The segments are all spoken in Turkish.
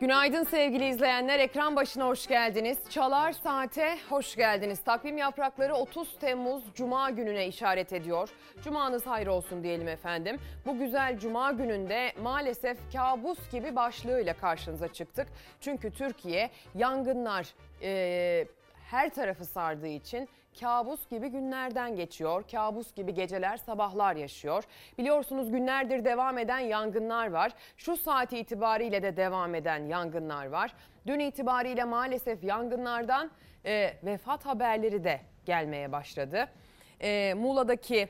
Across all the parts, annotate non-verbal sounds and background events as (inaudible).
Günaydın sevgili izleyenler. Ekran başına hoş geldiniz. Çalar Saat'e hoş geldiniz. Takvim yaprakları 30 Temmuz Cuma gününe işaret ediyor. Cumanız hayır olsun diyelim efendim. Bu güzel Cuma gününde maalesef kabus gibi başlığıyla karşınıza çıktık. Çünkü Türkiye yangınlar e, her tarafı sardığı için kabus gibi günlerden geçiyor. Kabus gibi geceler, sabahlar yaşıyor. Biliyorsunuz günlerdir devam eden yangınlar var. Şu saat itibariyle de devam eden yangınlar var. Dün itibariyle maalesef yangınlardan e, vefat haberleri de gelmeye başladı. E, Muğla'daki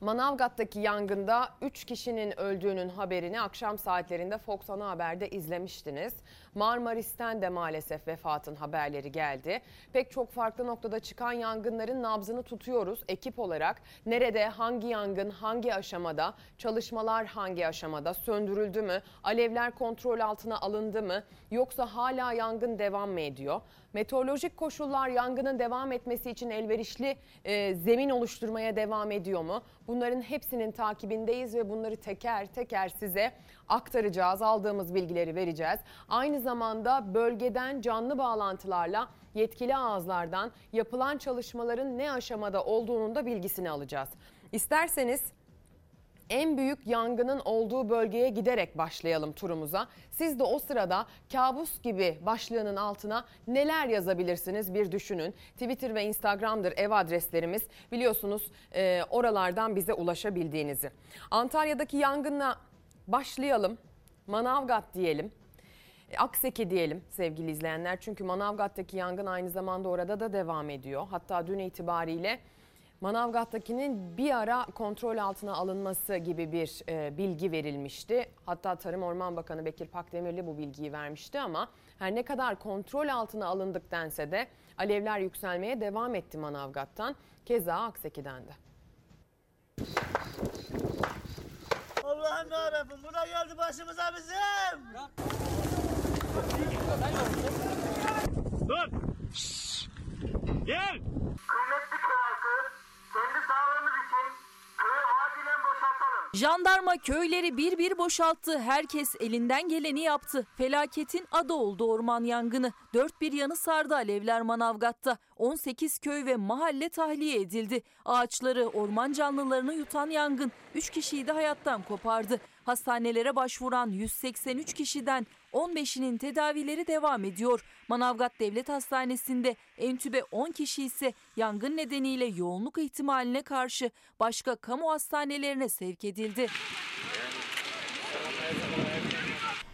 Manavgat'taki yangında 3 kişinin öldüğünün haberini akşam saatlerinde Fox Ana Haber'de izlemiştiniz. Marmaris'ten de maalesef vefatın haberleri geldi. Pek çok farklı noktada çıkan yangınların nabzını tutuyoruz ekip olarak. Nerede, hangi yangın, hangi aşamada, çalışmalar hangi aşamada, söndürüldü mü, alevler kontrol altına alındı mı yoksa hala yangın devam mı ediyor? Meteorolojik koşullar yangının devam etmesi için elverişli e, zemin oluşturmaya devam ediyor mu? Bunların hepsinin takibindeyiz ve bunları teker teker size aktaracağız. Aldığımız bilgileri vereceğiz. Aynı zamanda bölgeden canlı bağlantılarla yetkili ağızlardan yapılan çalışmaların ne aşamada olduğunun da bilgisini alacağız. İsterseniz en büyük yangının olduğu bölgeye giderek başlayalım turumuza. Siz de o sırada kabus gibi başlığının altına neler yazabilirsiniz bir düşünün. Twitter ve Instagram'dır ev adreslerimiz. Biliyorsunuz e, oralardan bize ulaşabildiğinizi. Antalya'daki yangınla başlayalım. Manavgat diyelim. E, Akseki diyelim sevgili izleyenler. Çünkü Manavgat'taki yangın aynı zamanda orada da devam ediyor. Hatta dün itibariyle Manavgat'takinin bir ara kontrol altına alınması gibi bir e, bilgi verilmişti. Hatta Tarım Orman Bakanı Bekir Pakdemirli bu bilgiyi vermişti ama her ne kadar kontrol altına alındık dense de alevler yükselmeye devam etti Manavgat'tan. Keza Akseki'den de. Allah'ım yarabbim buna geldi başımıza bizim. Dur. Şşş. Gel. Kıymetli köy halkı kendi sağlığımız için köyü acilen boşaltalım. Jandarma köyleri bir bir boşalttı. Herkes elinden geleni yaptı. Felaketin adı oldu orman yangını. Dört bir yanı sardı alevler Manavgat'ta. 18 köy ve mahalle tahliye edildi. Ağaçları, orman canlılarını yutan yangın 3 kişiyi de hayattan kopardı. Hastanelere başvuran 183 kişiden 15'inin tedavileri devam ediyor. Manavgat Devlet Hastanesi'nde entübe 10 kişi ise yangın nedeniyle yoğunluk ihtimaline karşı başka kamu hastanelerine sevk edildi.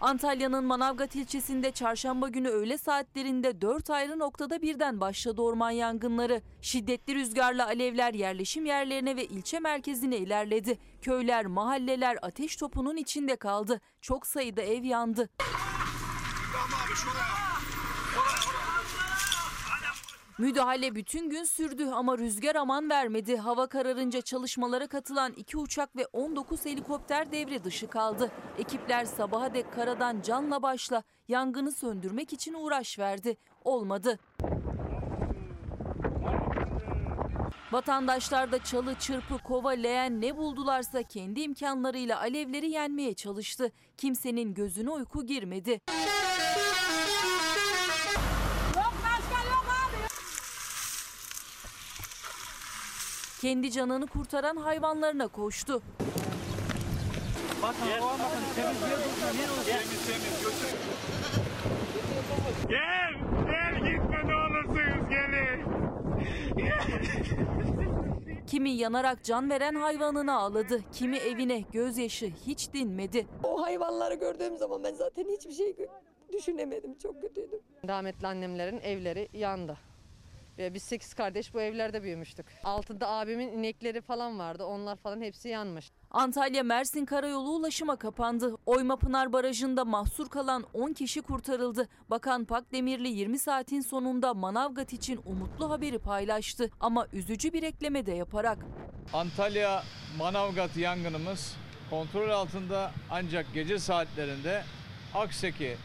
Antalya'nın Manavgat ilçesinde çarşamba günü öğle saatlerinde 4 ayrı noktada birden başladı orman yangınları. Şiddetli rüzgarla alevler yerleşim yerlerine ve ilçe merkezine ilerledi. Köyler, mahalleler ateş topunun içinde kaldı. Çok sayıda ev yandı. Müdahale bütün gün sürdü ama rüzgar aman vermedi. Hava kararınca çalışmalara katılan iki uçak ve 19 helikopter devre dışı kaldı. Ekipler sabaha dek karadan canla başla yangını söndürmek için uğraş verdi. Olmadı. Vatandaşlar da çalı, çırpı, kova, leğen ne buldularsa kendi imkanlarıyla alevleri yenmeye çalıştı. Kimsenin gözüne uyku girmedi. Kendi canını kurtaran hayvanlarına koştu. Gel. Gel gitme ne olursunuz gelin. Kimi yanarak can veren hayvanına ağladı, kimi evine gözyaşı hiç dinmedi. O hayvanları gördüğüm zaman ben zaten hiçbir şey düşünemedim. Çok kötüydüm. Rahmetli annemlerin evleri yandı. Ve biz sekiz kardeş bu evlerde büyümüştük. Altında abimin inekleri falan vardı. Onlar falan hepsi yanmış. Antalya Mersin Karayolu ulaşıma kapandı. Oymapınar Barajı'nda mahsur kalan 10 kişi kurtarıldı. Bakan Pakdemirli 20 saatin sonunda Manavgat için umutlu haberi paylaştı ama üzücü bir ekleme de yaparak Antalya Manavgat yangınımız kontrol altında ancak gece saatlerinde Akseki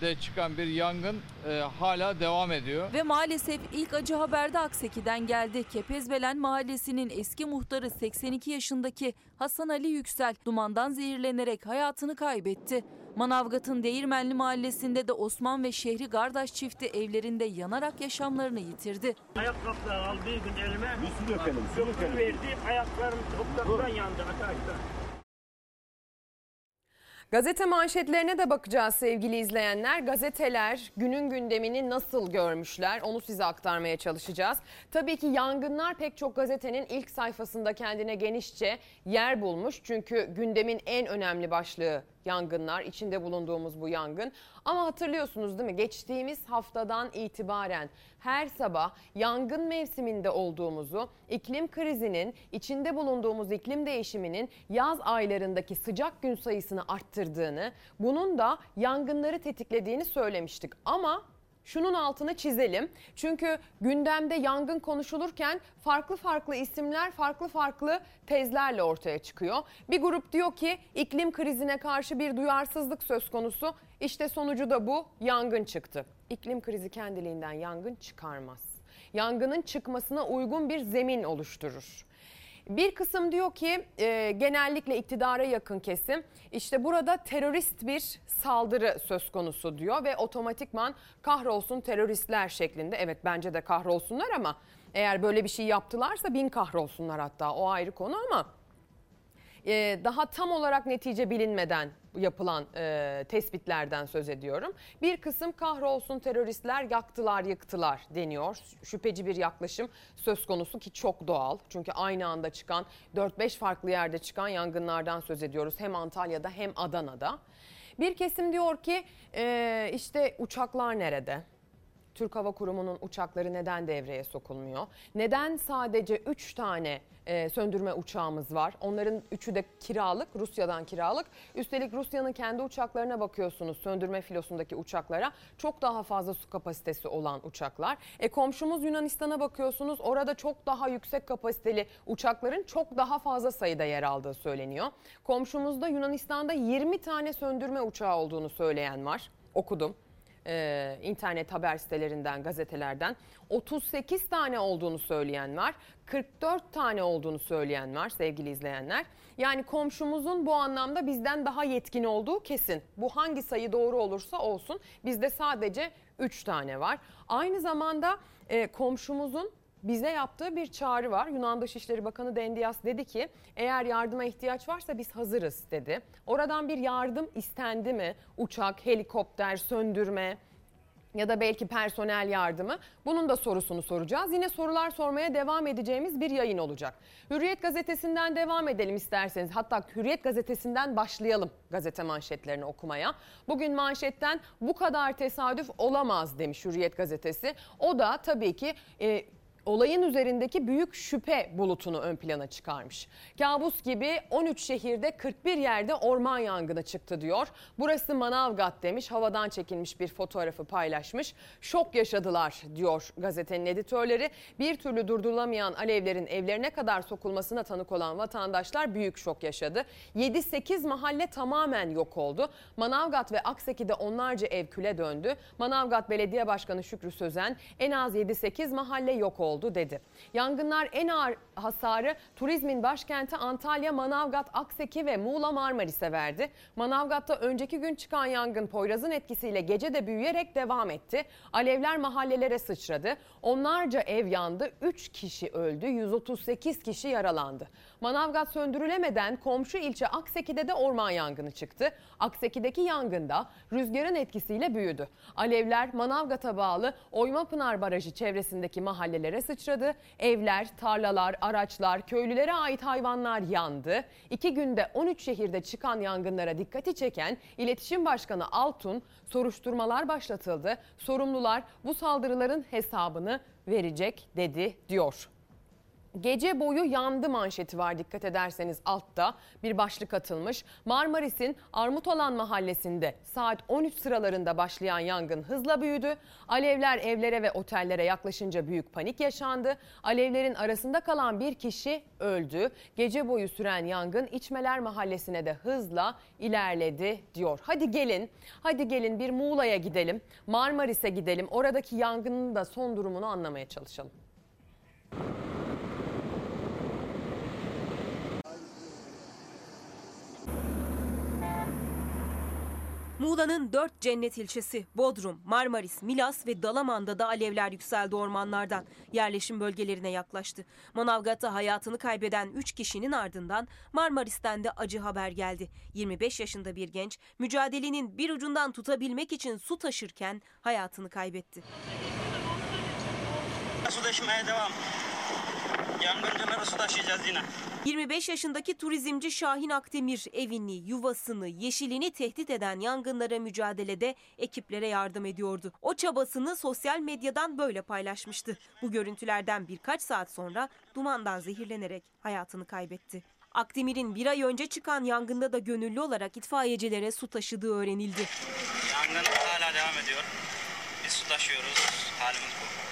de çıkan bir yangın e, hala devam ediyor. Ve maalesef ilk acı haber de Akseki'den geldi. Kepezbelen Mahallesi'nin eski muhtarı 82 yaşındaki Hasan Ali Yüksel dumandan zehirlenerek hayatını kaybetti. Manavgat'ın Değirmenli Mahallesi'nde de Osman ve Şehri Gardaş çifti evlerinde yanarak yaşamlarını yitirdi. Ayakkabılar aldığı gün elime. Su dökelim, su dökelim. verdi, ayaklarım topraktan yandı arkadaşlar. Gazete manşetlerine de bakacağız sevgili izleyenler. Gazeteler günün gündemini nasıl görmüşler onu size aktarmaya çalışacağız. Tabii ki yangınlar pek çok gazetenin ilk sayfasında kendine genişçe yer bulmuş. Çünkü gündemin en önemli başlığı yangınlar, içinde bulunduğumuz bu yangın. Ama hatırlıyorsunuz değil mi? Geçtiğimiz haftadan itibaren her sabah yangın mevsiminde olduğumuzu, iklim krizinin, içinde bulunduğumuz iklim değişiminin yaz aylarındaki sıcak gün sayısını arttırdığını, bunun da yangınları tetiklediğini söylemiştik. Ama Şunun altını çizelim. Çünkü gündemde yangın konuşulurken farklı farklı isimler farklı farklı tezlerle ortaya çıkıyor. Bir grup diyor ki iklim krizine karşı bir duyarsızlık söz konusu. İşte sonucu da bu yangın çıktı. İklim krizi kendiliğinden yangın çıkarmaz. Yangının çıkmasına uygun bir zemin oluşturur. Bir kısım diyor ki e, genellikle iktidara yakın kesim işte burada terörist bir saldırı söz konusu diyor ve otomatikman kahrolsun teröristler şeklinde. Evet bence de kahrolsunlar ama eğer böyle bir şey yaptılarsa bin kahrolsunlar hatta o ayrı konu ama e, daha tam olarak netice bilinmeden yapılan e, tespitlerden söz ediyorum. Bir kısım kahrolsun teröristler yaktılar yıktılar deniyor. Şüpheci bir yaklaşım söz konusu ki çok doğal. Çünkü aynı anda çıkan 4-5 farklı yerde çıkan yangınlardan söz ediyoruz. Hem Antalya'da hem Adana'da. Bir kesim diyor ki e, işte uçaklar nerede? Türk Hava Kurumu'nun uçakları neden devreye sokulmuyor? Neden sadece 3 tane e, söndürme uçağımız var? Onların üçü de kiralık, Rusya'dan kiralık. Üstelik Rusya'nın kendi uçaklarına bakıyorsunuz, söndürme filosundaki uçaklara. Çok daha fazla su kapasitesi olan uçaklar. E komşumuz Yunanistan'a bakıyorsunuz, orada çok daha yüksek kapasiteli uçakların çok daha fazla sayıda yer aldığı söyleniyor. Komşumuzda Yunanistan'da 20 tane söndürme uçağı olduğunu söyleyen var. Okudum e, internet haber sitelerinden, gazetelerden 38 tane olduğunu söyleyen var. 44 tane olduğunu söyleyen var sevgili izleyenler. Yani komşumuzun bu anlamda bizden daha yetkin olduğu kesin. Bu hangi sayı doğru olursa olsun bizde sadece 3 tane var. Aynı zamanda e, komşumuzun bize yaptığı bir çağrı var. Yunan Dışişleri Bakanı Dendias dedi ki eğer yardıma ihtiyaç varsa biz hazırız dedi. Oradan bir yardım istendi mi? Uçak, helikopter, söndürme ya da belki personel yardımı. Bunun da sorusunu soracağız. Yine sorular sormaya devam edeceğimiz bir yayın olacak. Hürriyet gazetesinden devam edelim isterseniz. Hatta Hürriyet gazetesinden başlayalım gazete manşetlerini okumaya. Bugün manşetten bu kadar tesadüf olamaz demiş Hürriyet gazetesi. O da tabii ki e, olayın üzerindeki büyük şüphe bulutunu ön plana çıkarmış. Kabus gibi 13 şehirde 41 yerde orman yangını çıktı diyor. Burası Manavgat demiş. Havadan çekilmiş bir fotoğrafı paylaşmış. Şok yaşadılar diyor gazetenin editörleri. Bir türlü durdurulamayan alevlerin evlerine kadar sokulmasına tanık olan vatandaşlar büyük şok yaşadı. 7-8 mahalle tamamen yok oldu. Manavgat ve Akseki'de onlarca ev küle döndü. Manavgat Belediye Başkanı Şükrü Sözen en az 7-8 mahalle yok oldu oldu dedi. Yangınlar en ağır hasarı turizmin başkenti Antalya, Manavgat, Akseki ve Muğla Marmaris'e verdi. Manavgat'ta önceki gün çıkan yangın Poyraz'ın etkisiyle gece de büyüyerek devam etti. Alevler mahallelere sıçradı. Onlarca ev yandı, 3 kişi öldü, 138 kişi yaralandı. Manavgat söndürülemeden komşu ilçe Akseki'de de orman yangını çıktı. Akseki'deki yangında rüzgarın etkisiyle büyüdü. Alevler Manavgat'a bağlı Oymapınar Barajı çevresindeki mahallelere sıçradı. Evler, tarlalar, araçlar, köylülere ait hayvanlar yandı. İki günde 13 şehirde çıkan yangınlara dikkati çeken İletişim Başkanı Altun soruşturmalar başlatıldı. Sorumlular bu saldırıların hesabını verecek dedi diyor. Gece boyu yandı manşeti var dikkat ederseniz altta bir başlık atılmış. Marmaris'in Armutolan mahallesinde saat 13 sıralarında başlayan yangın hızla büyüdü. Alevler evlere ve otellere yaklaşınca büyük panik yaşandı. Alevlerin arasında kalan bir kişi öldü. Gece boyu süren yangın İçmeler mahallesine de hızla ilerledi diyor. Hadi gelin, hadi gelin bir Muğla'ya gidelim. Marmaris'e gidelim. Oradaki yangının da son durumunu anlamaya çalışalım. Muğla'nın dört cennet ilçesi Bodrum, Marmaris, Milas ve Dalaman'da da alevler yükseldi ormanlardan. Yerleşim bölgelerine yaklaştı. Manavgat'ta hayatını kaybeden 3 kişinin ardından Marmaris'ten de acı haber geldi. 25 yaşında bir genç mücadelenin bir ucundan tutabilmek için su taşırken hayatını kaybetti. Su taşımaya devam. Yangıncıları su taşıyacağız yine. 25 yaşındaki turizmci Şahin Akdemir evini, yuvasını, yeşilini tehdit eden yangınlara mücadelede ekiplere yardım ediyordu. O çabasını sosyal medyadan böyle paylaşmıştı. Bu görüntülerden birkaç saat sonra dumandan zehirlenerek hayatını kaybetti. Akdemir'in bir ay önce çıkan yangında da gönüllü olarak itfaiyecilere su taşıdığı öğrenildi. Yangın hala devam ediyor. Biz su taşıyoruz. Halimiz bu.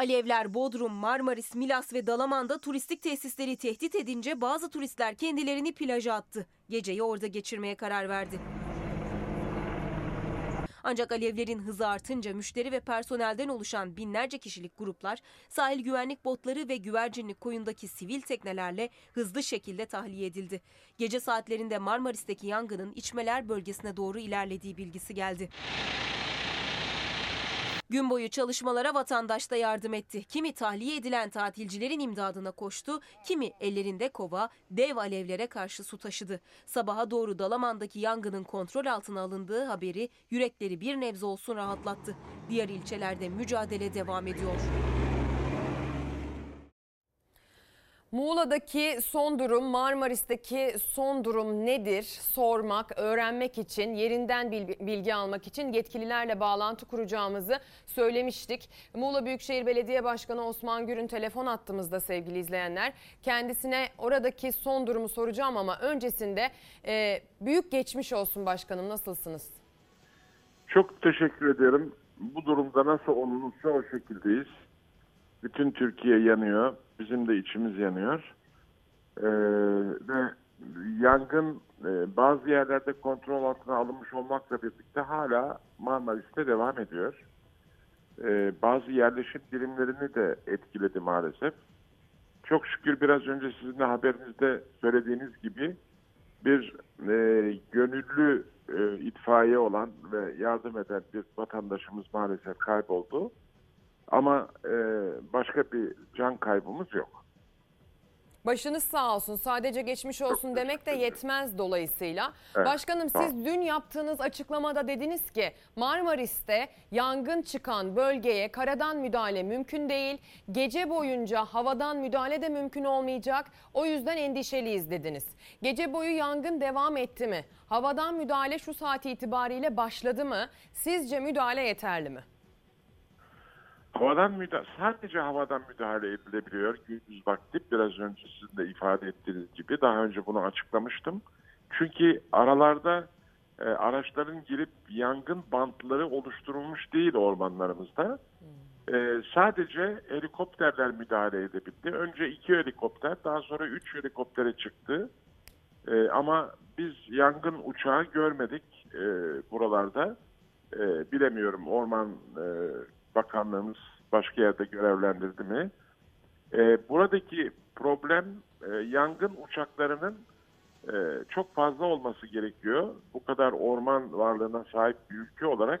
Alevler Bodrum, Marmaris, Milas ve Dalaman'da turistik tesisleri tehdit edince bazı turistler kendilerini plaja attı. Geceyi orada geçirmeye karar verdi. Ancak alevlerin hızı artınca müşteri ve personelden oluşan binlerce kişilik gruplar sahil güvenlik botları ve güvercinlik koyundaki sivil teknelerle hızlı şekilde tahliye edildi. Gece saatlerinde Marmaris'teki yangının içmeler bölgesine doğru ilerlediği bilgisi geldi. Gün boyu çalışmalara vatandaş da yardım etti. Kimi tahliye edilen tatilcilerin imdadına koştu, kimi ellerinde kova dev alevlere karşı su taşıdı. Sabaha doğru Dalaman'daki yangının kontrol altına alındığı haberi yürekleri bir nebze olsun rahatlattı. Diğer ilçelerde mücadele devam ediyor. Muğla'daki son durum, Marmaris'teki son durum nedir? Sormak, öğrenmek için, yerinden bilgi almak için yetkililerle bağlantı kuracağımızı söylemiştik. Muğla Büyükşehir Belediye Başkanı Osman Gür'ün telefon attığımızda sevgili izleyenler. Kendisine oradaki son durumu soracağım ama öncesinde e, büyük geçmiş olsun başkanım nasılsınız? Çok teşekkür ederim. Bu durumda nasıl olunursa o şekildeyiz. Bütün Türkiye yanıyor. Bizim de içimiz yanıyor. Ee, ve yangın e, bazı yerlerde kontrol altına alınmış olmakla birlikte hala Marmaris'te devam ediyor. Ee, bazı yerleşim birimlerini de etkiledi maalesef. Çok şükür biraz önce sizin de haberinizde söylediğiniz gibi bir e, gönüllü e, itfaiye olan ve yardım eden bir vatandaşımız maalesef kayboldu. Ama e, başka bir can kaybımız yok. Başınız sağ olsun. Sadece geçmiş olsun demek de yetmez dolayısıyla. Evet, Başkanım tamam. siz dün yaptığınız açıklamada dediniz ki Marmaris'te yangın çıkan bölgeye karadan müdahale mümkün değil. Gece boyunca havadan müdahale de mümkün olmayacak. O yüzden endişeliyiz dediniz. Gece boyu yangın devam etti mi? Havadan müdahale şu saat itibariyle başladı mı? Sizce müdahale yeterli mi? Havadan müdahale, sadece havadan müdahale edilebiliyor gündüz vakti. Biraz önce sizin de ifade ettiğiniz gibi daha önce bunu açıklamıştım. Çünkü aralarda e, araçların girip yangın bantları oluşturulmuş değil ormanlarımızda. E, sadece helikopterler müdahale edebildi. Önce iki helikopter, daha sonra üç helikoptere çıktı. E, ama biz yangın uçağı görmedik e, buralarda. E, bilemiyorum Orman e, Bakanlığımız başka yerde görevlendirdi mi? E, buradaki problem e, yangın uçaklarının e, çok fazla olması gerekiyor. Bu kadar orman varlığına sahip bir ülke olarak.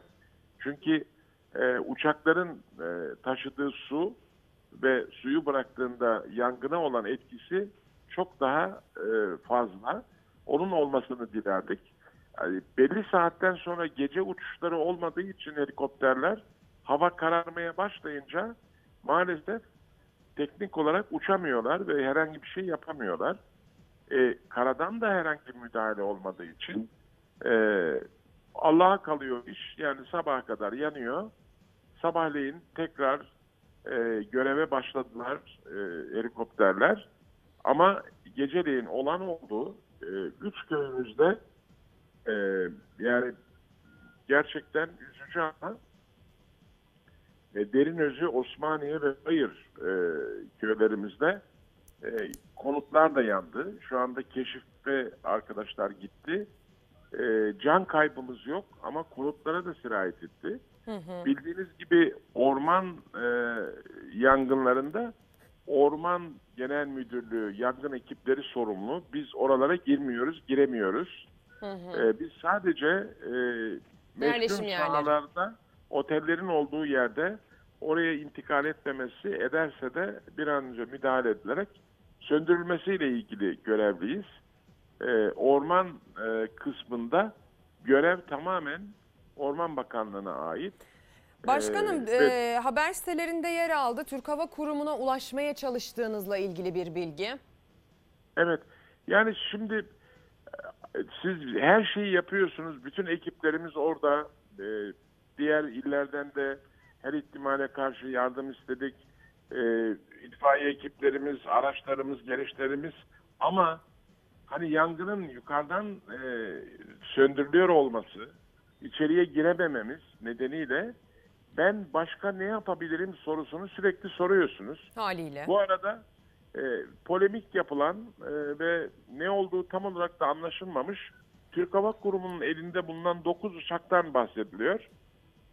Çünkü e, uçakların e, taşıdığı su ve suyu bıraktığında yangına olan etkisi çok daha e, fazla. Onun olmasını dilerdik. Yani belli saatten sonra gece uçuşları olmadığı için helikopterler hava kararmaya başlayınca maalesef teknik olarak uçamıyorlar ve herhangi bir şey yapamıyorlar. E, karadan da herhangi bir müdahale olmadığı için e, Allah'a kalıyor iş. Yani sabaha kadar yanıyor. Sabahleyin tekrar e, göreve başladılar. E, helikopterler. Ama geceleyin olan oldu. E, üç köyümüzde e, yani gerçekten üzücü ama e, Derinözü, Osmaniye ve Bayır e, köylerimizde e, konutlar da yandı. Şu anda keşif ve arkadaşlar gitti. E, can kaybımız yok ama konutlara da sirayet etti. Bildiğiniz gibi orman e, yangınlarında Orman Genel Müdürlüğü yangın ekipleri sorumlu. Biz oralara girmiyoruz, giremiyoruz. E, biz sadece e, Yerleşim meskun yerleri. sahalarda, otellerin olduğu yerde oraya intikal etmemesi ederse de bir an önce müdahale edilerek söndürülmesiyle ilgili görevliyiz. E, orman e, kısmında görev tamamen Orman Bakanlığı'na ait. Başkanım Ee, e, haber sitelerinde yer aldı. Türk Hava Kurumu'na ulaşmaya çalıştığınızla ilgili bir bilgi. Evet. Yani şimdi e, siz her şeyi yapıyorsunuz. Bütün ekiplerimiz orada. E, diğer illerden de her ihtimale karşı yardım istedik. E, itfaiye ekiplerimiz, araçlarımız, gereçlerimiz ama hani yangının yukarıdan e, söndürülüyor olması, içeriye giremememiz nedeniyle ben başka ne yapabilirim sorusunu sürekli soruyorsunuz. Haliyle. Bu arada e, polemik yapılan e, ve ne olduğu tam olarak da anlaşılmamış Türk Hava Kurumu'nun elinde bulunan 9 uçaktan bahsediliyor.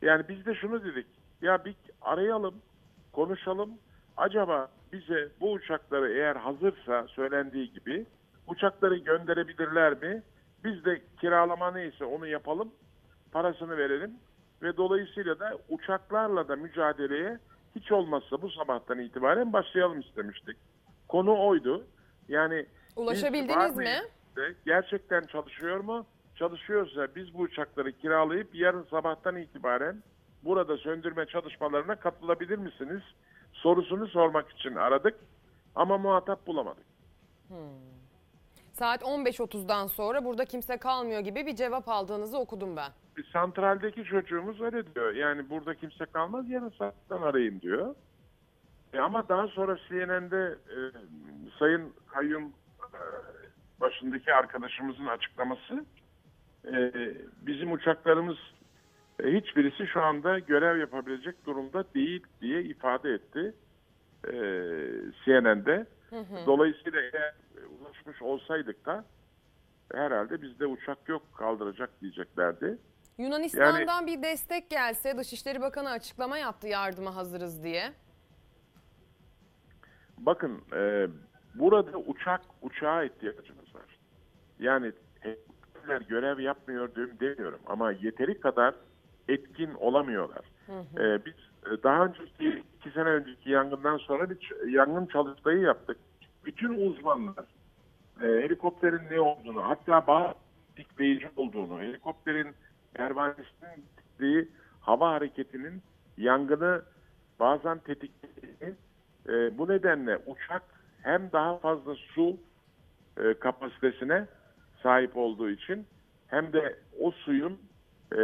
Yani biz de şunu dedik. Ya bir arayalım, konuşalım. Acaba bize bu uçakları eğer hazırsa söylendiği gibi uçakları gönderebilirler mi? Biz de kiralama neyse onu yapalım, parasını verelim ve dolayısıyla da uçaklarla da mücadeleye hiç olmazsa bu sabahtan itibaren başlayalım istemiştik. Konu oydu. Yani Ulaşabildiniz mi? Gerçekten çalışıyor mu? Çalışıyorsa biz bu uçakları kiralayıp yarın sabahtan itibaren burada söndürme çalışmalarına katılabilir misiniz? Sorusunu sormak için aradık ama muhatap bulamadık. Saat 15.30'dan sonra burada kimse kalmıyor gibi bir cevap aldığınızı okudum ben. Santraldeki çocuğumuz öyle diyor. Yani burada kimse kalmaz yarın sabahtan arayın diyor. E ama daha sonra CNN'de e, Sayın Kayyum e, başındaki arkadaşımızın açıklaması e, bizim uçaklarımız e, hiçbirisi şu anda görev yapabilecek durumda değil diye ifade etti e, CNN'de. Dolayısıyla eğer ulaşmış olsaydık da herhalde bizde uçak yok kaldıracak diyeceklerdi. Yunanistan'dan bir destek gelse Dışişleri Bakanı açıklama yaptı yardıma hazırız diye. Bakın e, burada uçak uçağa ihtiyacımız var. Yani helikopterler görev yapmıyor demiyorum ama yeteri kadar etkin olamıyorlar. E, biz e, daha önceki iki sene önceki yangından sonra bir yangın çalıştayı yaptık. Bütün uzmanlar e, helikopterin ne olduğunu hatta bazı tikleyici olduğunu, helikopterin pervanesinin titriği hava hareketinin yangını bazen tetiklediğini e, bu nedenle uçak hem daha fazla su e, kapasitesine sahip olduğu için hem de o suyun e,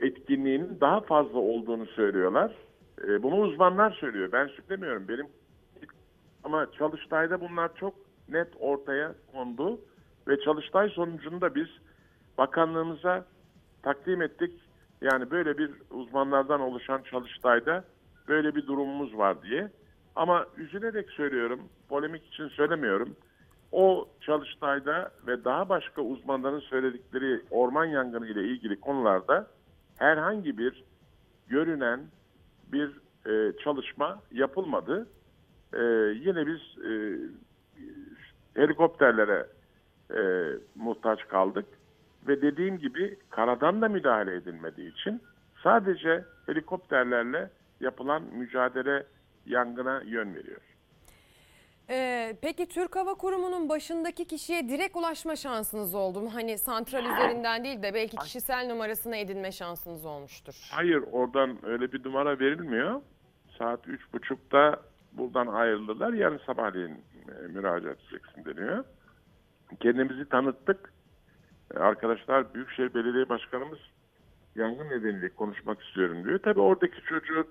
etkinliğinin daha fazla olduğunu söylüyorlar. E, bunu uzmanlar söylüyor. Ben söylemiyorum. Benim ama Çalıştay'da bunlar çok net ortaya kondu ve Çalıştay sonucunda biz bakanlığımıza takdim ettik. Yani böyle bir uzmanlardan oluşan Çalıştay'da böyle bir durumumuz var diye. Ama üzülerek söylüyorum, polemik için söylemiyorum. O Çalıştay'da ve daha başka uzmanların söyledikleri orman yangını ile ilgili konularda herhangi bir görünen bir e, çalışma yapılmadı. E, yine biz e, helikopterlere e, muhtaç kaldık ve dediğim gibi karadan da müdahale edilmediği için sadece helikopterlerle yapılan mücadele yangına yön veriyor. Ee, peki Türk Hava Kurumu'nun başındaki kişiye direkt ulaşma şansınız oldu mu? Hani santral üzerinden değil de belki kişisel numarasına edinme şansınız olmuştur. Hayır oradan öyle bir numara verilmiyor. Saat üç buçukta buradan ayrıldılar. Yarın sabahleyin e, müracaat edeceksin deniyor. Kendimizi tanıttık. E, Arkadaşlar Büyükşehir Belediye Başkanımız yangın nedeniyle konuşmak istiyorum diyor. Tabii oradaki çocuğun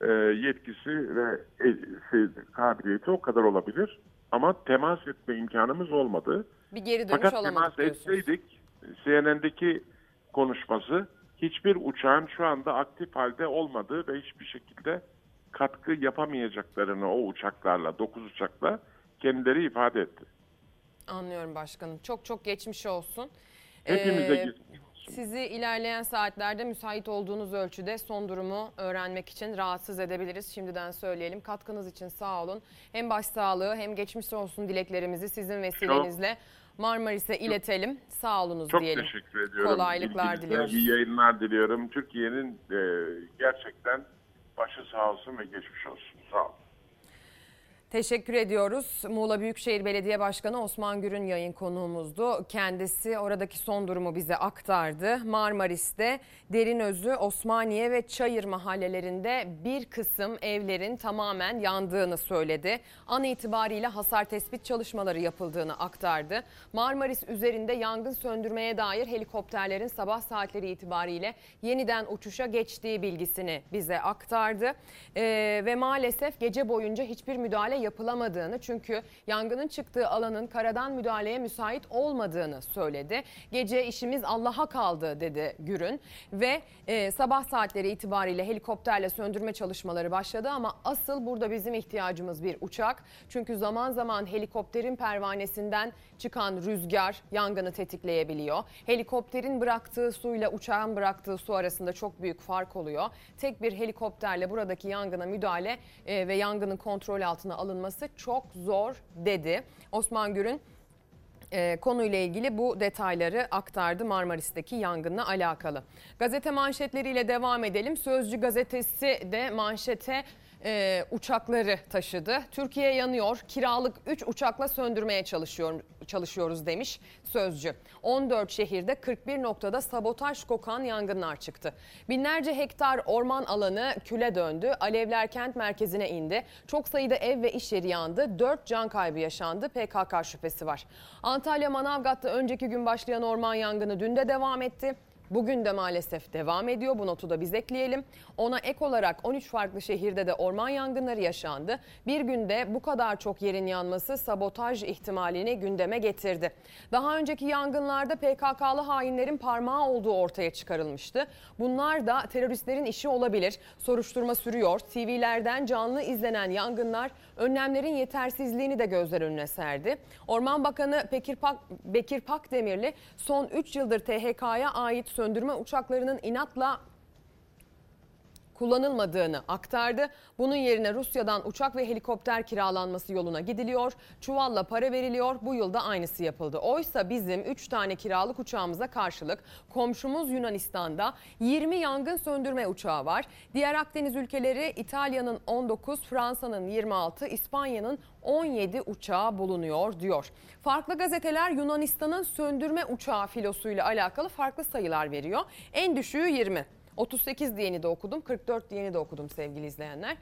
e, yetkisi ve e, şey, kabiliyeti o kadar olabilir. Ama temas etme imkanımız olmadı. Bir geri dönüş Fakat temas diyorsunuz. etseydik CNN'deki konuşması hiçbir uçağın şu anda aktif halde olmadığı ve hiçbir şekilde katkı yapamayacaklarını o uçaklarla, 9 uçakla kendileri ifade etti. Anlıyorum başkanım. Çok çok geçmiş olsun. Hepimize Ee, geçmiş Sizi ilerleyen saatlerde müsait olduğunuz ölçüde son durumu öğrenmek için rahatsız edebiliriz. Şimdiden söyleyelim. Katkınız için sağ olun. Hem başsağlığı hem geçmiş olsun dileklerimizi sizin vesilenizle Marmaris'e iletelim. Sağ olunuz Çok diyelim. teşekkür ediyorum. Kolaylıklar diliyoruz. İyi yayınlar diliyorum. Türkiye'nin e, gerçekten başı sağ olsun ve geçmiş olsun. Sağ olun. Teşekkür ediyoruz. Muğla Büyükşehir Belediye Başkanı Osman Gür'ün yayın konuğumuzdu. Kendisi oradaki son durumu bize aktardı. Marmaris'te Derinözü, Osmaniye ve Çayır mahallelerinde bir kısım evlerin tamamen yandığını söyledi. An itibariyle hasar tespit çalışmaları yapıldığını aktardı. Marmaris üzerinde yangın söndürmeye dair helikopterlerin sabah saatleri itibariyle yeniden uçuşa geçtiği bilgisini bize aktardı. Ee, ve maalesef gece boyunca hiçbir müdahale yapılamadığını çünkü yangının çıktığı alanın karadan müdahaleye müsait olmadığını söyledi. Gece işimiz Allah'a kaldı dedi Gürün ve e, sabah saatleri itibariyle helikopterle söndürme çalışmaları başladı ama asıl burada bizim ihtiyacımız bir uçak. Çünkü zaman zaman helikopterin pervanesinden çıkan rüzgar yangını tetikleyebiliyor. Helikopterin bıraktığı suyla uçağın bıraktığı su arasında çok büyük fark oluyor. Tek bir helikopterle buradaki yangına müdahale e, ve yangının kontrol altına alınması çok zor dedi. Osman Gür'ün e, konuyla ilgili bu detayları aktardı Marmaris'teki yangınla alakalı. Gazete manşetleriyle devam edelim. Sözcü gazetesi de manşete e, uçakları taşıdı. Türkiye yanıyor. Kiralık 3 uçakla söndürmeye çalışıyor, çalışıyoruz demiş Sözcü. 14 şehirde 41 noktada sabotaj kokan yangınlar çıktı. Binlerce hektar orman alanı küle döndü. Alevler kent merkezine indi. Çok sayıda ev ve iş yeri yandı. 4 can kaybı yaşandı. PKK şüphesi var. Antalya Manavgat'ta önceki gün başlayan orman yangını dün de devam etti. Bugün de maalesef devam ediyor. Bu notu da biz ekleyelim. Ona ek olarak 13 farklı şehirde de orman yangınları yaşandı. Bir günde bu kadar çok yerin yanması sabotaj ihtimalini gündeme getirdi. Daha önceki yangınlarda PKK'lı hainlerin parmağı olduğu ortaya çıkarılmıştı. Bunlar da teröristlerin işi olabilir. Soruşturma sürüyor. TV'lerden canlı izlenen yangınlar önlemlerin yetersizliğini de gözler önüne serdi. Orman Bakanı Bekir, Pak, Bekir Pakdemirli son 3 yıldır THK'ya ait söndürme uçaklarının inatla kullanılmadığını aktardı. Bunun yerine Rusya'dan uçak ve helikopter kiralanması yoluna gidiliyor. Çuvalla para veriliyor. Bu yılda aynısı yapıldı. Oysa bizim 3 tane kiralık uçağımıza karşılık komşumuz Yunanistan'da 20 yangın söndürme uçağı var. Diğer Akdeniz ülkeleri İtalya'nın 19, Fransa'nın 26, İspanya'nın 17 uçağı bulunuyor diyor. Farklı gazeteler Yunanistan'ın söndürme uçağı filosuyla alakalı farklı sayılar veriyor. En düşüğü 20. 38 diyeni de okudum, 44 diyeni de okudum sevgili izleyenler.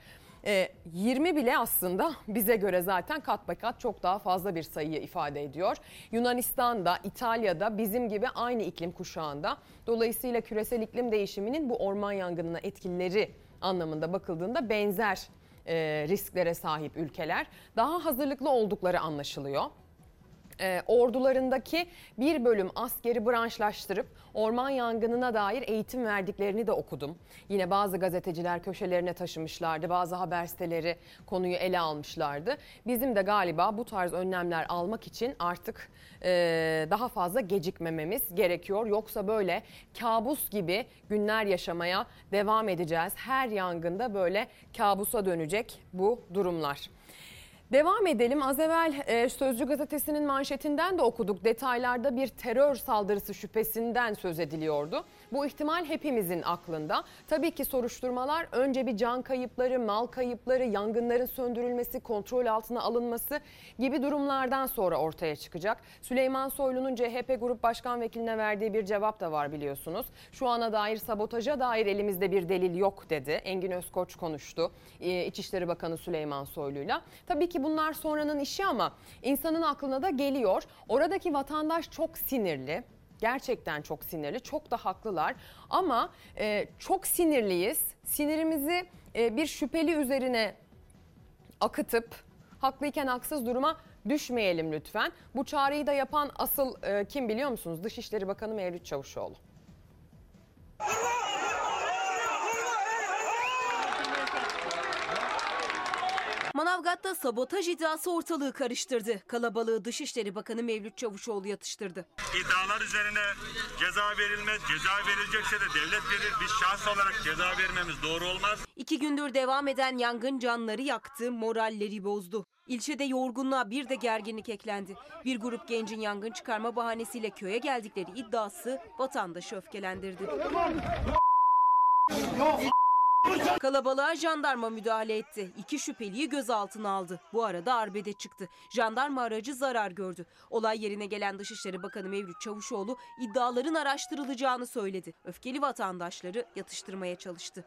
Ee, 20 bile aslında bize göre zaten kat be kat çok daha fazla bir sayıyı ifade ediyor. Yunanistan'da, İtalya'da bizim gibi aynı iklim kuşağında. Dolayısıyla küresel iklim değişiminin bu orman yangınına etkileri anlamında bakıldığında benzer e, risklere sahip ülkeler. Daha hazırlıklı oldukları anlaşılıyor e, ordularındaki bir bölüm askeri branşlaştırıp orman yangınına dair eğitim verdiklerini de okudum. Yine bazı gazeteciler köşelerine taşımışlardı. Bazı haber siteleri konuyu ele almışlardı. Bizim de galiba bu tarz önlemler almak için artık e, daha fazla gecikmememiz gerekiyor. Yoksa böyle kabus gibi günler yaşamaya devam edeceğiz. Her yangında böyle kabusa dönecek bu durumlar. Devam edelim. Az evvel e, Sözcü gazetesinin manşetinden de okuduk. Detaylarda bir terör saldırısı şüphesinden söz ediliyordu. Bu ihtimal hepimizin aklında. Tabii ki soruşturmalar önce bir can kayıpları, mal kayıpları, yangınların söndürülmesi, kontrol altına alınması gibi durumlardan sonra ortaya çıkacak. Süleyman Soylu'nun CHP Grup Başkan Vekiline verdiği bir cevap da var biliyorsunuz. Şu ana dair sabotaja dair elimizde bir delil yok dedi. Engin Özkoç konuştu. Ee, İçişleri Bakanı Süleyman Soylu'yla. Tabii ki bunlar sonranın işi ama insanın aklına da geliyor. Oradaki vatandaş çok sinirli. Gerçekten çok sinirli. Çok da haklılar. Ama e, çok sinirliyiz. Sinirimizi e, bir şüpheli üzerine akıtıp haklıyken haksız duruma düşmeyelim lütfen. Bu çağrıyı da yapan asıl e, kim biliyor musunuz? Dışişleri Bakanı Mevlüt Çavuşoğlu. Manavgat'ta sabotaj iddiası ortalığı karıştırdı. Kalabalığı Dışişleri Bakanı Mevlüt Çavuşoğlu yatıştırdı. İddialar üzerine ceza verilmez. Ceza verilecekse de devlet verir. Biz şahs olarak ceza vermemiz doğru olmaz. İki gündür devam eden yangın canları yaktı, moralleri bozdu. İlçede yorgunluğa bir de gerginlik eklendi. Bir grup gencin yangın çıkarma bahanesiyle köye geldikleri iddiası vatandaşı öfkelendirdi. Kalabalığa jandarma müdahale etti. İki şüpheliyi gözaltına aldı. Bu arada arbede çıktı. Jandarma aracı zarar gördü. Olay yerine gelen Dışişleri Bakanı Mevlüt Çavuşoğlu iddiaların araştırılacağını söyledi. Öfkeli vatandaşları yatıştırmaya çalıştı.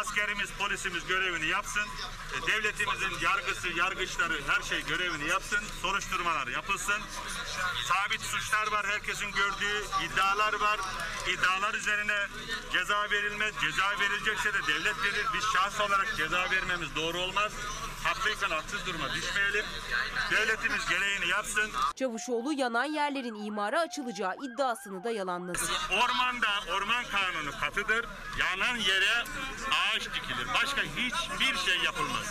Askerimiz, polisimiz görevini yapsın. E, Devletimizin yargısı, yargıçları her şey görevini yapsın. Soruşturmalar yapılsın. Sabit suçlar var herkesin gördüğü. iddialar var. İddialar üzerine ceza verilmez. Ceza verilecekse de devlet verir. Biz şahs olarak ceza vermemiz doğru olmaz. Haklıyken haksız duruma düşmeyelim. Devletimiz gereğini yapsın. Çavuşoğlu yanan yerlerin imara açılacağı iddiasını da yalanladı. Ormanda orman kanunu katıdır. Yanan yere ağaç dikilir. Başka hiçbir şey yapılmaz.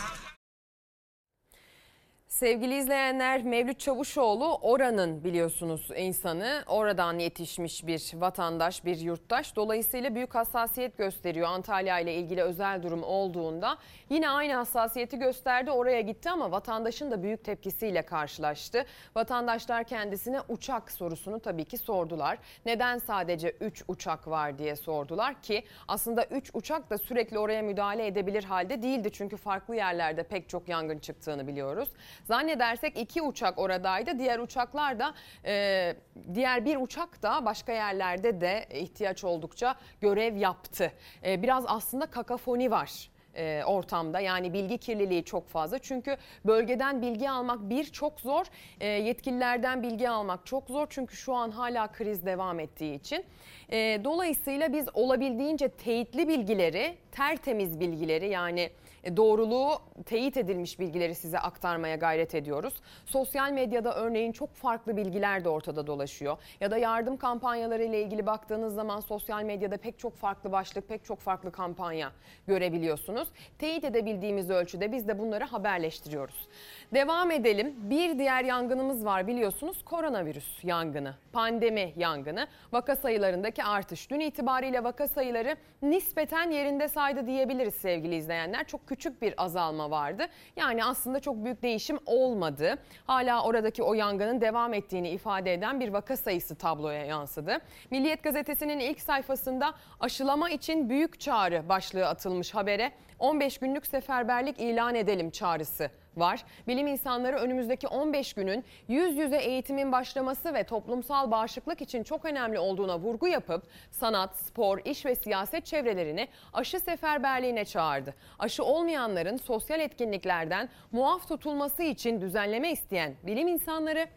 Sevgili izleyenler Mevlüt Çavuşoğlu oranın biliyorsunuz insanı oradan yetişmiş bir vatandaş bir yurttaş dolayısıyla büyük hassasiyet gösteriyor Antalya ile ilgili özel durum olduğunda yine aynı hassasiyeti gösterdi oraya gitti ama vatandaşın da büyük tepkisiyle karşılaştı. Vatandaşlar kendisine uçak sorusunu tabii ki sordular. Neden sadece 3 uçak var diye sordular ki aslında 3 uçak da sürekli oraya müdahale edebilir halde değildi çünkü farklı yerlerde pek çok yangın çıktığını biliyoruz. Zannedersek iki uçak oradaydı. Diğer uçaklar da e, diğer bir uçak da başka yerlerde de ihtiyaç oldukça görev yaptı. E, biraz aslında kakafoni var e, ortamda. Yani bilgi kirliliği çok fazla. Çünkü bölgeden bilgi almak bir çok zor. E, yetkililerden bilgi almak çok zor. Çünkü şu an hala kriz devam ettiği için. E, dolayısıyla biz olabildiğince teyitli bilgileri tertemiz bilgileri yani doğruluğu teyit edilmiş bilgileri size aktarmaya gayret ediyoruz. Sosyal medyada örneğin çok farklı bilgiler de ortada dolaşıyor. Ya da yardım kampanyaları ile ilgili baktığınız zaman sosyal medyada pek çok farklı başlık, pek çok farklı kampanya görebiliyorsunuz. Teyit edebildiğimiz ölçüde biz de bunları haberleştiriyoruz. Devam edelim. Bir diğer yangınımız var biliyorsunuz koronavirüs yangını, pandemi yangını. Vaka sayılarındaki artış. Dün itibariyle vaka sayıları nispeten yerinde saydı diyebiliriz sevgili izleyenler. Çok küçük bir azalma vardı. Yani aslında çok büyük değişim olmadı. Hala oradaki o yangının devam ettiğini ifade eden bir vaka sayısı tabloya yansıdı. Milliyet gazetesinin ilk sayfasında aşılama için büyük çağrı başlığı atılmış habere 15 günlük seferberlik ilan edelim çağrısı var. Bilim insanları önümüzdeki 15 günün yüz yüze eğitimin başlaması ve toplumsal bağışıklık için çok önemli olduğuna vurgu yapıp sanat, spor, iş ve siyaset çevrelerini aşı seferberliğine çağırdı. Aşı olmayanların sosyal etkinliklerden muaf tutulması için düzenleme isteyen bilim insanları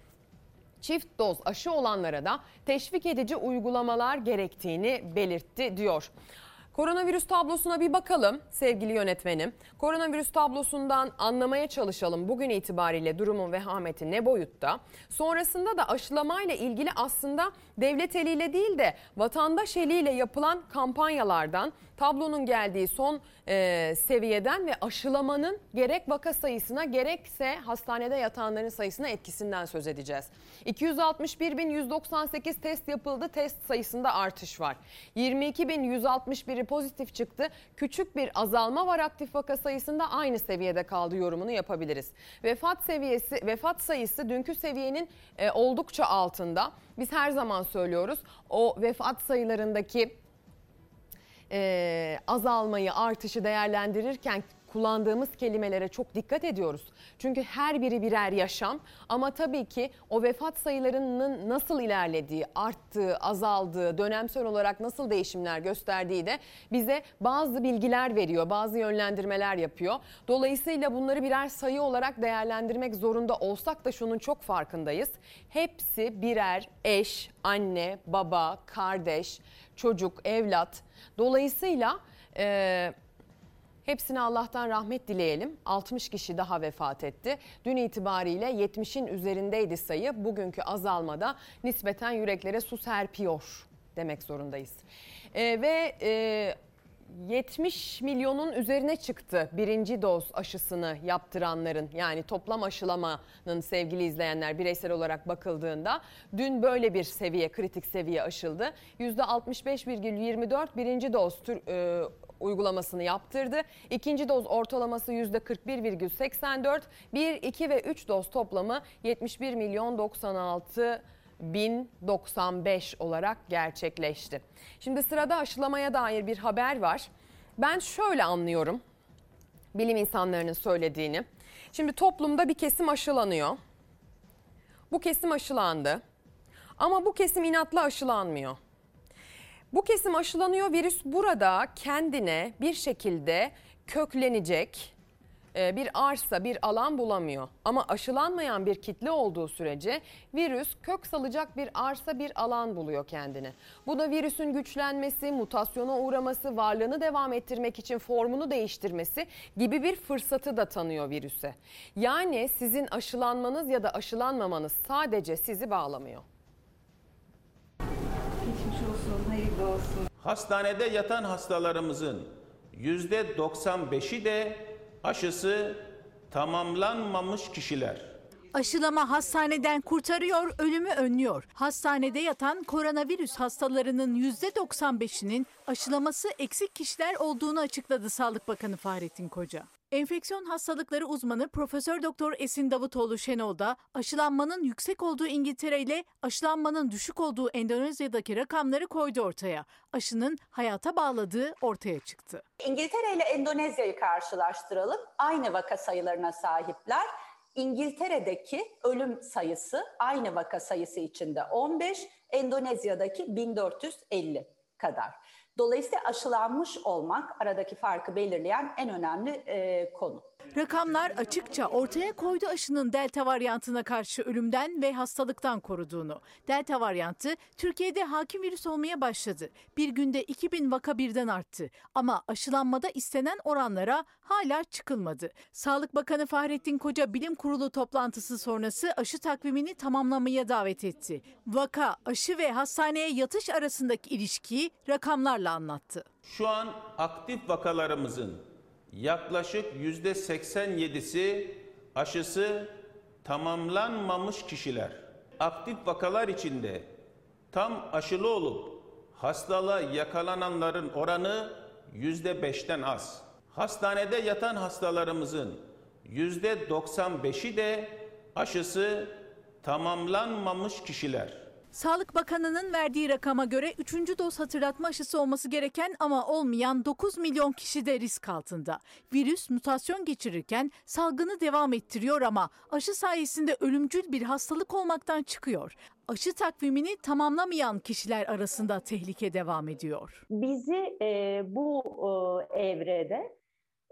çift doz aşı olanlara da teşvik edici uygulamalar gerektiğini belirtti diyor. Koronavirüs tablosuna bir bakalım sevgili yönetmenim. Koronavirüs tablosundan anlamaya çalışalım bugün itibariyle durumun vehameti ne boyutta. Sonrasında da aşılamayla ilgili aslında devlet eliyle değil de vatandaş eliyle yapılan kampanyalardan tablonun geldiği son e, seviyeden ve aşılamanın gerek vaka sayısına gerekse hastanede yatanların sayısına etkisinden söz edeceğiz. 261.198 test yapıldı. Test sayısında artış var. 22.161'i pozitif çıktı. Küçük bir azalma var aktif vaka sayısında aynı seviyede kaldı yorumunu yapabiliriz. Vefat seviyesi vefat sayısı dünkü seviyenin e, oldukça altında. Biz her zaman söylüyoruz. O vefat sayılarındaki e, azalmayı, artışı değerlendirirken kullandığımız kelimelere çok dikkat ediyoruz. Çünkü her biri birer yaşam ama tabii ki o vefat sayılarının nasıl ilerlediği, arttığı, azaldığı, dönemsel olarak nasıl değişimler gösterdiği de bize bazı bilgiler veriyor, bazı yönlendirmeler yapıyor. Dolayısıyla bunları birer sayı olarak değerlendirmek zorunda olsak da şunun çok farkındayız. Hepsi birer eş, anne, baba, kardeş, çocuk, evlat. Dolayısıyla e, hepsine Allah'tan rahmet dileyelim. 60 kişi daha vefat etti. Dün itibariyle 70'in üzerindeydi sayı. Bugünkü azalmada nispeten yüreklere su serpiyor demek zorundayız. E, ve e, 70 milyonun üzerine çıktı birinci doz aşısını yaptıranların yani toplam aşılamanın sevgili izleyenler bireysel olarak bakıldığında dün böyle bir seviye kritik seviye aşıldı. %65,24 birinci doz tür, e, uygulamasını yaptırdı. İkinci doz ortalaması %41,84. 1, 2 ve 3 doz toplamı 71 milyon 96 1095 olarak gerçekleşti. Şimdi sırada aşılamaya dair bir haber var. Ben şöyle anlıyorum bilim insanlarının söylediğini. Şimdi toplumda bir kesim aşılanıyor. Bu kesim aşılandı. Ama bu kesim inatla aşılanmıyor. Bu kesim aşılanıyor. Virüs burada kendine bir şekilde köklenecek bir arsa, bir alan bulamıyor. Ama aşılanmayan bir kitle olduğu sürece virüs kök salacak bir arsa, bir alan buluyor kendine. Bu da virüsün güçlenmesi, mutasyona uğraması, varlığını devam ettirmek için formunu değiştirmesi gibi bir fırsatı da tanıyor virüse. Yani sizin aşılanmanız ya da aşılanmamanız sadece sizi bağlamıyor. Hastanede yatan hastalarımızın yüzde 95'i de aşısı tamamlanmamış kişiler. Aşılama hastaneden kurtarıyor, ölümü önlüyor. Hastanede yatan koronavirüs hastalarının %95'inin aşılaması eksik kişiler olduğunu açıkladı Sağlık Bakanı Fahrettin Koca. Enfeksiyon hastalıkları uzmanı Profesör Doktor Esin Davutoğlu Şenol'da aşılanmanın yüksek olduğu İngiltere ile aşılanmanın düşük olduğu Endonezya'daki rakamları koydu ortaya. Aşının hayata bağladığı ortaya çıktı. İngiltere ile Endonezya'yı karşılaştıralım. Aynı vaka sayılarına sahipler. İngiltere'deki ölüm sayısı aynı vaka sayısı içinde 15, Endonezya'daki 1450 kadar. Dolayısıyla aşılanmış olmak aradaki farkı belirleyen en önemli e, konu. Rakamlar açıkça ortaya koydu aşının delta varyantına karşı ölümden ve hastalıktan koruduğunu. Delta varyantı Türkiye'de hakim virüs olmaya başladı. Bir günde 2000 vaka birden arttı. Ama aşılanmada istenen oranlara hala çıkılmadı. Sağlık Bakanı Fahrettin Koca bilim kurulu toplantısı sonrası aşı takvimini tamamlamaya davet etti. Vaka, aşı ve hastaneye yatış arasındaki ilişkiyi rakamlarla anlattı. Şu an aktif vakalarımızın yaklaşık yüzde 87'si aşısı tamamlanmamış kişiler. Aktif vakalar içinde tam aşılı olup hastalığa yakalananların oranı yüzde 5'ten az. Hastanede yatan hastalarımızın yüzde 95'i de aşısı tamamlanmamış kişiler. Sağlık Bakanı'nın verdiği rakama göre 3. doz hatırlatma aşısı olması gereken ama olmayan 9 milyon kişi de risk altında. Virüs mutasyon geçirirken salgını devam ettiriyor ama aşı sayesinde ölümcül bir hastalık olmaktan çıkıyor. Aşı takvimini tamamlamayan kişiler arasında tehlike devam ediyor. Bizi e, bu e, evrede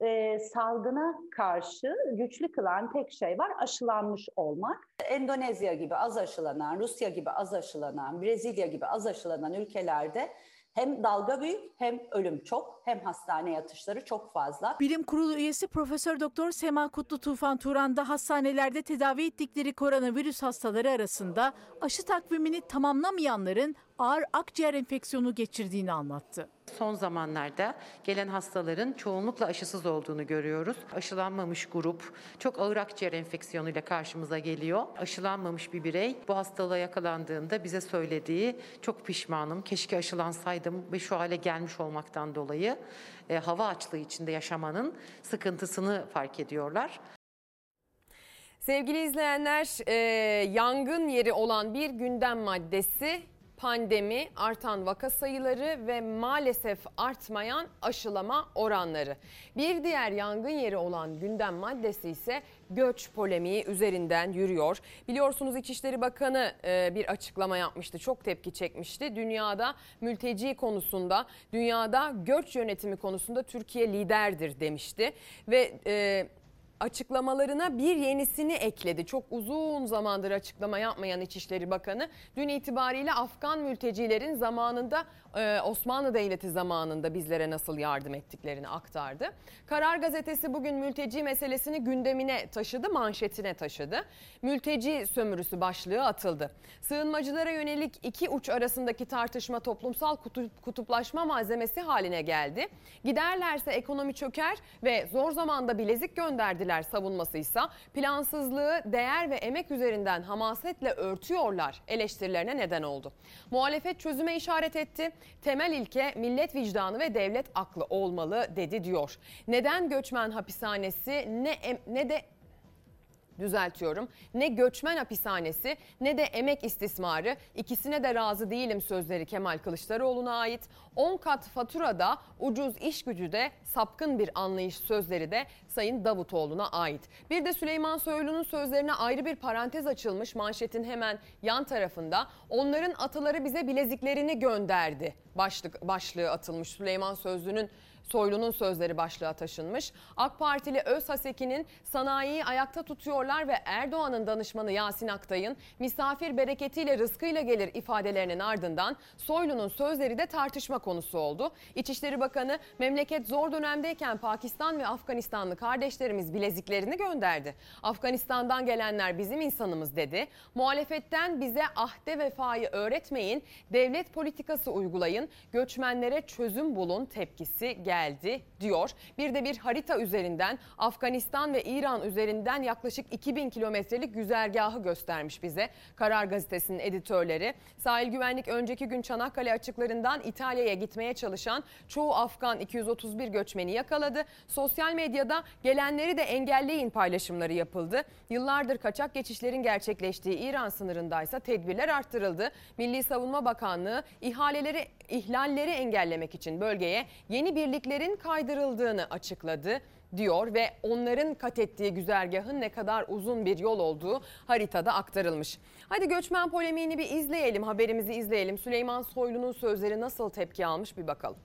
e, salgına karşı güçlü kılan tek şey var aşılanmış olmak. Endonezya gibi az aşılanan, Rusya gibi az aşılanan, Brezilya gibi az aşılanan ülkelerde hem dalga büyük hem ölüm çok hem hastane yatışları çok fazla. Bilim Kurulu üyesi Profesör Doktor Sema Kutlu Tufan Turan da hastanelerde tedavi ettikleri koronavirüs hastaları arasında aşı takvimini tamamlamayanların ağır akciğer enfeksiyonu geçirdiğini anlattı. Son zamanlarda gelen hastaların çoğunlukla aşısız olduğunu görüyoruz. Aşılanmamış grup çok ağır akciğer enfeksiyonuyla karşımıza geliyor. Aşılanmamış bir birey bu hastalığa yakalandığında bize söylediği çok pişmanım, keşke aşılansaydım ve şu hale gelmiş olmaktan dolayı e, hava açlığı içinde yaşamanın sıkıntısını fark ediyorlar. Sevgili izleyenler, e, yangın yeri olan bir gündem maddesi pandemi, artan vaka sayıları ve maalesef artmayan aşılama oranları. Bir diğer yangın yeri olan gündem maddesi ise göç polemiği üzerinden yürüyor. Biliyorsunuz İçişleri Bakanı e, bir açıklama yapmıştı. Çok tepki çekmişti. Dünyada mülteci konusunda, dünyada göç yönetimi konusunda Türkiye liderdir demişti. Ve e, açıklamalarına bir yenisini ekledi. Çok uzun zamandır açıklama yapmayan İçişleri Bakanı dün itibariyle Afgan mültecilerin zamanında e, Osmanlı Devleti zamanında bizlere nasıl yardım ettiklerini aktardı. Karar gazetesi bugün mülteci meselesini gündemine taşıdı, manşetine taşıdı. Mülteci sömürüsü başlığı atıldı. Sığınmacılara yönelik iki uç arasındaki tartışma toplumsal kutup, kutuplaşma malzemesi haline geldi. Giderlerse ekonomi çöker ve zor zamanda bilezik gönderdiler savunmasıysa plansızlığı değer ve emek üzerinden hamasetle örtüyorlar eleştirilerine neden oldu. Muhalefet çözüme işaret etti. Temel ilke millet vicdanı ve devlet aklı olmalı dedi diyor. Neden göçmen hapishanesi ne ne de düzeltiyorum. Ne göçmen hapishanesi ne de emek istismarı ikisine de razı değilim sözleri Kemal Kılıçdaroğlu'na ait. 10 kat faturada ucuz iş gücü de sapkın bir anlayış sözleri de Sayın Davutoğlu'na ait. Bir de Süleyman Soylu'nun sözlerine ayrı bir parantez açılmış manşetin hemen yan tarafında. Onların ataları bize bileziklerini gönderdi başlık başlığı atılmış Süleyman Sözlü'nün Soylu'nun sözleri başlığa taşınmış. AK Partili Özhaseki'nin sanayiyi ayakta tutuyorlar ve Erdoğan'ın danışmanı Yasin Aktay'ın misafir bereketiyle rızkıyla gelir ifadelerinin ardından Soylu'nun sözleri de tartışma konusu oldu. İçişleri Bakanı memleket zor dönemdeyken Pakistan ve Afganistanlı kardeşlerimiz bileziklerini gönderdi. Afganistan'dan gelenler bizim insanımız dedi. Muhalefetten bize ahde vefayı öğretmeyin, devlet politikası uygulayın, göçmenlere çözüm bulun tepkisi geldi diyor. Bir de bir harita üzerinden Afganistan ve İran üzerinden yaklaşık 2000 kilometrelik güzergahı göstermiş bize. Karar Gazetesi'nin editörleri. Sahil güvenlik önceki gün Çanakkale açıklarından İtalya'ya gitmeye çalışan çoğu Afgan 231 göçmeni yakaladı. Sosyal medyada gelenleri de engelleyin paylaşımları yapıldı. Yıllardır kaçak geçişlerin gerçekleştiği İran sınırındaysa tedbirler arttırıldı. Milli Savunma Bakanlığı ihaleleri ihlalleri engellemek için bölgeye yeni birliklerin kaydırıldığını açıkladı diyor ve onların kat ettiği güzergahın ne kadar uzun bir yol olduğu haritada aktarılmış. Hadi göçmen polemiğini bir izleyelim, haberimizi izleyelim. Süleyman Soylu'nun sözleri nasıl tepki almış bir bakalım.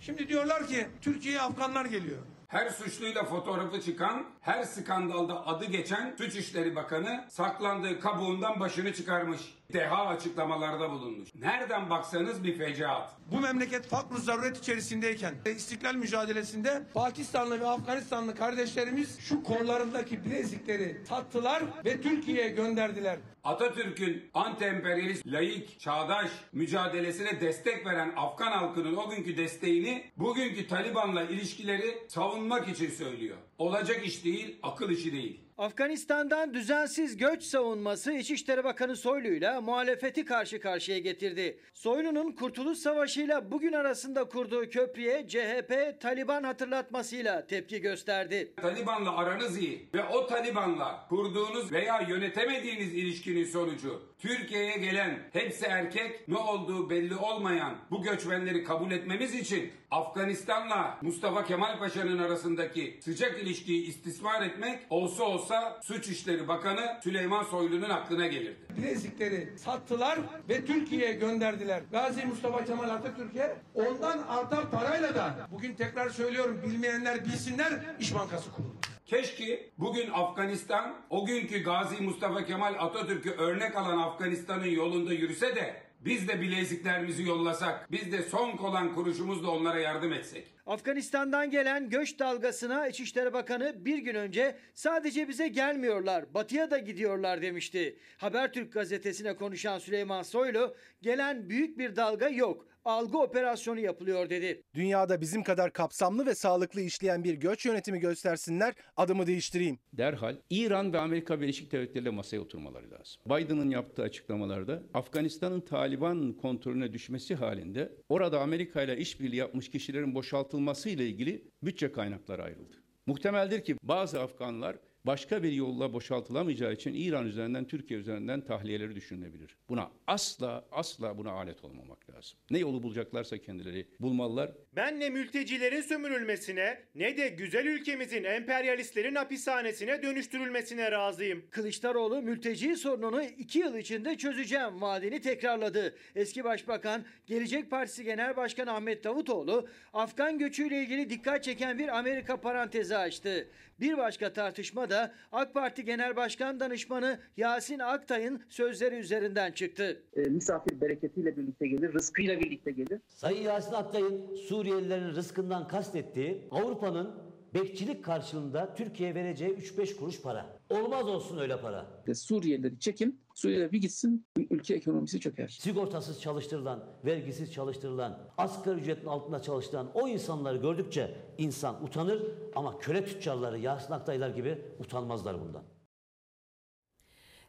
Şimdi diyorlar ki Türkiye'ye Afganlar geliyor. Her suçluyla fotoğrafı çıkan, her skandalda adı geçen Suç İşleri Bakanı saklandığı kabuğundan başını çıkarmış. Deha açıklamalarda bulunmuş. Nereden baksanız bir fecaat. Bu memleket fakr zaruret içerisindeyken istiklal mücadelesinde Pakistanlı ve Afganistanlı kardeşlerimiz şu kollarındaki bilezikleri tattılar ve Türkiye'ye gönderdiler. Atatürk'ün anti-emperyalist, laik, çağdaş mücadelesine destek veren Afgan halkının o günkü desteğini bugünkü Taliban'la ilişkileri savunmak için söylüyor. Olacak iş değil, akıl işi değil. Afganistan'dan düzensiz göç savunması İçişleri Bakanı Soylu'yla muhalefeti karşı karşıya getirdi. Soylu'nun Kurtuluş Savaşı'yla bugün arasında kurduğu köprüye CHP Taliban hatırlatmasıyla tepki gösterdi. Taliban'la aranız iyi ve o Taliban'la kurduğunuz veya yönetemediğiniz ilişkinin sonucu Türkiye'ye gelen hepsi erkek ne olduğu belli olmayan bu göçmenleri kabul etmemiz için Afganistan'la Mustafa Kemal Paşa'nın arasındaki sıcak ilişkiyi istismar etmek olsa olsa Suç İşleri Bakanı Süleyman Soylu'nun aklına gelirdi. Bilezikleri sattılar ve Türkiye'ye gönderdiler. Gazi Mustafa Kemal Atatürk'e ondan artan parayla da bugün tekrar söylüyorum bilmeyenler bilsinler İş Bankası kuruldu. Keşke bugün Afganistan o günkü Gazi Mustafa Kemal Atatürk'ü örnek alan Afganistan'ın yolunda yürüse de biz de bileziklerimizi yollasak, biz de son kalan kuruşumuzla onlara yardım etsek. Afganistan'dan gelen göç dalgasına İçişleri Bakanı bir gün önce sadece bize gelmiyorlar, batıya da gidiyorlar demişti. Habertürk gazetesine konuşan Süleyman Soylu, gelen büyük bir dalga yok algı operasyonu yapılıyor dedi. Dünyada bizim kadar kapsamlı ve sağlıklı işleyen bir göç yönetimi göstersinler, adımı değiştireyim. Derhal İran ve Amerika Birleşik Devletleri ile masaya oturmaları lazım. Biden'ın yaptığı açıklamalarda Afganistan'ın Taliban kontrolüne düşmesi halinde orada Amerika ile işbirliği yapmış kişilerin boşaltılması ile ilgili bütçe kaynakları ayrıldı. Muhtemeldir ki bazı Afganlar başka bir yolla boşaltılamayacağı için İran üzerinden, Türkiye üzerinden tahliyeleri düşünülebilir. Buna asla asla buna alet olmamak lazım. Ne yolu bulacaklarsa kendileri bulmalılar. Ben ne mültecilerin sömürülmesine ne de güzel ülkemizin emperyalistlerin hapishanesine dönüştürülmesine razıyım. Kılıçdaroğlu mülteci sorununu iki yıl içinde çözeceğim vaadini tekrarladı. Eski Başbakan Gelecek Partisi Genel Başkanı Ahmet Davutoğlu Afgan göçüyle ilgili dikkat çeken bir Amerika parantezi açtı. Bir başka tartışma da AK Parti Genel Başkan Danışmanı Yasin Aktay'ın sözleri üzerinden çıktı. E, misafir bereketiyle birlikte gelir, rızkıyla birlikte gelir. Sayın Yasin Aktay'ın Suriyelilerin rızkından kastettiği Avrupa'nın bekçilik karşılığında Türkiye'ye vereceği 3-5 kuruş para. Olmaz olsun öyle para. Suriyelileri çekin, Suriyeliler bir gitsin, ülke ekonomisi çöker. Sigortasız çalıştırılan, vergisiz çalıştırılan, asgari ücretin altında çalıştıran o insanları gördükçe insan utanır ama köle tüccarları Yasin Aktaylar gibi utanmazlar bundan.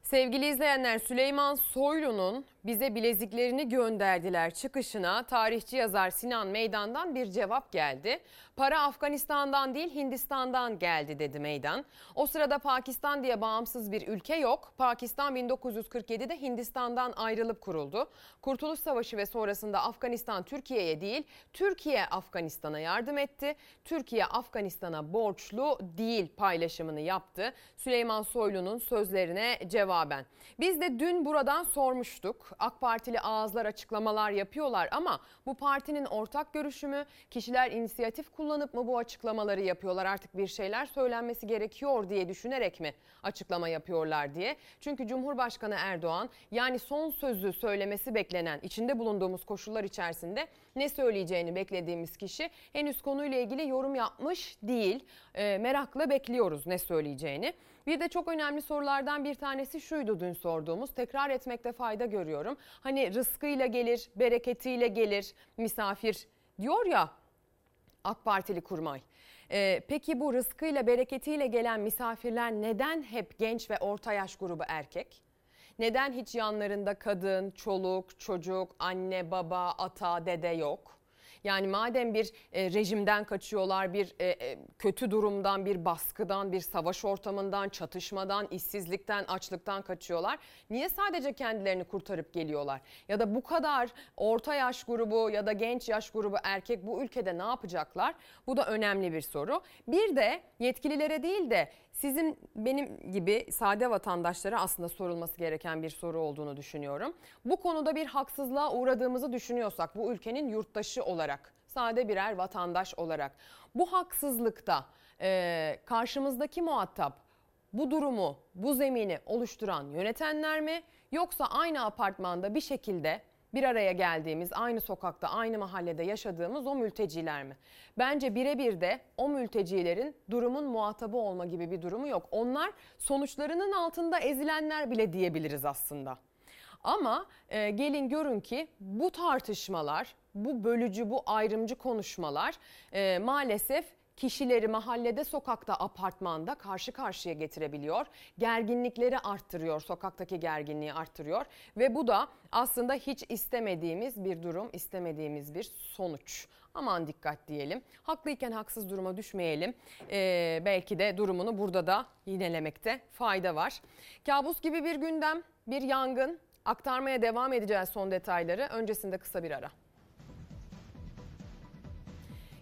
Sevgili izleyenler Süleyman Soylu'nun bize bileziklerini gönderdiler çıkışına tarihçi yazar Sinan Meydan'dan bir cevap geldi. Para Afganistan'dan değil Hindistan'dan geldi dedi Meydan. O sırada Pakistan diye bağımsız bir ülke yok. Pakistan 1947'de Hindistan'dan ayrılıp kuruldu. Kurtuluş Savaşı ve sonrasında Afganistan Türkiye'ye değil Türkiye Afganistan'a yardım etti. Türkiye Afganistan'a borçlu değil paylaşımını yaptı. Süleyman Soylu'nun sözlerine cevaben. Biz de dün buradan sormuştuk. AK Partili ağızlar açıklamalar yapıyorlar ama bu partinin ortak görüşü mü? Kişiler inisiyatif kullanıp mı bu açıklamaları yapıyorlar? Artık bir şeyler söylenmesi gerekiyor diye düşünerek mi açıklama yapıyorlar diye. Çünkü Cumhurbaşkanı Erdoğan yani son sözü söylemesi beklenen içinde bulunduğumuz koşullar içerisinde ne söyleyeceğini beklediğimiz kişi henüz konuyla ilgili yorum yapmış değil. E, merakla bekliyoruz ne söyleyeceğini. Bir de çok önemli sorulardan bir tanesi şuydu dün sorduğumuz. Tekrar etmekte fayda görüyorum. Hani rızkıyla gelir, bereketiyle gelir misafir diyor ya AK Partili kurmay. Ee, peki bu rızkıyla bereketiyle gelen misafirler neden hep genç ve orta yaş grubu erkek? Neden hiç yanlarında kadın, çoluk, çocuk, anne, baba, ata, dede yok? Yani madem bir e, rejimden kaçıyorlar, bir e, e, kötü durumdan, bir baskıdan, bir savaş ortamından, çatışmadan, işsizlikten, açlıktan kaçıyorlar. Niye sadece kendilerini kurtarıp geliyorlar? Ya da bu kadar orta yaş grubu ya da genç yaş grubu erkek bu ülkede ne yapacaklar? Bu da önemli bir soru. Bir de yetkililere değil de sizin benim gibi sade vatandaşlara aslında sorulması gereken bir soru olduğunu düşünüyorum. Bu konuda bir haksızlığa uğradığımızı düşünüyorsak bu ülkenin yurttaşı olarak, sade birer vatandaş olarak bu haksızlıkta e, karşımızdaki muhatap bu durumu, bu zemini oluşturan yönetenler mi yoksa aynı apartmanda bir şekilde bir araya geldiğimiz, aynı sokakta, aynı mahallede yaşadığımız o mülteciler mi? Bence birebir de o mültecilerin durumun muhatabı olma gibi bir durumu yok. Onlar sonuçlarının altında ezilenler bile diyebiliriz aslında. Ama e, gelin görün ki bu tartışmalar, bu bölücü, bu ayrımcı konuşmalar e, maalesef kişileri mahallede, sokakta, apartmanda karşı karşıya getirebiliyor. Gerginlikleri arttırıyor, sokaktaki gerginliği arttırıyor ve bu da aslında hiç istemediğimiz bir durum, istemediğimiz bir sonuç. Aman dikkat diyelim. Haklıyken haksız duruma düşmeyelim. Ee, belki de durumunu burada da yinelemekte fayda var. Kabus gibi bir gündem, bir yangın. Aktarmaya devam edeceğiz son detayları. Öncesinde kısa bir ara.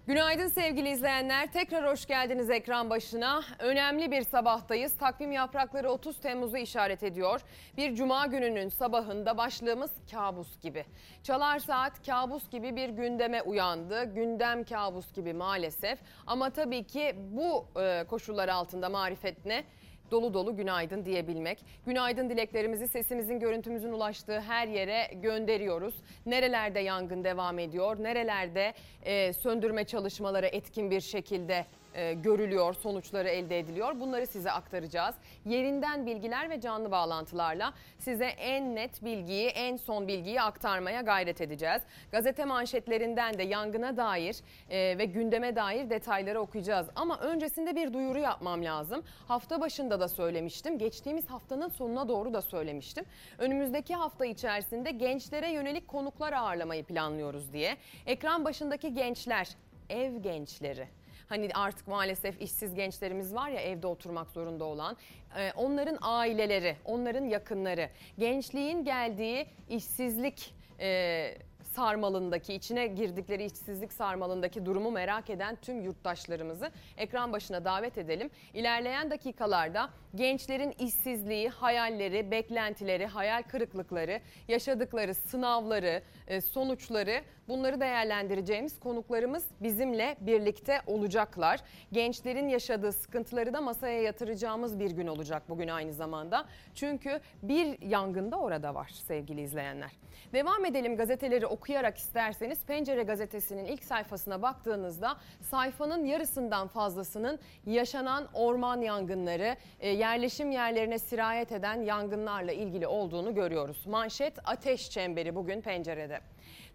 Günaydın sevgili izleyenler. Tekrar hoş geldiniz ekran başına. Önemli bir sabahtayız. Takvim yaprakları 30 Temmuz'u işaret ediyor. Bir cuma gününün sabahında başlığımız kabus gibi. Çalar saat kabus gibi bir gündeme uyandı. Gündem kabus gibi maalesef. Ama tabii ki bu e, koşullar altında marifet ne? Dolu dolu günaydın diyebilmek. Günaydın dileklerimizi sesimizin görüntümüzün ulaştığı her yere gönderiyoruz. Nerelerde yangın devam ediyor, nerelerde e, söndürme çalışmaları etkin bir şekilde e, görülüyor, sonuçları elde ediliyor. Bunları size aktaracağız. Yerinden bilgiler ve canlı bağlantılarla size en net bilgiyi, en son bilgiyi aktarmaya gayret edeceğiz. Gazete manşetlerinden de yangına dair e, ve gündeme dair detayları okuyacağız. Ama öncesinde bir duyuru yapmam lazım. Hafta başında da söylemiştim. Geçtiğimiz haftanın sonuna doğru da söylemiştim. Önümüzdeki hafta içerisinde gençlere yönelik konuklar ağırlamayı planlıyoruz diye. Ekran başındaki gençler, ev gençleri Hani artık maalesef işsiz gençlerimiz var ya evde oturmak zorunda olan. e, onların aileleri, onların yakınları, gençliğin geldiği işsizlik e, sarmalındaki, içine girdikleri işsizlik sarmalındaki durumu merak eden tüm yurttaşlarımızı ekran başına davet edelim. İlerleyen dakikalarda gençlerin işsizliği, hayalleri, beklentileri, hayal kırıklıkları, yaşadıkları sınavları, e, sonuçları bunları değerlendireceğimiz konuklarımız bizimle birlikte olacaklar. Gençlerin yaşadığı sıkıntıları da masaya yatıracağımız bir gün olacak bugün aynı zamanda. Çünkü bir yangın da orada var sevgili izleyenler. Devam edelim gazeteleri okuyarak isterseniz Pencere gazetesinin ilk sayfasına baktığınızda sayfanın yarısından fazlasının yaşanan orman yangınları, e, yerleşim yerlerine sirayet eden yangınlarla ilgili olduğunu görüyoruz. Manşet ateş çemberi bugün pencerede.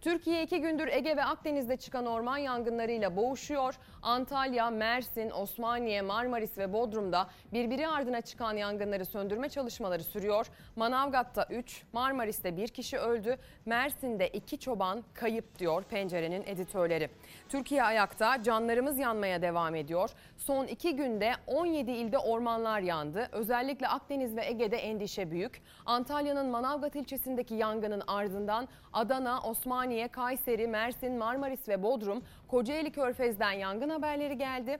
Türkiye iki gündür Ege ve Akdeniz'de çıkan orman yangınlarıyla boğuşuyor. Antalya, Mersin, Osmaniye, Marmaris ve Bodrum'da birbiri ardına çıkan yangınları söndürme çalışmaları sürüyor. Manavgat'ta 3, Marmaris'te 1 kişi öldü. Mersin'de 2 çoban kayıp diyor pencerenin editörleri. Türkiye ayakta canlarımız yanmaya devam ediyor. Son 2 günde 17 ilde ormanlar yandı. Özellikle Akdeniz ve Ege'de endişe büyük. Antalya'nın Manavgat ilçesindeki yangının ardından Adana, Osmaniye, Kayseri, Mersin, Marmaris ve Bodrum, Kocaeli Körfez'den yangın haberleri geldi.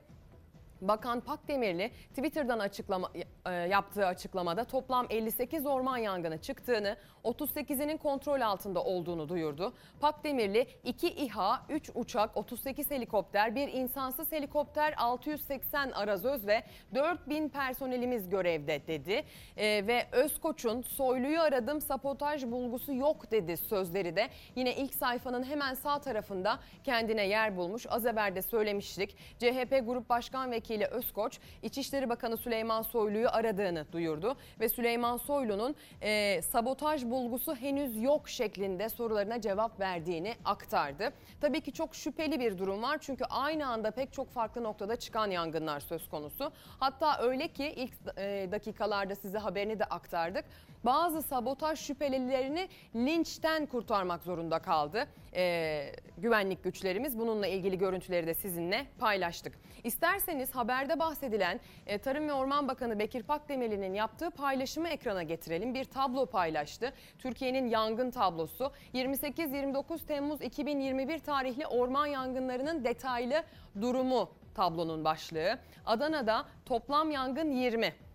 Bakan Pakdemirli Twitter'dan açıklama e, yaptığı açıklamada toplam 58 orman yangını çıktığını, 38'inin kontrol altında olduğunu duyurdu. Pakdemirli 2 İHA, 3 uçak, 38 helikopter, bir insansız helikopter, 680 arazöz ve 4000 personelimiz görevde dedi. E, ve Özkoç'un soyluyu aradım sabotaj bulgusu yok dedi sözleri de yine ilk sayfanın hemen sağ tarafında kendine yer bulmuş. Az evvel de söylemiştik. CHP Grup Başkan Vekili Özkoç, İçişleri Bakanı Süleyman Soylu'yu aradığını duyurdu ve Süleyman Soylu'nun e, sabotaj bulgusu henüz yok şeklinde sorularına cevap verdiğini aktardı. Tabii ki çok şüpheli bir durum var çünkü aynı anda pek çok farklı noktada çıkan yangınlar söz konusu. Hatta öyle ki ilk e, dakikalarda size haberini de aktardık. Bazı sabotaj şüphelilerini linçten kurtarmak zorunda kaldı. Ee, güvenlik güçlerimiz bununla ilgili görüntüleri de sizinle paylaştık. İsterseniz haberde bahsedilen e, Tarım ve Orman Bakanı Bekir Pakdemirli'nin yaptığı paylaşımı ekrana getirelim. Bir tablo paylaştı. Türkiye'nin yangın tablosu 28-29 Temmuz 2021 tarihli orman yangınlarının detaylı durumu tablonun başlığı. Adana'da toplam yangın 20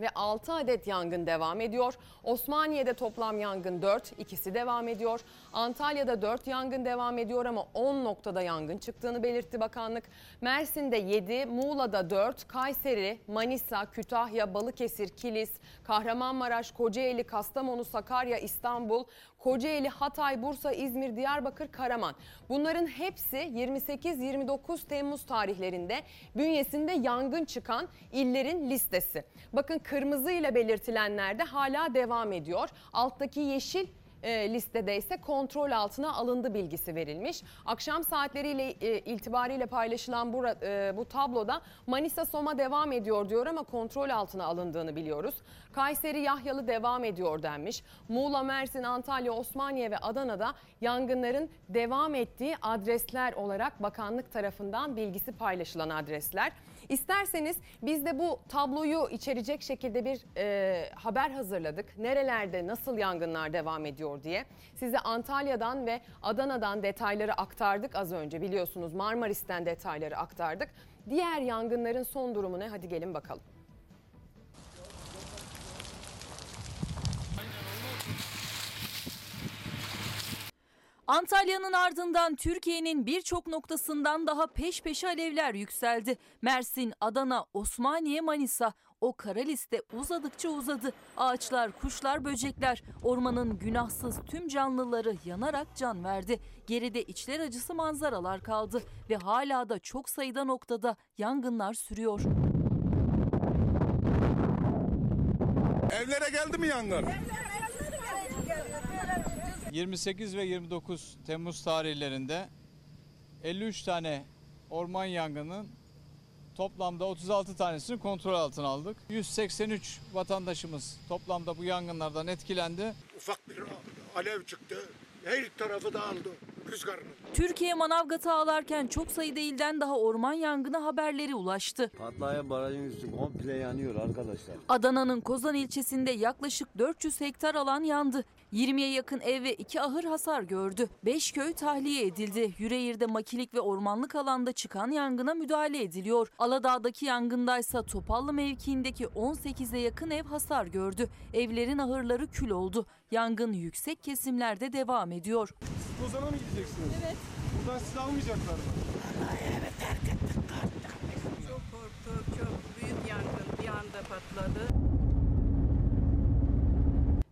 ve 6 adet yangın devam ediyor. Osmaniye'de toplam yangın 4, ikisi devam ediyor. Antalya'da 4 yangın devam ediyor ama 10 noktada yangın çıktığını belirtti bakanlık. Mersin'de 7, Muğla'da 4, Kayseri, Manisa, Kütahya, Balıkesir, Kilis, Kahramanmaraş, Kocaeli, Kastamonu, Sakarya, İstanbul, Kocaeli, Hatay, Bursa, İzmir, Diyarbakır, Karaman. Bunların hepsi 28-29 Temmuz tarihlerinde bünyesinde yangın çıkan illerin listesi. Bakın kırmızı ile belirtilenler de hala devam ediyor. Alttaki yeşil e, listede ise kontrol altına alındı bilgisi verilmiş. Akşam saatleriyle e, itibariyle paylaşılan bu, e, bu tabloda Manisa Soma devam ediyor diyor ama kontrol altına alındığını biliyoruz. Kayseri Yahyalı devam ediyor denmiş. Muğla, Mersin, Antalya, Osmaniye ve Adana'da yangınların devam ettiği adresler olarak bakanlık tarafından bilgisi paylaşılan adresler. İsterseniz biz de bu tabloyu içerecek şekilde bir e, haber hazırladık. Nerelerde nasıl yangınlar devam ediyor diye. Size Antalya'dan ve Adana'dan detayları aktardık az önce biliyorsunuz Marmaris'ten detayları aktardık. Diğer yangınların son durumu ne? Hadi gelin bakalım. Antalya'nın ardından Türkiye'nin birçok noktasından daha peş peşe alevler yükseldi. Mersin, Adana, Osmaniye, Manisa o kara liste uzadıkça uzadı. Ağaçlar, kuşlar, böcekler ormanın günahsız tüm canlıları yanarak can verdi. Geride içler acısı manzaralar kaldı ve hala da çok sayıda noktada yangınlar sürüyor. Evlere geldi mi yangın? 28 ve 29 Temmuz tarihlerinde 53 tane orman yangının toplamda 36 tanesini kontrol altına aldık. 183 vatandaşımız toplamda bu yangınlardan etkilendi. Ufak bir alev çıktı. Her tarafı dağıldı. rüzgarının. Türkiye Manavgat'ı ağlarken çok sayıda ilden daha orman yangını haberleri ulaştı. Patlayan barajın üstü komple yanıyor arkadaşlar. Adana'nın Kozan ilçesinde yaklaşık 400 hektar alan yandı. 20'ye yakın ev ve 2 ahır hasar gördü. 5 köy tahliye edildi. Yüreğir'de makilik ve ormanlık alanda çıkan yangına müdahale ediliyor. Aladağ'daki yangındaysa Topallı mevkiindeki 18'e yakın ev hasar gördü. Evlerin ahırları kül oldu. Yangın yüksek kesimlerde devam ediyor. Kozan'a mı gideceksiniz? Evet. Buradan sizi almayacaklar mı? Çok korktuk, çok büyük yangın bir anda patladı.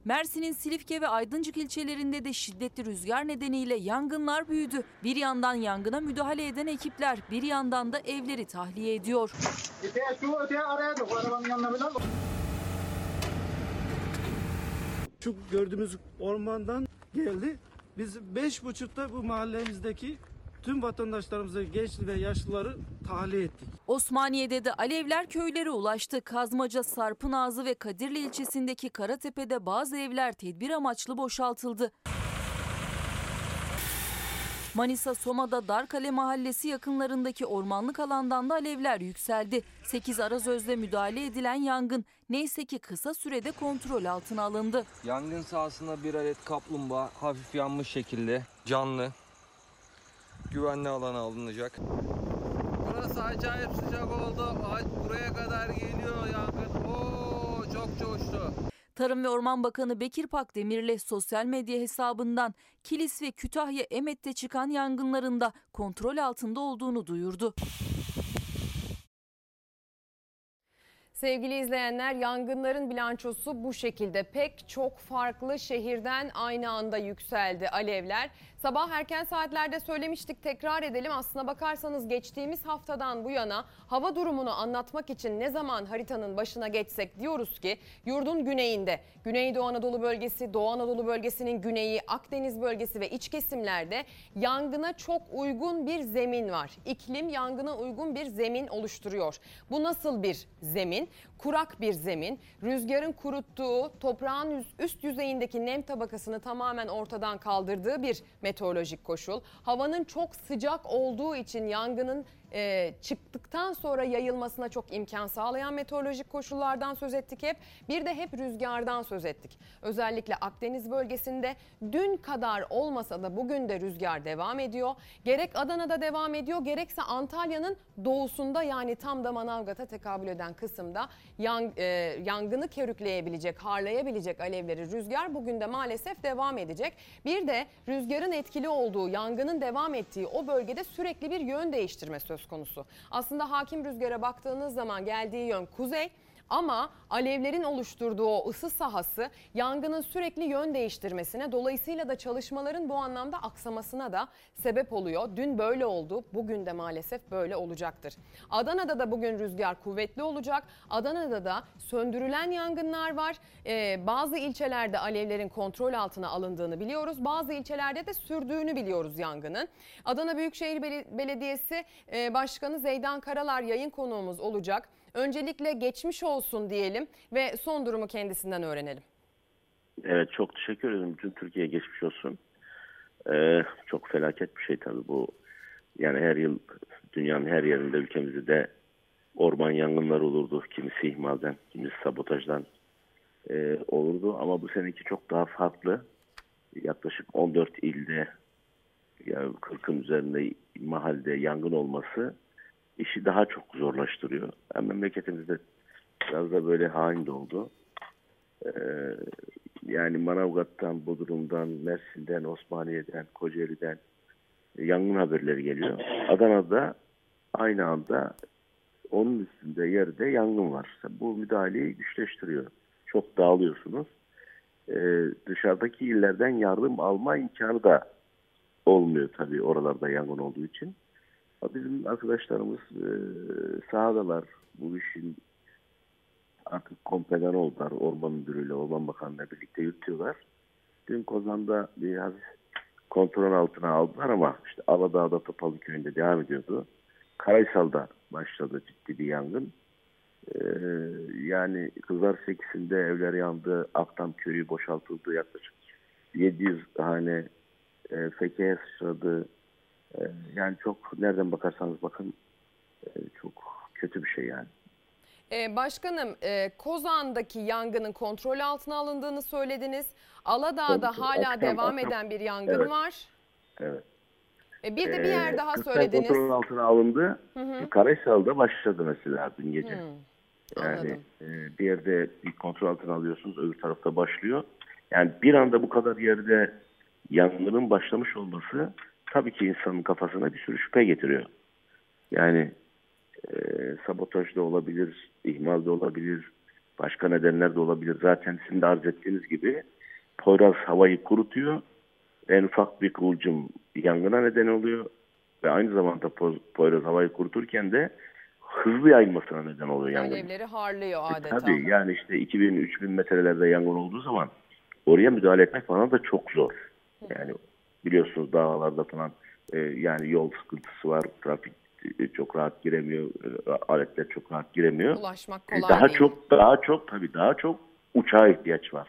Mersin'in Silifke ve Aydıncık ilçelerinde de şiddetli rüzgar nedeniyle yangınlar büyüdü. Bir yandan yangına müdahale eden ekipler bir yandan da evleri tahliye ediyor. Şu gördüğümüz ormandan geldi. Biz beş buçukta bu mahallemizdeki tüm vatandaşlarımızı, genç ve yaşlıları tahliye ettik. Osmaniye'de de alevler köylere ulaştı. Kazmaca, Sarpınazı ve Kadirli ilçesindeki Karatepe'de bazı evler tedbir amaçlı boşaltıldı. Manisa Soma'da Darkale Mahallesi yakınlarındaki ormanlık alandan da alevler yükseldi. 8 arazözle müdahale edilen yangın neyse ki kısa sürede kontrol altına alındı. Yangın sahasında bir adet kaplumbağa hafif yanmış şekilde canlı güvenli alana alınacak. Burası acayip sıcak oldu. Buraya kadar geliyor yangın. Oo çok coştu. Tarım ve Orman Bakanı Bekir Pakdemirli sosyal medya hesabından Kilis ve Kütahya Emet'te çıkan yangınlarında kontrol altında olduğunu duyurdu. Sevgili izleyenler yangınların bilançosu bu şekilde pek çok farklı şehirden aynı anda yükseldi alevler. Sabah erken saatlerde söylemiştik tekrar edelim aslına bakarsanız geçtiğimiz haftadan bu yana hava durumunu anlatmak için ne zaman haritanın başına geçsek diyoruz ki yurdun güneyinde Güneydoğu Anadolu bölgesi, Doğu Anadolu bölgesinin güneyi, Akdeniz bölgesi ve iç kesimlerde yangına çok uygun bir zemin var. İklim yangına uygun bir zemin oluşturuyor. Bu nasıl bir zemin? Kurak bir zemin, rüzgarın kuruttuğu, toprağın üst yüzeyindeki nem tabakasını tamamen ortadan kaldırdığı bir meteorolojik koşul. Havanın çok sıcak olduğu için yangının e, çıktıktan sonra yayılmasına çok imkan sağlayan meteorolojik koşullardan söz ettik hep. Bir de hep rüzgardan söz ettik. Özellikle Akdeniz bölgesinde dün kadar olmasa da bugün de rüzgar devam ediyor. Gerek Adana'da devam ediyor gerekse Antalya'nın doğusunda yani tam da Manavgat'a tekabül eden kısımda yang, e, yangını körükleyebilecek, harlayabilecek alevleri rüzgar bugün de maalesef devam edecek. Bir de rüzgarın etkili olduğu, yangının devam ettiği o bölgede sürekli bir yön değiştirme söz konusu. Aslında hakim rüzgara baktığınız zaman geldiği yön kuzey ama alevlerin oluşturduğu o ısı sahası yangının sürekli yön değiştirmesine dolayısıyla da çalışmaların bu anlamda aksamasına da sebep oluyor. Dün böyle oldu bugün de maalesef böyle olacaktır. Adana'da da bugün rüzgar kuvvetli olacak. Adana'da da söndürülen yangınlar var. Ee, bazı ilçelerde alevlerin kontrol altına alındığını biliyoruz. Bazı ilçelerde de sürdüğünü biliyoruz yangının. Adana Büyükşehir Belediyesi e, Başkanı Zeydan Karalar yayın konuğumuz olacak. Öncelikle geçmiş olsun diyelim ve son durumu kendisinden öğrenelim. Evet çok teşekkür ederim. Bütün Türkiye'ye geçmiş olsun. Ee, çok felaket bir şey tabii bu. Yani her yıl dünyanın her yerinde ülkemizde de orman yangınları olurdu. Kimisi ihmalden, kimisi sabotajdan e, olurdu. Ama bu seneki çok daha farklı. Yaklaşık 14 ilde yani 40'ın üzerinde mahallede yangın olması işi daha çok zorlaştırıyor. Yani memleketimizde biraz da böyle hain de oldu. Ee, yani Manavgat'tan, Bodrum'dan, Mersin'den, Osmaniye'den, Kocaeli'den yangın haberleri geliyor. Adana'da aynı anda onun üstünde yerde yangın var. Bu müdahaleyi güçleştiriyor. Çok dağılıyorsunuz. Ee, dışarıdaki illerden yardım alma imkanı da olmuyor tabii oralarda yangın olduğu için. Bizim arkadaşlarımız e, sahadalar. Bu işin artık kompedan oldular. Orman Müdürü'yle, Orman Bakanı'yla birlikte yürütüyorlar. Dün Kozan'da bir hafif kontrol altına aldılar ama işte Aladağ'da Topalı Köyü'nde devam ediyordu. Karaysal'da başladı ciddi bir yangın. Ee, yani Kızlar Sekisi'nde evler yandı. Aktam Köyü boşaltıldı. Yaklaşık 700 hane e, fekeye sıçradı. E, yani çok nereden bakarsanız bakın e, çok kötü bir şey yani. Ee, başkanım e, Kozan'daki yangının kontrol altına alındığını söylediniz. Aladağ'da Kontrol, hala akşam, devam akşam. eden bir yangın Evet. var. Evet. E, bir de bir yer Ee, daha kısmen söylediniz. kontrol altına alındı. Karahisar'da başladı mesela dün gece. Yani e, bir yerde bir kontrol altına alıyorsunuz, öbür tarafta başlıyor. Yani bir anda bu kadar yerde yangının başlamış olması tabii ki insanın kafasına bir sürü şüphe getiriyor. Yani e, sabotaj da olabilir, ihmal de olabilir, başka nedenler de olabilir. Zaten sizin de arz ettiğiniz gibi Poyraz havayı kurutuyor. En ufak bir kıvılcım yangına neden oluyor. Ve aynı zamanda Po- Poyraz havayı kuruturken de hızlı yayılmasına neden oluyor yangın. Alevleri harlıyor E, adeta. Tabii yani işte 2000-3000 metrelerde yangın olduğu zaman oraya müdahale etmek falan da çok zor. Yani biliyorsunuz dağlarda falan e, yani yol sıkıntısı var, trafik e, çok rahat giremiyor, e, aletler çok rahat giremiyor. Ulaşmak E, kolay daha değil. çok daha çok tabii daha çok uçağa ihtiyaç var.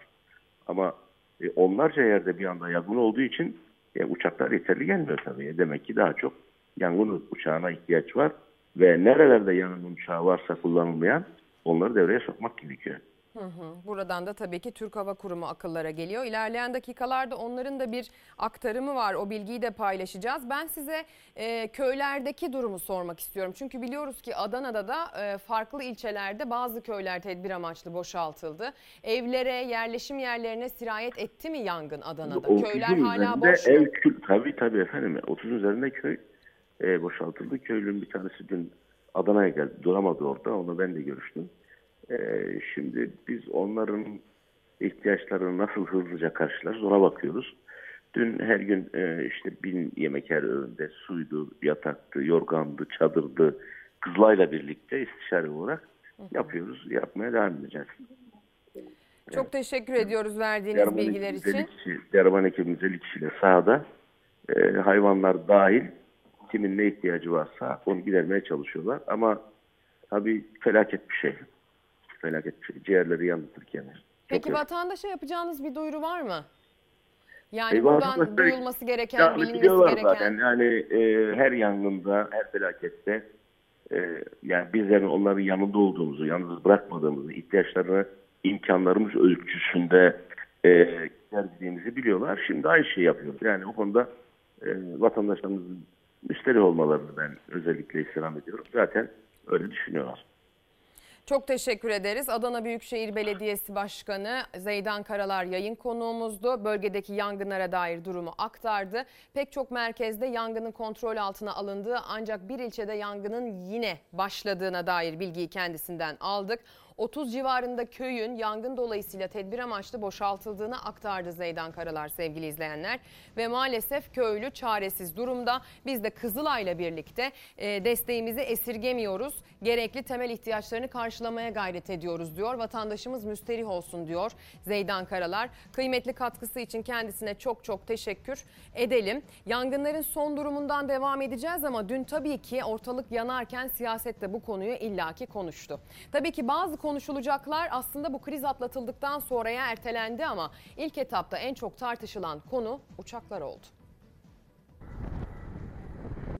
Ama e, onlarca yerde bir anda yangın olduğu için e, uçaklar yeterli gelmiyor tabii. E, Demek ki daha çok yangın uçağına ihtiyaç var ve nerelerde yangın uçağı varsa kullanılmayan onları devreye sokmak gerekiyor. Hı hı. Buradan da tabii ki Türk Hava Kurumu akıllara geliyor. İlerleyen dakikalarda onların da bir aktarımı var. O bilgiyi de paylaşacağız. Ben size e, köylerdeki durumu sormak istiyorum. Çünkü biliyoruz ki Adana'da da e, farklı ilçelerde bazı köyler tedbir amaçlı boşaltıldı. Evlere, yerleşim yerlerine sirayet etti mi yangın Adana'da? 30'un Köyler hala boş mu? ev, tabii tabii efendim. 30'un üzerinde köy e, boşaltıldı. Köylünün bir tanesi dün Adana'ya geldi. Duramadı orada. Onu ben de görüştüm. E, şimdi biz onların ihtiyaçlarını nasıl hızlıca karşılarız ona bakıyoruz. Dün her gün e, işte bin yemek her öğünde suydu, yataktı, yorgandı, çadırdı. Kızılay'la birlikte istişare olarak yapıyoruz. Yapmaya devam edeceğiz. Çok teşekkür ediyoruz verdiğiniz Derman bilgiler için. 50 kişi, Derman ekibimiz 50 kişiyle sahada e, hayvanlar dahil kimin ne ihtiyacı varsa onu gidermeye çalışıyorlar. Ama tabii felaket bir şey. Felaket şey. Ciğerleri yandı Türkiye'nin. Peki Çok vatandaşa yapacağınız bir duyuru var mı? Yani E, buradan duyulması gereken, bilinmesi gereken. zaten. Yani e, her yangında, her felakette e, yani bizlerin onların yanında olduğumuzu, yalnız bırakmadığımızı, ihtiyaçlarını imkanlarımız ölçüsünde e, giderdiğimizi biliyorlar. Şimdi aynı şeyi yapıyoruz. Yani o konuda e, vatandaşlarımızın müsterih olmalarını ben özellikle istirham ediyorum. Zaten öyle düşünüyorlar. Çok teşekkür ederiz. Adana Büyükşehir Belediyesi Başkanı Zeydan Karalar yayın konuğumuzdu. Bölgedeki yangınlara dair durumu aktardı. Pek çok merkezde yangının kontrol altına alındığı ancak bir ilçede yangının yine başladığına dair bilgiyi kendisinden aldık. 30 civarında köyün yangın dolayısıyla tedbir amaçlı boşaltıldığını aktardı Zeydan Karalar sevgili izleyenler. Ve maalesef köylü çaresiz durumda. Biz de Kızılay'la birlikte e, desteğimizi esirgemiyoruz. Gerekli temel ihtiyaçlarını karşılamaya gayret ediyoruz diyor. Vatandaşımız müsterih olsun diyor Zeydan Karalar. Kıymetli katkısı için kendisine çok çok teşekkür edelim. Yangınların son durumundan devam edeceğiz ama dün tabii ki ortalık yanarken siyaset de bu konuyu illaki konuştu. Tabii ki bazı konuşulacaklar aslında bu kriz atlatıldıktan sonraya ertelendi ama ilk etapta en çok tartışılan konu uçaklar oldu.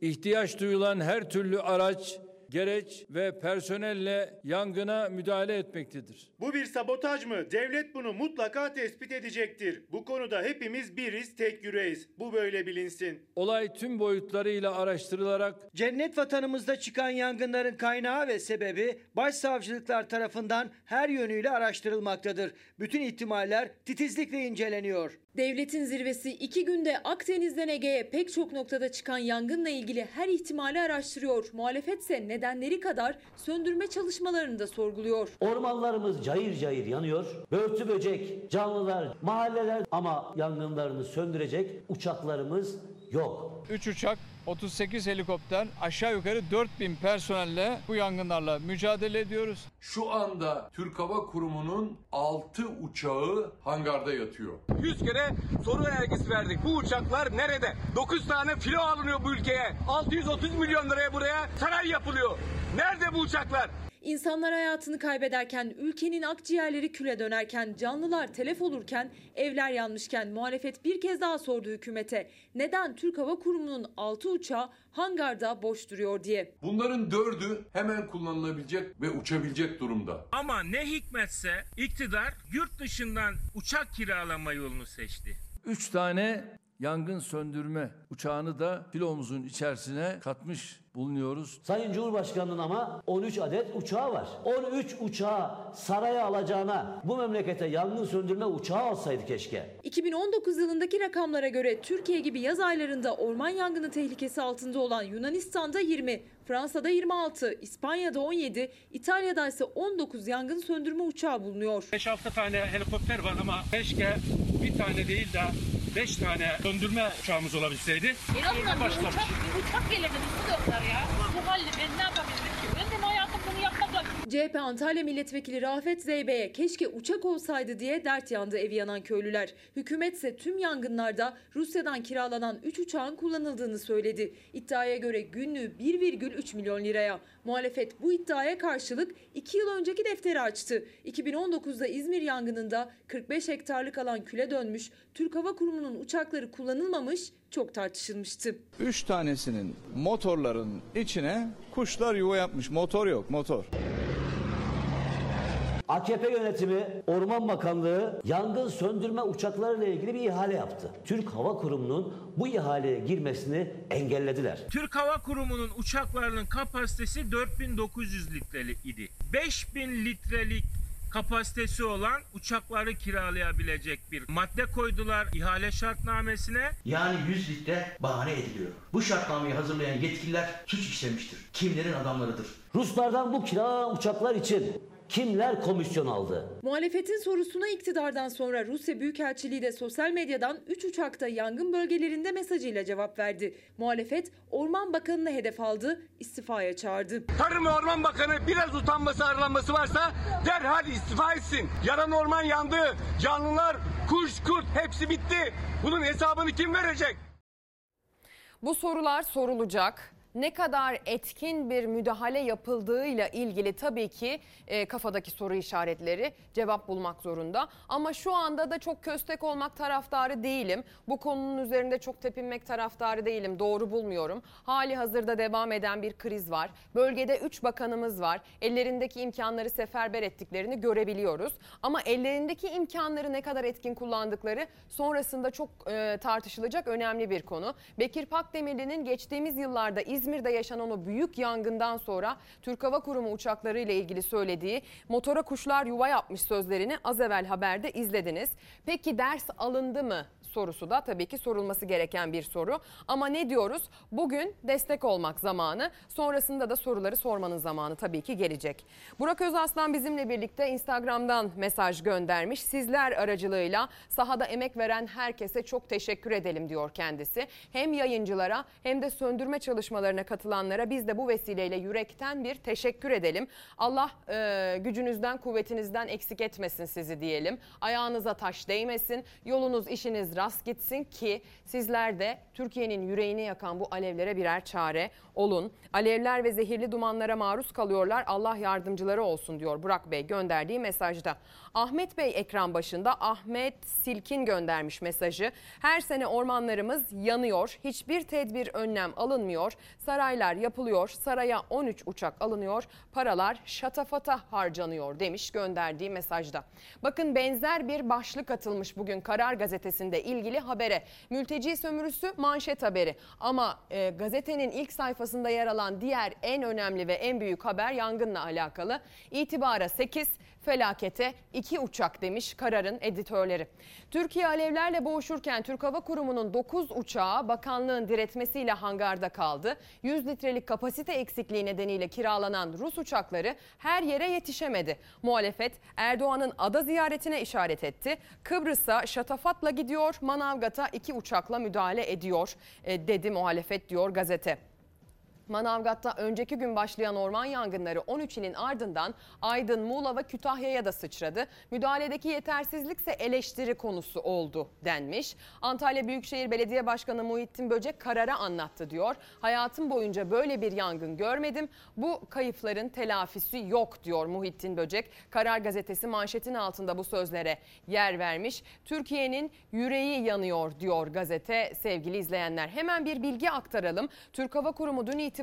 İhtiyaç duyulan her türlü araç, gereç ve personelle yangına müdahale etmektedir. Bu bir sabotaj mı? Devlet bunu mutlaka tespit edecektir. Bu konuda hepimiz biriz, tek yüreğiz. Bu böyle bilinsin. Olay tüm boyutlarıyla araştırılarak Cennet vatanımızda çıkan yangınların kaynağı ve sebebi başsavcılıklar tarafından her yönüyle araştırılmaktadır. Bütün ihtimaller titizlikle inceleniyor. Devletin zirvesi iki günde Akdeniz'den Ege'ye pek çok noktada çıkan yangınla ilgili her ihtimali araştırıyor. Muhalefetse nedenleri kadar söndürme çalışmalarını da sorguluyor. Ormanlarımız cayır cayır yanıyor. Börtü böcek, canlılar, mahalleler ama yangınlarını söndürecek uçaklarımız yok. 3 uçak, 38 helikopter, aşağı yukarı 4000 personelle bu yangınlarla mücadele ediyoruz. Şu anda Türk Hava Kurumu'nun 6 uçağı hangarda yatıyor. 100 kere soru vergisi verdik. Bu uçaklar nerede? 9 tane filo alınıyor bu ülkeye. 630 milyon liraya buraya saray yapılıyor. Nerede bu uçaklar? İnsanlar hayatını kaybederken, ülkenin akciğerleri küle dönerken, canlılar telef olurken, evler yanmışken muhalefet bir kez daha sordu hükümete. Neden Türk Hava Kurumu'nun 6 uçağı hangarda boş duruyor diye. Bunların dördü hemen kullanılabilecek ve uçabilecek durumda. Ama ne hikmetse iktidar yurt dışından uçak kiralama yolunu seçti. Üç tane yangın söndürme uçağını da filomuzun içerisine katmış bulunuyoruz. Sayın Cumhurbaşkanı'nın ama 13 adet uçağı var. 13 uçağı saraya alacağına bu memlekete yangın söndürme uçağı alsaydı keşke. 2019 yılındaki rakamlara göre Türkiye gibi yaz aylarında orman yangını tehlikesi altında olan Yunanistan'da 20, Fransa'da 26, İspanya'da 17, İtalya'da ise 19 yangın söndürme uçağı bulunuyor. 5-6 tane helikopter var ama keşke bir tane değil de 5 tane söndürme uçağımız olabilseydi. En azından bir uçak, bir uçak gelirdi bu dörtler ya. Bu halde ben ne yapabilirim ki? Ben de hayatım bunu yapmakla CHP Antalya Milletvekili Rafet Zeybe'ye keşke uçak olsaydı diye dert yandı evi yanan köylüler. Hükümetse tüm yangınlarda Rusya'dan kiralanan 3 uçağın kullanıldığını söyledi. İddiaya göre günlüğü 1,3 milyon liraya. Muhalefet bu iddiaya karşılık 2 yıl önceki defteri açtı. 2019'da İzmir yangınında 45 hektarlık alan küle dönmüş, Türk Hava Kurumu'nun uçakları kullanılmamış, çok tartışılmıştı. Üç tanesinin motorların içine kuşlar yuva yapmış. Motor yok motor. AKP yönetimi Orman Bakanlığı yangın söndürme uçaklarıyla ilgili bir ihale yaptı. Türk Hava Kurumu'nun bu ihaleye girmesini engellediler. Türk Hava Kurumu'nun uçaklarının kapasitesi 4900 litrelik idi. 5000 litrelik kapasitesi olan uçakları kiralayabilecek bir madde koydular ihale şartnamesine. Yani 100 litre bahane ediliyor. Bu şartnameyi hazırlayan yetkililer suç işlemiştir. Kimlerin adamlarıdır. Ruslardan bu kira uçaklar için kimler komisyon aldı? Muhalefetin sorusuna iktidardan sonra Rusya Büyükelçiliği de sosyal medyadan 3 uçakta yangın bölgelerinde mesajıyla cevap verdi. Muhalefet Orman Bakanı'nı hedef aldı, istifaya çağırdı. Tarım ve Orman Bakanı biraz utanması arlanması varsa derhal istifa etsin. Yaran orman yandı. Canlılar, kuş, kurt hepsi bitti. Bunun hesabını kim verecek? Bu sorular sorulacak. Ne kadar etkin bir müdahale yapıldığıyla ilgili tabii ki e, kafadaki soru işaretleri cevap bulmak zorunda. Ama şu anda da çok köstek olmak taraftarı değilim. Bu konunun üzerinde çok tepinmek taraftarı değilim. Doğru bulmuyorum. Hali hazırda devam eden bir kriz var. Bölgede 3 bakanımız var. Ellerindeki imkanları seferber ettiklerini görebiliyoruz. Ama ellerindeki imkanları ne kadar etkin kullandıkları sonrasında çok e, tartışılacak önemli bir konu. Bekir Pakdemirli'nin geçtiğimiz yıllarda İzmir'de yaşanan o büyük yangından sonra Türk Hava Kurumu uçakları ile ilgili söylediği motora kuşlar yuva yapmış sözlerini az evvel haberde izlediniz. Peki ders alındı mı sorusu da tabii ki sorulması gereken bir soru. Ama ne diyoruz? Bugün destek olmak zamanı, sonrasında da soruları sormanın zamanı tabii ki gelecek. Burak Özaslan bizimle birlikte Instagram'dan mesaj göndermiş. Sizler aracılığıyla sahada emek veren herkese çok teşekkür edelim diyor kendisi. Hem yayıncılara hem de söndürme çalışmalarına katılanlara biz de bu vesileyle yürekten bir teşekkür edelim. Allah e, gücünüzden, kuvvetinizden eksik etmesin sizi diyelim. Ayağınıza taş değmesin, yolunuz, işiniz rast gitsin ki sizler de Türkiye'nin yüreğini yakan bu alevlere birer çare olun. Alevler ve zehirli dumanlara maruz kalıyorlar. Allah yardımcıları olsun diyor Burak Bey gönderdiği mesajda. Ahmet Bey ekran başında Ahmet Silkin göndermiş mesajı. Her sene ormanlarımız yanıyor. Hiçbir tedbir önlem alınmıyor. Saraylar yapılıyor. Saraya 13 uçak alınıyor. Paralar şatafata harcanıyor demiş gönderdiği mesajda. Bakın benzer bir başlık atılmış bugün Karar Gazetesi'nde ilgili habere. Mülteci sömürüsü manşet haberi. Ama e, gazetenin ilk sayfasında yer alan diğer en önemli ve en büyük haber yangınla alakalı. İtibara 8, felakete 2 uçak demiş kararın editörleri. Türkiye alevlerle boğuşurken Türk Hava Kurumu'nun 9 uçağı bakanlığın diretmesiyle hangarda kaldı. 100 litrelik kapasite eksikliği nedeniyle kiralanan Rus uçakları her yere yetişemedi. Muhalefet Erdoğan'ın ada ziyaretine işaret etti. Kıbrıs'a şatafatla gidiyor, Manavgat'a iki uçakla müdahale ediyor e, dedi muhalefet diyor gazete. Manavgat'ta önceki gün başlayan orman yangınları 13 ilin ardından Aydın, Muğla ve Kütahya'ya da sıçradı. Müdahaledeki yetersizlik ise eleştiri konusu oldu denmiş. Antalya Büyükşehir Belediye Başkanı Muhittin Böcek karara anlattı diyor. Hayatım boyunca böyle bir yangın görmedim. Bu kayıpların telafisi yok diyor Muhittin Böcek. Karar gazetesi manşetin altında bu sözlere yer vermiş. Türkiye'nin yüreği yanıyor diyor gazete sevgili izleyenler. Hemen bir bilgi aktaralım. Türk Hava Kurumu dün itibariyle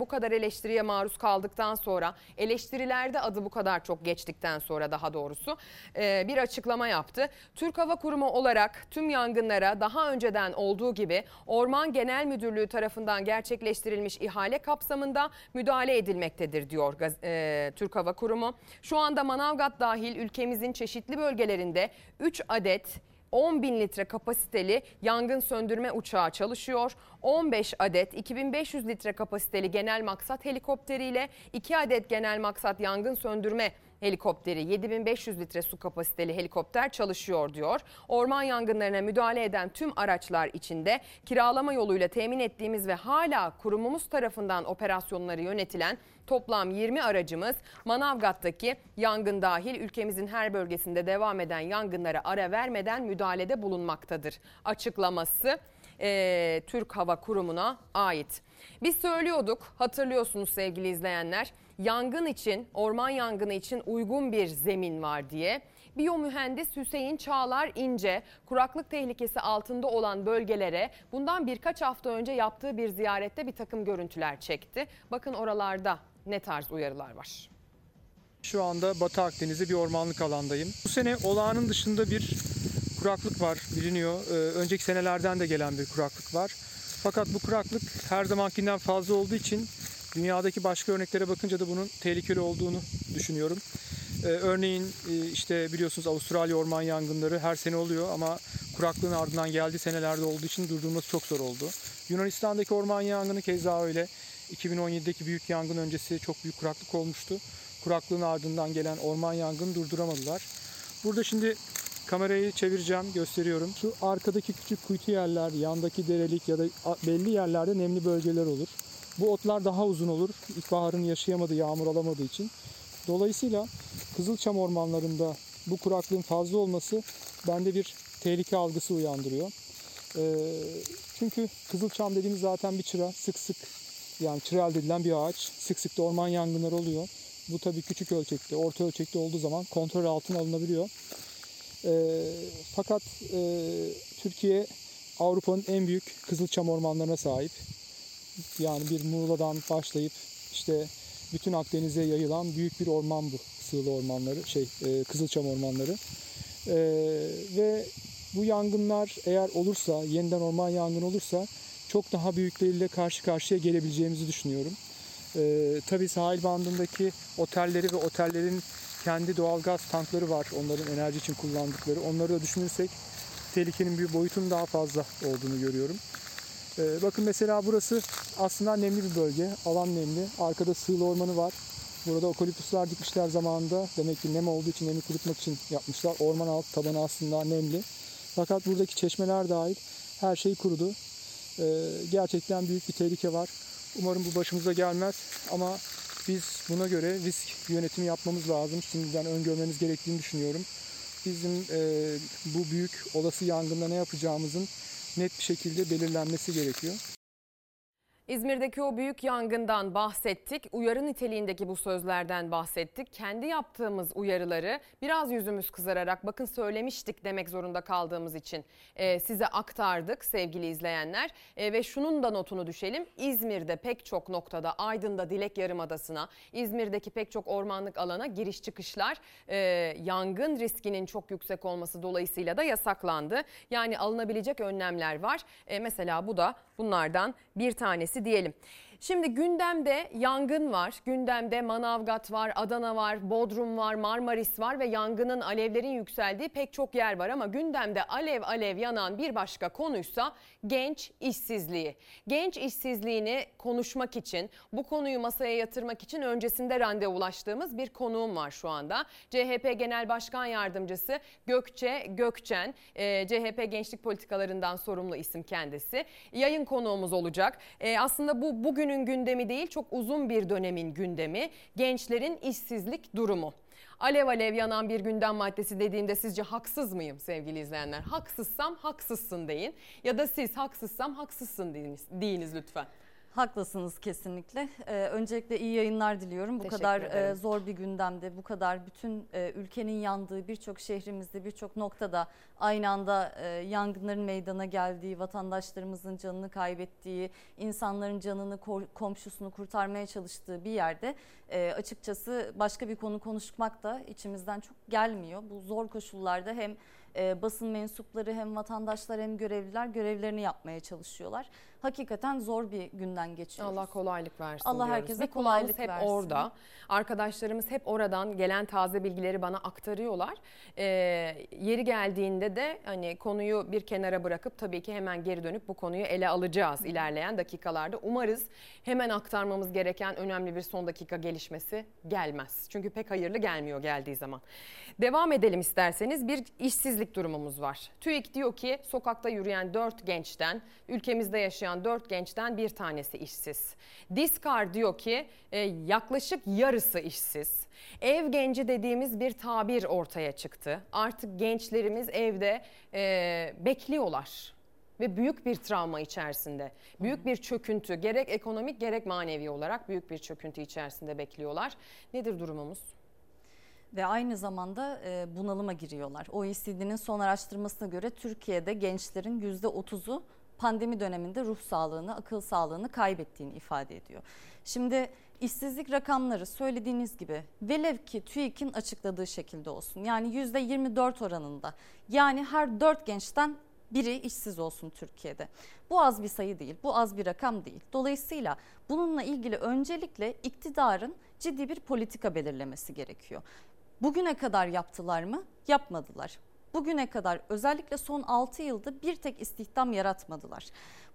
bu kadar eleştiriye maruz kaldıktan sonra eleştirilerde adı bu kadar çok geçtikten sonra daha doğrusu e, bir açıklama yaptı. Türk Hava Kurumu olarak tüm yangınlara daha önceden olduğu gibi Orman Genel Müdürlüğü tarafından gerçekleştirilmiş ihale kapsamında müdahale edilmektedir diyor e, Türk Hava Kurumu. Şu anda Manavgat dahil ülkemizin çeşitli bölgelerinde 3 adet 10 bin litre kapasiteli yangın söndürme uçağı çalışıyor. 15 adet 2500 litre kapasiteli genel maksat helikopteriyle 2 adet genel maksat yangın söndürme helikopteri 7500 litre su kapasiteli helikopter çalışıyor diyor. Orman yangınlarına müdahale eden tüm araçlar içinde kiralama yoluyla temin ettiğimiz ve hala kurumumuz tarafından operasyonları yönetilen toplam 20 aracımız Manavgat'taki yangın dahil ülkemizin her bölgesinde devam eden yangınlara ara vermeden müdahalede bulunmaktadır. Açıklaması e, Türk Hava Kurumu'na ait. Biz söylüyorduk hatırlıyorsunuz sevgili izleyenler yangın için orman yangını için uygun bir zemin var diye. Biyomühendis Hüseyin Çağlar İnce kuraklık tehlikesi altında olan bölgelere bundan birkaç hafta önce yaptığı bir ziyarette bir takım görüntüler çekti. Bakın oralarda ne tarz uyarılar var. Şu anda Batı Akdeniz'de bir ormanlık alandayım. Bu sene olağanın dışında bir kuraklık var biliniyor. Ee, önceki senelerden de gelen bir kuraklık var. Fakat bu kuraklık her zamankinden fazla olduğu için dünyadaki başka örneklere bakınca da bunun tehlikeli olduğunu düşünüyorum. Ee, örneğin e, işte biliyorsunuz Avustralya orman yangınları her sene oluyor ama kuraklığın ardından geldiği senelerde olduğu için durdurması çok zor oldu. Yunanistan'daki orman yangını keza öyle. 2017'deki büyük yangın öncesi çok büyük kuraklık olmuştu. Kuraklığın ardından gelen orman yangını durduramadılar. Burada şimdi kamerayı çevireceğim, gösteriyorum. Şu arkadaki küçük kuytu yerler, yandaki derelik ya da belli yerlerde nemli bölgeler olur. Bu otlar daha uzun olur. İlkbaharın yaşayamadığı, yağmur alamadığı için. Dolayısıyla Kızılçam ormanlarında bu kuraklığın fazla olması bende bir tehlike algısı uyandırıyor. Ee, çünkü Kızılçam dediğimiz zaten bir çıra, sık sık yani çıra elde edilen bir ağaç. Sık sık da orman yangınları oluyor. Bu tabii küçük ölçekte, orta ölçekte olduğu zaman kontrol altına alınabiliyor. E, fakat e, Türkiye Avrupa'nın en büyük Kızılçam ormanlarına sahip. Yani bir Muğla'dan başlayıp işte bütün Akdeniz'e yayılan büyük bir orman bu sığlı ormanları, şey e, Kızılçam ormanları. E, ve bu yangınlar eğer olursa, yeniden orman yangını olursa çok daha büyükleriyle karşı karşıya gelebileceğimizi düşünüyorum. E, tabii sahil bandındaki otelleri ve otellerin kendi doğalgaz tankları var. Onların enerji için kullandıkları. Onları da düşünürsek tehlikenin bir boyutun daha fazla olduğunu görüyorum. Ee, bakın mesela burası aslında nemli bir bölge. Alan nemli. Arkada sığlı ormanı var. Burada okaliptuslar dikmişler zamanında. Demek ki nem olduğu için nemi kurutmak için yapmışlar. Orman alt tabanı aslında nemli. Fakat buradaki çeşmeler dahil her şey kurudu. Ee, gerçekten büyük bir tehlike var. Umarım bu başımıza gelmez ama biz buna göre risk yönetimi yapmamız lazım. Şimdiden öngörmemiz gerektiğini düşünüyorum. Bizim e, bu büyük olası yangında ne yapacağımızın net bir şekilde belirlenmesi gerekiyor. İzmir'deki o büyük yangından bahsettik. Uyarı niteliğindeki bu sözlerden bahsettik. Kendi yaptığımız uyarıları biraz yüzümüz kızararak bakın söylemiştik demek zorunda kaldığımız için e, size aktardık sevgili izleyenler. E, ve şunun da notunu düşelim. İzmir'de pek çok noktada Aydın'da Dilek Yarımadası'na, İzmir'deki pek çok ormanlık alana giriş çıkışlar e, yangın riskinin çok yüksek olması dolayısıyla da yasaklandı. Yani alınabilecek önlemler var. E, mesela bu da bunlardan bir tanesi diyelim. Şimdi gündemde yangın var, gündemde Manavgat var, Adana var, Bodrum var, Marmaris var ve yangının alevlerin yükseldiği pek çok yer var ama gündemde alev alev yanan bir başka konuysa genç işsizliği. Genç işsizliğini konuşmak için, bu konuyu masaya yatırmak için öncesinde randevulaştığımız bir konuğum var şu anda. CHP Genel Başkan Yardımcısı Gökçe Gökçen, e, CHP gençlik politikalarından sorumlu isim kendisi. Yayın konuğumuz olacak. E, aslında bu bugünün bugünün gündemi değil çok uzun bir dönemin gündemi gençlerin işsizlik durumu. Alev alev yanan bir gündem maddesi dediğimde sizce haksız mıyım sevgili izleyenler? Haksızsam haksızsın deyin ya da siz haksızsam haksızsın deyiniz, deyiniz lütfen. Haklısınız kesinlikle. Ee, öncelikle iyi yayınlar diliyorum. Bu Teşekkür kadar e, zor bir gündemde, bu kadar bütün e, ülkenin yandığı birçok şehrimizde, birçok noktada aynı anda e, yangınların meydana geldiği, vatandaşlarımızın canını kaybettiği, insanların canını, komşusunu kurtarmaya çalıştığı bir yerde e, açıkçası başka bir konu konuşmak da içimizden çok gelmiyor. Bu zor koşullarda hem e, basın mensupları hem vatandaşlar hem görevliler görevlerini yapmaya çalışıyorlar. Hakikaten zor bir günden geçiyoruz. Allah kolaylık versin Allah diyoruz. herkese kulağımız kolaylık hep versin. orada. Arkadaşlarımız hep oradan gelen taze bilgileri bana aktarıyorlar. Ee, yeri geldiğinde de hani konuyu bir kenara bırakıp tabii ki hemen geri dönüp bu konuyu ele alacağız ilerleyen dakikalarda. Umarız hemen aktarmamız gereken önemli bir son dakika gelişmesi gelmez. Çünkü pek hayırlı gelmiyor geldiği zaman. Devam edelim isterseniz. Bir işsizlik durumumuz var. TÜİK diyor ki sokakta yürüyen 4 gençten, ülkemizde yaşayan 4 gençten bir tanesi işsiz. Diskar diyor ki e, yaklaşık yarısı işsiz. Ev genci dediğimiz bir tabir ortaya çıktı. Artık gençlerimiz evde e, bekliyorlar ve büyük bir travma içerisinde, büyük bir çöküntü, gerek ekonomik gerek manevi olarak büyük bir çöküntü içerisinde bekliyorlar. Nedir durumumuz? ve aynı zamanda e, bunalıma giriyorlar. OECD'nin son araştırmasına göre Türkiye'de gençlerin %30'u pandemi döneminde ruh sağlığını, akıl sağlığını kaybettiğini ifade ediyor. Şimdi işsizlik rakamları söylediğiniz gibi velev ki TÜİK'in açıkladığı şekilde olsun. Yani %24 oranında. Yani her 4 gençten biri işsiz olsun Türkiye'de. Bu az bir sayı değil, bu az bir rakam değil. Dolayısıyla bununla ilgili öncelikle iktidarın ciddi bir politika belirlemesi gerekiyor. Bugüne kadar yaptılar mı? Yapmadılar. Bugüne kadar özellikle son 6 yılda bir tek istihdam yaratmadılar.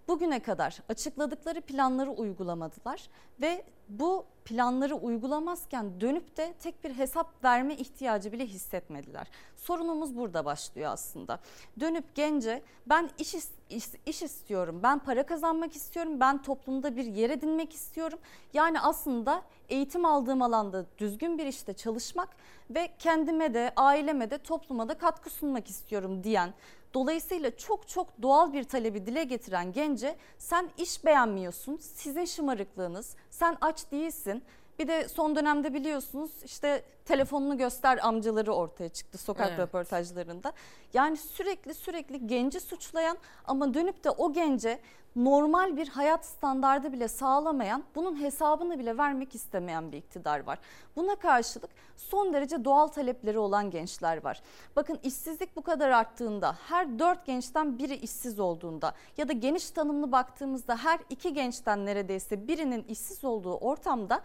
Bugüne kadar açıkladıkları planları uygulamadılar ve bu planları uygulamazken dönüp de tek bir hesap verme ihtiyacı bile hissetmediler. Sorunumuz burada başlıyor aslında. Dönüp gence ben iş, iş, iş istiyorum, ben para kazanmak istiyorum, ben toplumda bir yer edinmek istiyorum. Yani aslında eğitim aldığım alanda düzgün bir işte çalışmak ve kendime de, aileme de, topluma da katkı sunmak istiyorum diyen Dolayısıyla çok çok doğal bir talebi dile getiren gence sen iş beğenmiyorsun, sizin şımarıklığınız, sen aç değilsin. Bir de son dönemde biliyorsunuz işte telefonunu göster amcaları ortaya çıktı sokak Evet. röportajlarında. Yani sürekli sürekli genci suçlayan ama dönüp de o gence normal bir hayat standardı bile sağlamayan, bunun hesabını bile vermek istemeyen bir iktidar var. Buna karşılık son derece doğal talepleri olan gençler var. Bakın işsizlik bu kadar arttığında, her dört gençten biri işsiz olduğunda ya da geniş tanımlı baktığımızda her iki gençten neredeyse birinin işsiz olduğu ortamda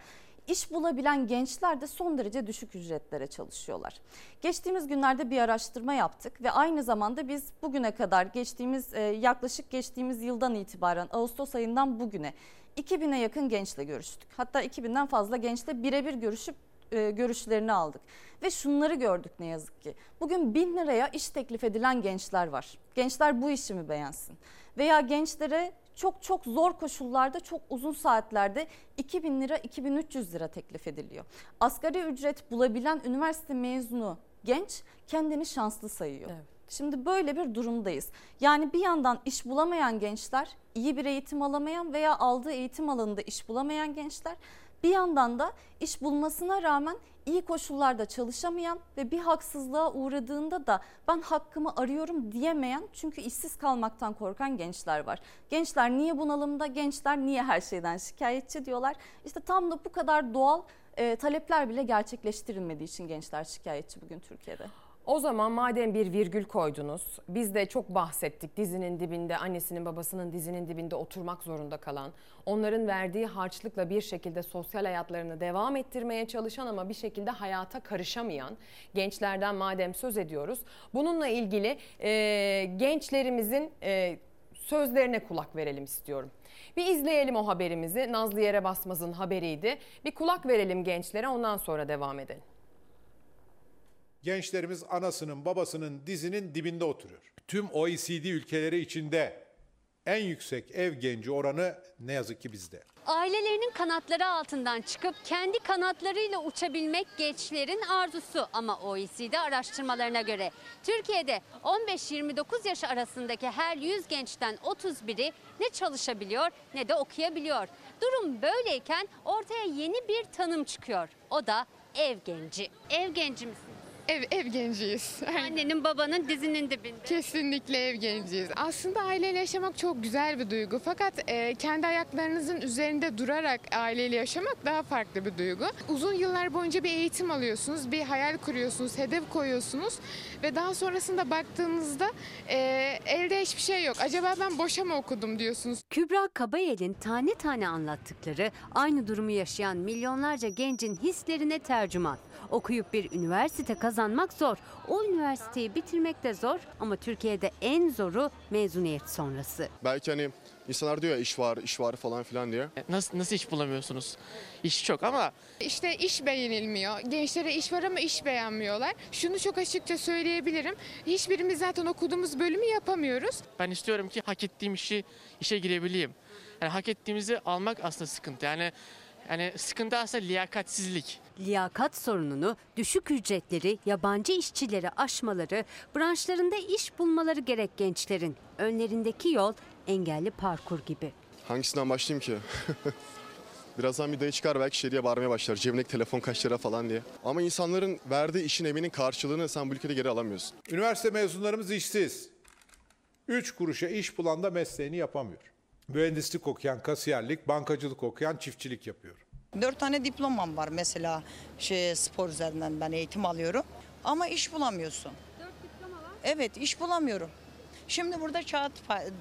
İş bulabilen gençler de son derece düşük ücretlere çalışıyorlar. Geçtiğimiz günlerde bir araştırma yaptık ve aynı zamanda biz bugüne kadar geçtiğimiz e, yaklaşık geçtiğimiz yıldan itibaren Ağustos ayından bugüne 2000'e yakın gençle görüştük. Hatta 2000'den fazla gençle birebir görüşüp e, görüşlerini aldık. Ve şunları gördük ne yazık ki. Bugün 1000 liraya iş teklif edilen gençler var. Gençler bu işi mi beğensin? Veya gençlere çok çok zor koşullarda çok uzun saatlerde 2000 lira 2300 lira teklif ediliyor. Asgari ücret bulabilen üniversite mezunu genç kendini şanslı sayıyor. Şimdi böyle bir durumdayız. Yani bir yandan iş bulamayan gençler, iyi bir eğitim alamayan veya aldığı eğitim alanında iş bulamayan gençler, bir yandan da iş bulmasına rağmen iyi koşullarda çalışamayan ve bir haksızlığa uğradığında da ben hakkımı arıyorum diyemeyen çünkü işsiz kalmaktan korkan gençler var. Gençler niye bunalımda, gençler niye her şeyden şikayetçi diyorlar. İşte tam da bu kadar doğal e, talepler bile gerçekleştirilmediği için gençler şikayetçi bugün Türkiye'de. O zaman madem bir virgül koydunuz, biz de çok bahsettik dizinin dibinde, annesinin babasının dizinin dibinde oturmak zorunda kalan, onların verdiği harçlıkla bir şekilde sosyal hayatlarını devam ettirmeye çalışan ama bir şekilde hayata karışamayan gençlerden madem söz ediyoruz, bununla ilgili e, gençlerimizin e, sözlerine kulak verelim istiyorum. Bir izleyelim o haberimizi. Nazlı Yere Basmaz'ın haberiydi. Bir kulak verelim gençlere ondan sonra devam edelim. Gençlerimiz anasının babasının dizinin dibinde oturuyor. Tüm OECD ülkeleri içinde en yüksek ev genci oranı ne yazık ki bizde. Ailelerinin kanatları altından çıkıp kendi kanatlarıyla uçabilmek gençlerin arzusu ama OECD araştırmalarına göre Türkiye'de 15-29 yaş arasındaki her 100 gençten 31'i ne çalışabiliyor ne de okuyabiliyor. Durum böyleyken ortaya yeni bir tanım çıkıyor. O da ev genci. Ev genci misin? Ev, ev genciyiz. (laughs) Annenin babanın dizinin dibinde. Kesinlikle ev genciyiz. Aslında aileyle yaşamak çok güzel bir duygu. Fakat e, kendi ayaklarınızın üzerinde durarak aileyle yaşamak daha farklı bir duygu. Uzun yıllar boyunca bir eğitim alıyorsunuz, bir hayal kuruyorsunuz, hedef koyuyorsunuz ve daha sonrasında baktığınızda e, elde hiçbir şey yok. Acaba ben boşa mı okudum diyorsunuz. Kübra Kabayel'in tane tane anlattıkları aynı durumu yaşayan milyonlarca gencin hislerine tercüman. Okuyup bir üniversite kazanmak zor. O üniversiteyi bitirmek de zor ama Türkiye'de en zoru mezuniyet sonrası. Belki hani insanlar diyor ya iş var, iş var falan filan diye. Nasıl nasıl iş bulamıyorsunuz? İş çok ama İşte iş beğenilmiyor. Gençlere iş var ama iş beğenmiyorlar. Şunu çok açıkça söyleyebilirim. Hiçbirimiz zaten okuduğumuz bölümü yapamıyoruz. ben istiyorum ki hak ettiğim işi işe girebileyim. Yani hak ettiğimizi almak aslında sıkıntı. Yani yani sıkıntı aslında liyakatsizlik. Liyakat sorununu, düşük ücretleri, yabancı işçileri aşmaları, branşlarında iş bulmaları gerek gençlerin. Önlerindeki yol engelli parkur gibi. Hangisinden başlayayım ki? (laughs) Birazdan bir dayı çıkar belki şey diye bağırmaya başlar. Cebindeki telefon kaç lira falan diye. Ama insanların verdiği işin emeğinin karşılığını sen bu ülkede geri alamıyorsun. Üniversite mezunlarımız işsiz. 3 kuruşa iş bulan da mesleğini yapamıyor. Mühendislik okuyan kasiyerlik, bankacılık okuyan çiftçilik yapıyor. Dört tane diplomam var mesela şey spor üzerinden ben eğitim alıyorum. Ama iş bulamıyorsun. Evet iş bulamıyorum. Şimdi burada kağıt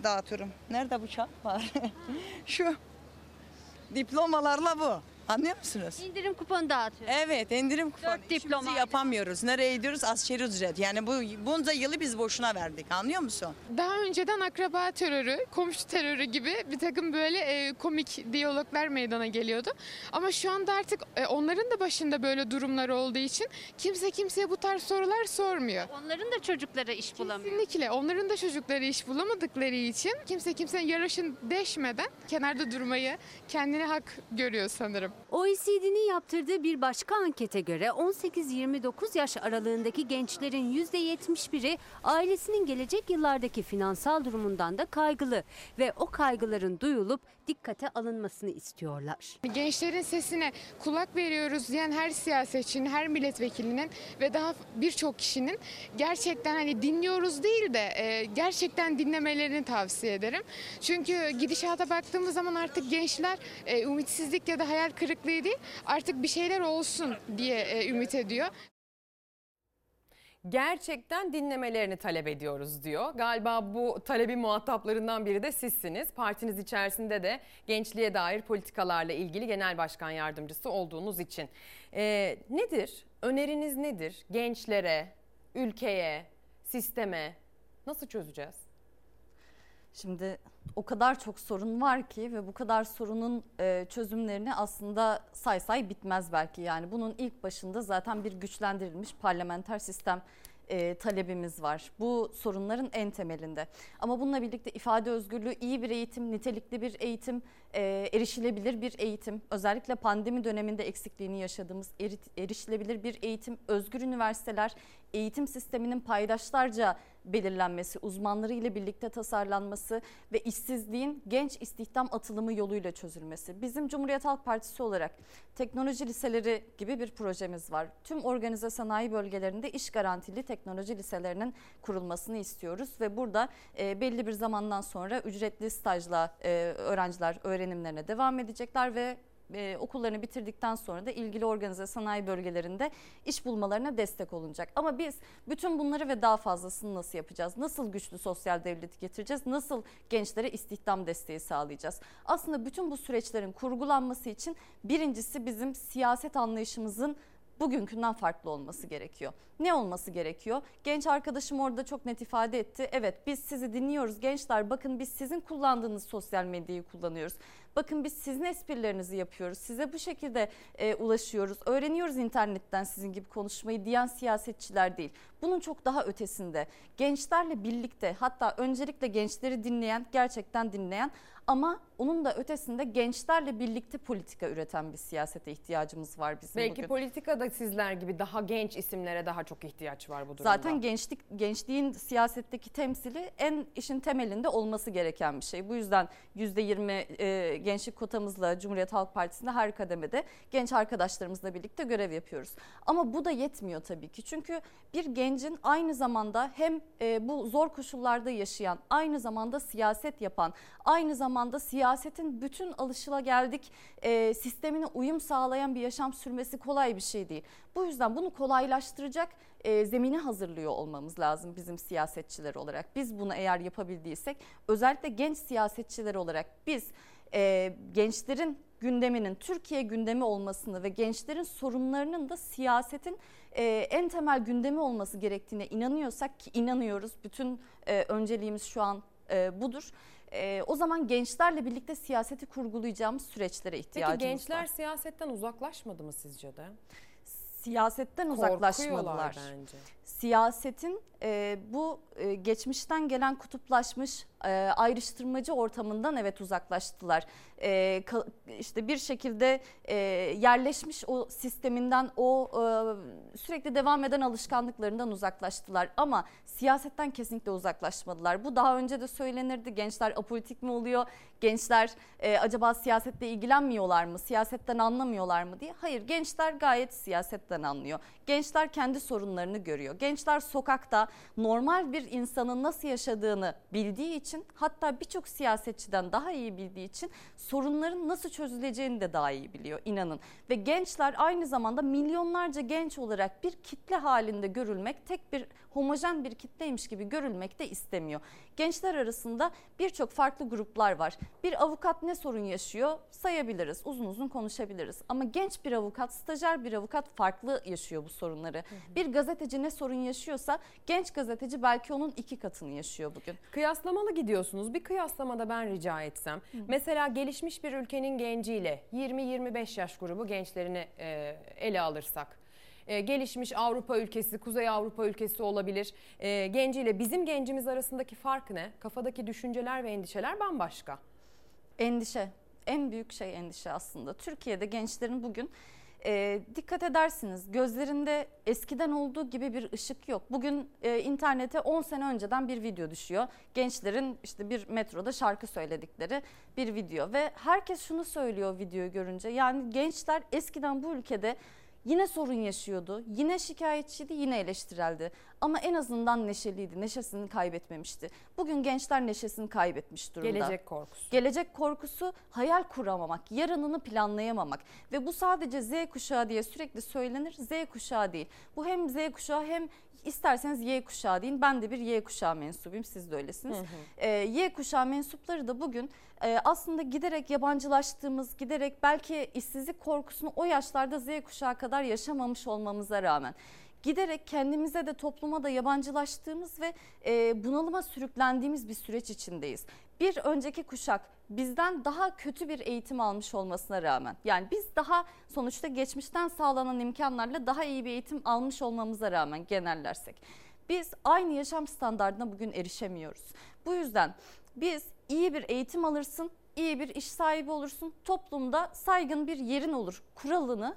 dağıtıyorum. Nerede bu kağıt var? (laughs) Şu diplomalarla bu. Anlıyor musunuz? İndirim kuponu dağıtıyor. Evet indirim kuponu. İşimizi yapamıyoruz. Nereye gidiyoruz? Askeri ücret. Yani bu bunca yılı biz boşuna verdik. Anlıyor musun? Daha önceden akraba terörü, komşu terörü gibi bir takım böyle e, komik diyaloglar meydana geliyordu. Ama şu anda artık e, onların da başında böyle durumlar olduğu için kimse kimseye bu tarz sorular sormuyor. Onların da çocuklara iş bulamıyor. Kesinlikle onların da çocukları iş bulamadıkları için kimse kimsenin yarışın deşmeden kenarda durmayı kendine hak görüyor sanırım. OECD'nin yaptırdığı bir başka ankete göre 18-29 yaş aralığındaki gençlerin %71'i ailesinin gelecek yıllardaki finansal durumundan da kaygılı ve o kaygıların duyulup dikkate alınmasını istiyorlar. Gençlerin sesine kulak veriyoruz diyen her siyasetçinin, her milletvekilinin ve daha birçok kişinin gerçekten hani dinliyoruz değil de e, gerçekten dinlemelerini tavsiye ederim. Çünkü gidişata baktığımız zaman artık gençler e, ümitsizlik ya da hayal kırıklığı değil artık bir şeyler olsun diye e, ümit ediyor. Gerçekten dinlemelerini talep ediyoruz diyor. Galiba bu talebin muhataplarından biri de sizsiniz. Partiniz içerisinde de gençliğe dair politikalarla ilgili genel başkan yardımcısı olduğunuz için. Ee, nedir? Öneriniz nedir? Gençlere, ülkeye, sisteme nasıl çözeceğiz? Şimdi o kadar çok sorun var ki ve bu kadar sorunun e, çözümlerini aslında say say bitmez belki. Yani bunun ilk başında zaten bir güçlendirilmiş parlamenter sistem e, talebimiz var. Bu sorunların en temelinde. Ama bununla birlikte ifade özgürlüğü, iyi bir eğitim, nitelikli bir eğitim, e, erişilebilir bir eğitim, özellikle pandemi döneminde eksikliğini yaşadığımız eri- erişilebilir bir eğitim, özgür üniversiteler, eğitim sisteminin paydaşlarca belirlenmesi, uzmanları ile birlikte tasarlanması ve işsizliğin genç istihdam atılımı yoluyla çözülmesi. Bizim Cumhuriyet Halk Partisi olarak teknoloji liseleri gibi bir projemiz var. Tüm organize sanayi bölgelerinde iş garantili teknoloji liselerinin kurulmasını istiyoruz ve burada e, belli bir zamandan sonra ücretli stajla e, öğrenciler öğrenimlerine devam edecekler ve e, okullarını bitirdikten sonra da ilgili organize sanayi bölgelerinde iş bulmalarına destek olunacak. Ama biz bütün bunları ve daha fazlasını nasıl yapacağız? Nasıl güçlü sosyal devleti getireceğiz? Nasıl gençlere istihdam desteği sağlayacağız? Aslında bütün bu süreçlerin kurgulanması için birincisi bizim siyaset anlayışımızın bugünkünden farklı olması gerekiyor. Ne olması gerekiyor? Genç arkadaşım orada çok net ifade etti. Evet biz sizi dinliyoruz gençler bakın biz sizin kullandığınız sosyal medyayı kullanıyoruz. Bakın biz sizin esprilerinizi yapıyoruz. Size bu şekilde e, ulaşıyoruz. Öğreniyoruz internetten sizin gibi konuşmayı diyen siyasetçiler değil. Bunun çok daha ötesinde gençlerle birlikte hatta öncelikle gençleri dinleyen gerçekten dinleyen ama onun da ötesinde gençlerle birlikte politika üreten bir siyasete ihtiyacımız var bizim Belki bugün. politikada sizler gibi daha genç isimlere daha çok ihtiyaç var bu durumda. Zaten gençlik gençliğin siyasetteki temsili en işin temelinde olması gereken bir şey. Bu yüzden %20 e, gençlik kotamızla Cumhuriyet Halk Partisi'nde her kademede genç arkadaşlarımızla birlikte görev yapıyoruz. Ama bu da yetmiyor tabii ki. Çünkü bir gencin aynı zamanda hem e, bu zor koşullarda yaşayan, aynı zamanda siyaset yapan, aynı zamanda siyasetin bütün alışılageldik e, sistemine uyum sağlayan bir yaşam sürmesi kolay bir şey değil. Bu yüzden bunu kolaylaştıracak e, zemini hazırlıyor olmamız lazım bizim siyasetçiler olarak. Biz bunu eğer yapabildiysek özellikle genç siyasetçiler olarak biz e, gençlerin gündeminin Türkiye gündemi olmasını ve gençlerin sorunlarının da siyasetin e, en temel gündemi olması gerektiğine inanıyorsak ki inanıyoruz. Bütün e, önceliğimiz şu an e, budur. E, o zaman gençlerle birlikte siyaseti kurgulayacağımız süreçlere ihtiyacımız Peki gençler var. siyasetten uzaklaşmadı mı sizce de? Siyasetten uzaklaşmadılar. Korkuyorlar bence. Siyasetin e, bu e, geçmişten gelen kutuplaşmış e, ayrıştırmacı ortamından evet uzaklaştılar. E, işte bir şekilde e, yerleşmiş o sisteminden o e, sürekli devam eden alışkanlıklarından uzaklaştılar. Ama siyasetten kesinlikle uzaklaşmadılar. Bu daha önce de söylenirdi. Gençler apolitik mi oluyor? Gençler e, acaba siyasetle ilgilenmiyorlar mı? Siyasetten anlamıyorlar mı diye. Hayır gençler gayet siyasetten anlıyor. Gençler kendi sorunlarını görüyor. Gençler sokakta normal bir insanın nasıl yaşadığını bildiği için hatta birçok siyasetçiden daha iyi bildiği için sorunların nasıl çözüleceğini de daha iyi biliyor inanın. Ve gençler aynı zamanda milyonlarca genç olarak bir kitle halinde görülmek, tek bir homojen bir kitleymiş gibi görülmek de istemiyor. Gençler arasında birçok farklı gruplar var. Bir avukat ne sorun yaşıyor sayabiliriz, uzun uzun konuşabiliriz. Ama genç bir avukat, stajyer bir avukat farklı yaşıyor bu sorunları. Bir gazeteci ne sorun yaşıyorsa genç gazeteci belki onun iki katını yaşıyor bugün. Kıyaslamalı gidiyorsunuz. Bir kıyaslamada ben rica etsem. Mesela gelişmiş bir ülkenin genciyle 20-25 yaş grubu gençlerini ele alırsak. E, gelişmiş Avrupa ülkesi, Kuzey Avrupa ülkesi olabilir. E, genciyle bizim gencimiz arasındaki fark ne? Kafadaki düşünceler ve endişeler bambaşka. Endişe. En büyük şey endişe aslında. Türkiye'de gençlerin bugün e, dikkat edersiniz gözlerinde eskiden olduğu gibi bir ışık yok. Bugün e, internete 10 sene önceden bir video düşüyor. Gençlerin işte bir metroda şarkı söyledikleri bir video ve herkes şunu söylüyor videoyu görünce. Yani gençler eskiden bu ülkede Yine sorun yaşıyordu, yine şikayetçiydi, yine eleştireldi. Ama en azından neşeliydi, neşesini kaybetmemişti. Bugün gençler neşesini kaybetmiş durumda. Gelecek korkusu. Gelecek korkusu hayal kuramamak, yarınını planlayamamak. Ve bu sadece Z kuşağı diye sürekli söylenir, Z kuşağı değil. Bu hem Z kuşağı hem isterseniz Y kuşağı deyin. Ben de bir Y kuşağı mensubuyum, siz de öylesiniz. Hı hı. Ee, y kuşağı mensupları da bugün e, aslında giderek yabancılaştığımız, giderek belki işsizlik korkusunu o yaşlarda Z kuşağı kadar yaşamamış olmamıza rağmen giderek kendimize de topluma da yabancılaştığımız ve e, bunalıma sürüklendiğimiz bir süreç içindeyiz. Bir önceki kuşak bizden daha kötü bir eğitim almış olmasına rağmen yani biz daha sonuçta geçmişten sağlanan imkanlarla daha iyi bir eğitim almış olmamıza rağmen genellersek biz aynı yaşam standartına bugün erişemiyoruz. Bu yüzden biz iyi bir eğitim alırsın, iyi bir iş sahibi olursun, toplumda saygın bir yerin olur kuralını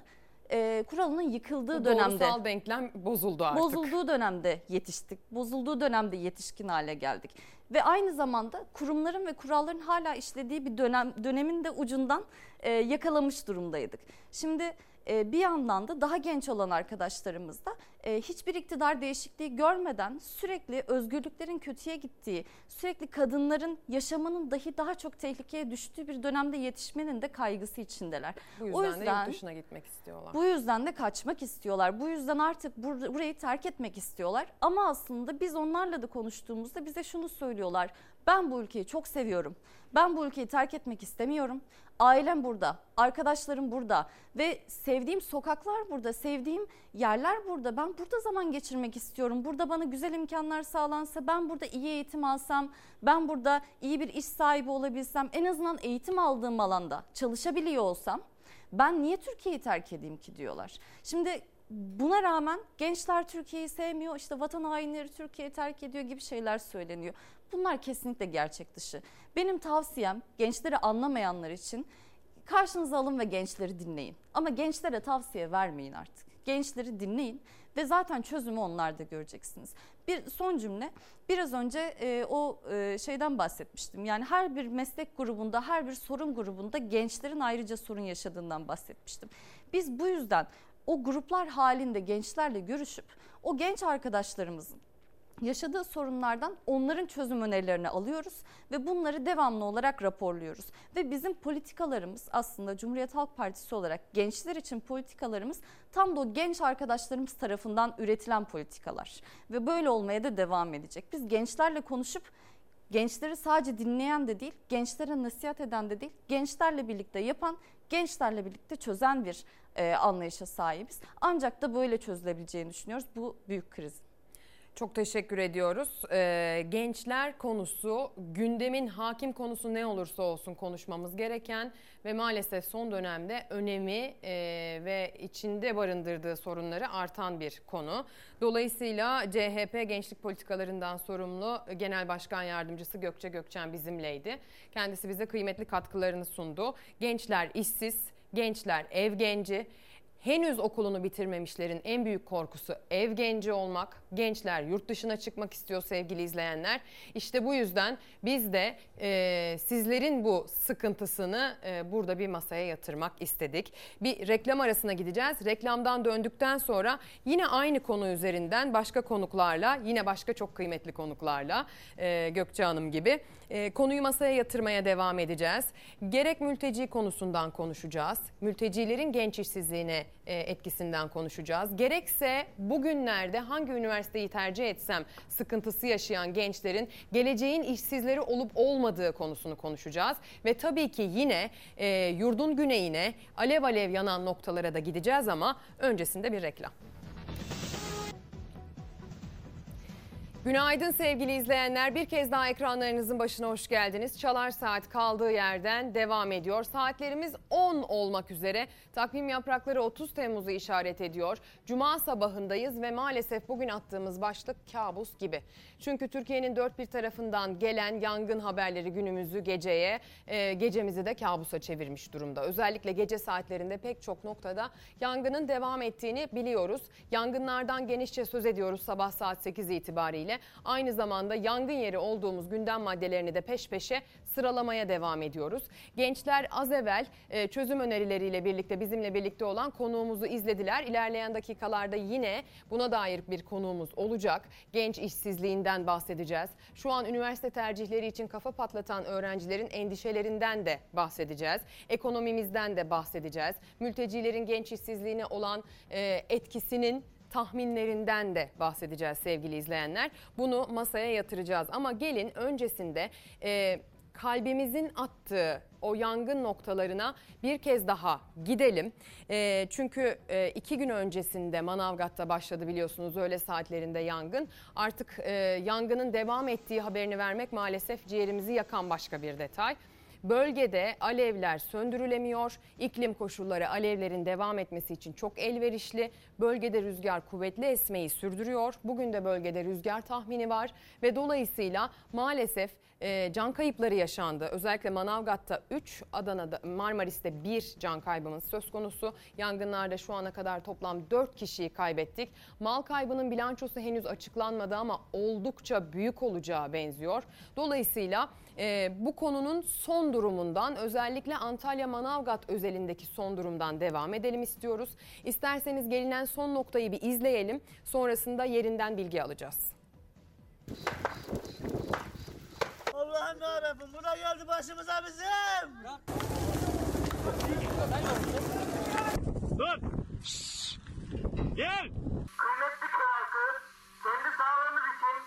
e, kuralının yıkıldığı Bu dönemde Doğrusal denklem bozuldu artık. bozulduğu dönemde yetiştik. Bozulduğu dönemde yetişkin hale geldik. Ve aynı zamanda kurumların ve kuralların hala işlediği bir dönem dönemin de ucundan e, yakalamış durumdaydık. Şimdi bir yandan da daha genç olan arkadaşlarımız da e, hiçbir iktidar değişikliği görmeden sürekli özgürlüklerin kötüye gittiği, sürekli kadınların yaşamının dahi daha çok tehlikeye düştüğü bir dönemde yetişmenin de kaygısı içindeler. Bu yüzden, o de yüzden yurt dışına gitmek istiyorlar. bu yüzden de kaçmak istiyorlar. Bu yüzden artık bur- burayı terk etmek istiyorlar. Ama aslında biz onlarla da konuştuğumuzda bize şunu söylüyorlar. Ben bu ülkeyi çok seviyorum. Ben bu ülkeyi terk etmek istemiyorum. Ailem burada, arkadaşlarım burada ve sevdiğim sokaklar burada, sevdiğim yerler burada. Ben burada zaman geçirmek istiyorum. Burada bana güzel imkanlar sağlansa, ben burada iyi eğitim alsam, ben burada iyi bir iş sahibi olabilsem, en azından eğitim aldığım alanda çalışabiliyor olsam ben niye Türkiye'yi terk edeyim ki diyorlar. Şimdi buna rağmen gençler Türkiye'yi sevmiyor, işte vatan hainleri Türkiye'yi terk ediyor gibi şeyler söyleniyor. Bunlar kesinlikle gerçek dışı. Benim tavsiyem gençleri anlamayanlar için karşınıza alın ve gençleri dinleyin. Ama gençlere tavsiye vermeyin artık. Gençleri dinleyin ve zaten çözümü onlarda göreceksiniz. Bir son cümle biraz önce e, o e, şeyden bahsetmiştim. Yani her bir meslek grubunda, her bir sorun grubunda gençlerin ayrıca sorun yaşadığından bahsetmiştim. Biz bu yüzden o gruplar halinde gençlerle görüşüp o genç arkadaşlarımızın yaşadığı sorunlardan onların çözüm önerilerini alıyoruz ve bunları devamlı olarak raporluyoruz. Ve bizim politikalarımız aslında Cumhuriyet Halk Partisi olarak gençler için politikalarımız tam da o genç arkadaşlarımız tarafından üretilen politikalar. Ve böyle olmaya da devam edecek. Biz gençlerle konuşup gençleri sadece dinleyen de değil, gençlere nasihat eden de değil, gençlerle birlikte yapan, gençlerle birlikte çözen bir e, anlayışa sahibiz. Ancak da böyle çözülebileceğini düşünüyoruz bu büyük kriz. Çok teşekkür ediyoruz. Ee, gençler konusu gündemin hakim konusu ne olursa olsun konuşmamız gereken ve maalesef son dönemde önemi e, ve içinde barındırdığı sorunları artan bir konu. Dolayısıyla CHP gençlik politikalarından sorumlu Genel Başkan Yardımcısı Gökçe Gökçen bizimleydi. Kendisi bize kıymetli katkılarını sundu. Gençler işsiz, gençler ev genci henüz okulunu bitirmemişlerin en büyük korkusu ev genci olmak. Gençler yurt dışına çıkmak istiyor sevgili izleyenler. İşte bu yüzden biz de e, sizlerin bu sıkıntısını e, burada bir masaya yatırmak istedik. Bir reklam arasına gideceğiz. Reklamdan döndükten sonra yine aynı konu üzerinden başka konuklarla yine başka çok kıymetli konuklarla e, Gökçe Hanım gibi e, konuyu masaya yatırmaya devam edeceğiz. Gerek mülteci konusundan konuşacağız. Mültecilerin genç işsizliğine etkisinden konuşacağız. Gerekse bugünlerde hangi üniversiteyi tercih etsem sıkıntısı yaşayan gençlerin geleceğin işsizleri olup olmadığı konusunu konuşacağız. Ve tabii ki yine e, yurdun güneyine alev alev yanan noktalara da gideceğiz ama öncesinde bir reklam. Günaydın sevgili izleyenler. Bir kez daha ekranlarınızın başına hoş geldiniz. Çalar Saat kaldığı yerden devam ediyor. Saatlerimiz 10 olmak üzere. Takvim yaprakları 30 Temmuz'u işaret ediyor. Cuma sabahındayız ve maalesef bugün attığımız başlık kabus gibi. Çünkü Türkiye'nin dört bir tarafından gelen yangın haberleri günümüzü geceye, e, gecemizi de kabusa çevirmiş durumda. Özellikle gece saatlerinde pek çok noktada yangının devam ettiğini biliyoruz. Yangınlardan genişçe söz ediyoruz sabah saat 8 itibariyle. Aynı zamanda yangın yeri olduğumuz gündem maddelerini de peş peşe sıralamaya devam ediyoruz. Gençler az evvel e, çözüm önerileriyle birlikte bizimle birlikte olan konuğumuzu izlediler. İlerleyen dakikalarda yine buna dair bir konuğumuz olacak. Genç işsizliğinden bahsedeceğiz. Şu an üniversite tercihleri için kafa patlatan öğrencilerin endişelerinden de bahsedeceğiz. Ekonomimizden de bahsedeceğiz. Mültecilerin genç işsizliğine olan e, etkisinin tahminlerinden de bahsedeceğiz sevgili izleyenler. Bunu masaya yatıracağız ama gelin öncesinde e, kalbimizin attığı o yangın noktalarına bir kez daha gidelim. E, çünkü e, iki gün öncesinde Manavgat'ta başladı biliyorsunuz öğle saatlerinde yangın. Artık e, yangının devam ettiği haberini vermek maalesef ciğerimizi yakan başka bir detay. Bölgede alevler söndürülemiyor. İklim koşulları alevlerin devam etmesi için çok elverişli. Bölgede rüzgar kuvvetli esmeyi sürdürüyor. Bugün de bölgede rüzgar tahmini var ve dolayısıyla maalesef e, can kayıpları yaşandı. Özellikle Manavgat'ta 3, Adana'da Marmaris'te 1 can kaybımız söz konusu. Yangınlarda şu ana kadar toplam 4 kişiyi kaybettik. Mal kaybının bilançosu henüz açıklanmadı ama oldukça büyük olacağı benziyor. Dolayısıyla e, bu konunun son durumundan özellikle Antalya Manavgat özelindeki son durumdan devam edelim istiyoruz. İsterseniz gelinen son noktayı bir izleyelim. Sonrasında yerinden bilgi alacağız. Allah'ım yarabbim buna geldi başımıza bizim. Dur. Şşş. Gel. Kıymetli köy halkı, kendi sağlığımız için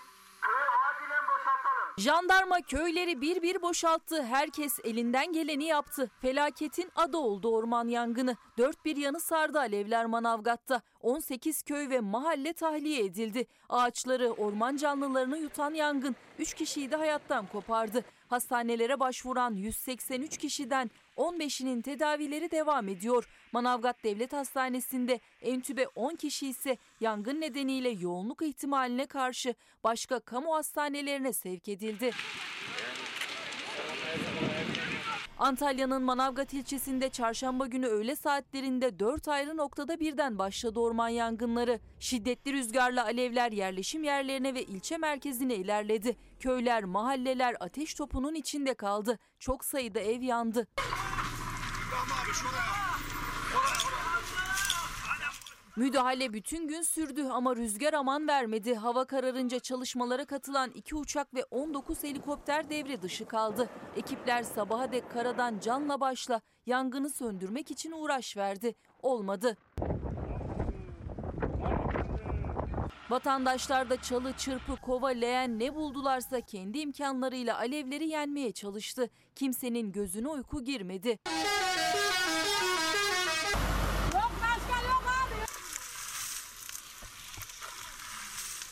köyü acilen boşaltalım. Jandarma köyleri bir bir boşalttı. Herkes elinden geleni yaptı. Felaketin adı oldu orman yangını. Dört bir yanı sardı alevler Manavgat'ta. 18 köy ve mahalle tahliye edildi. Ağaçları, orman canlılarını yutan yangın 3 kişiyi de hayattan kopardı. Hastanelere başvuran 183 kişiden 15'inin tedavileri devam ediyor. Manavgat Devlet Hastanesi'nde entübe 10 kişi ise yangın nedeniyle yoğunluk ihtimaline karşı başka kamu hastanelerine sevk edildi. Antalya'nın Manavgat ilçesinde çarşamba günü öğle saatlerinde 4 ayrı noktada birden başladı orman yangınları. Şiddetli rüzgarla alevler yerleşim yerlerine ve ilçe merkezine ilerledi. Köyler, mahalleler ateş topunun içinde kaldı. Çok sayıda ev yandı. Müdahale bütün gün sürdü ama rüzgar aman vermedi. Hava kararınca çalışmalara katılan iki uçak ve 19 helikopter devre dışı kaldı. Ekipler sabaha dek karadan canla başla yangını söndürmek için uğraş verdi. Olmadı. Vatandaşlar da çalı, çırpı, kova, leğen ne buldularsa kendi imkanlarıyla alevleri yenmeye çalıştı. Kimsenin gözüne uyku girmedi.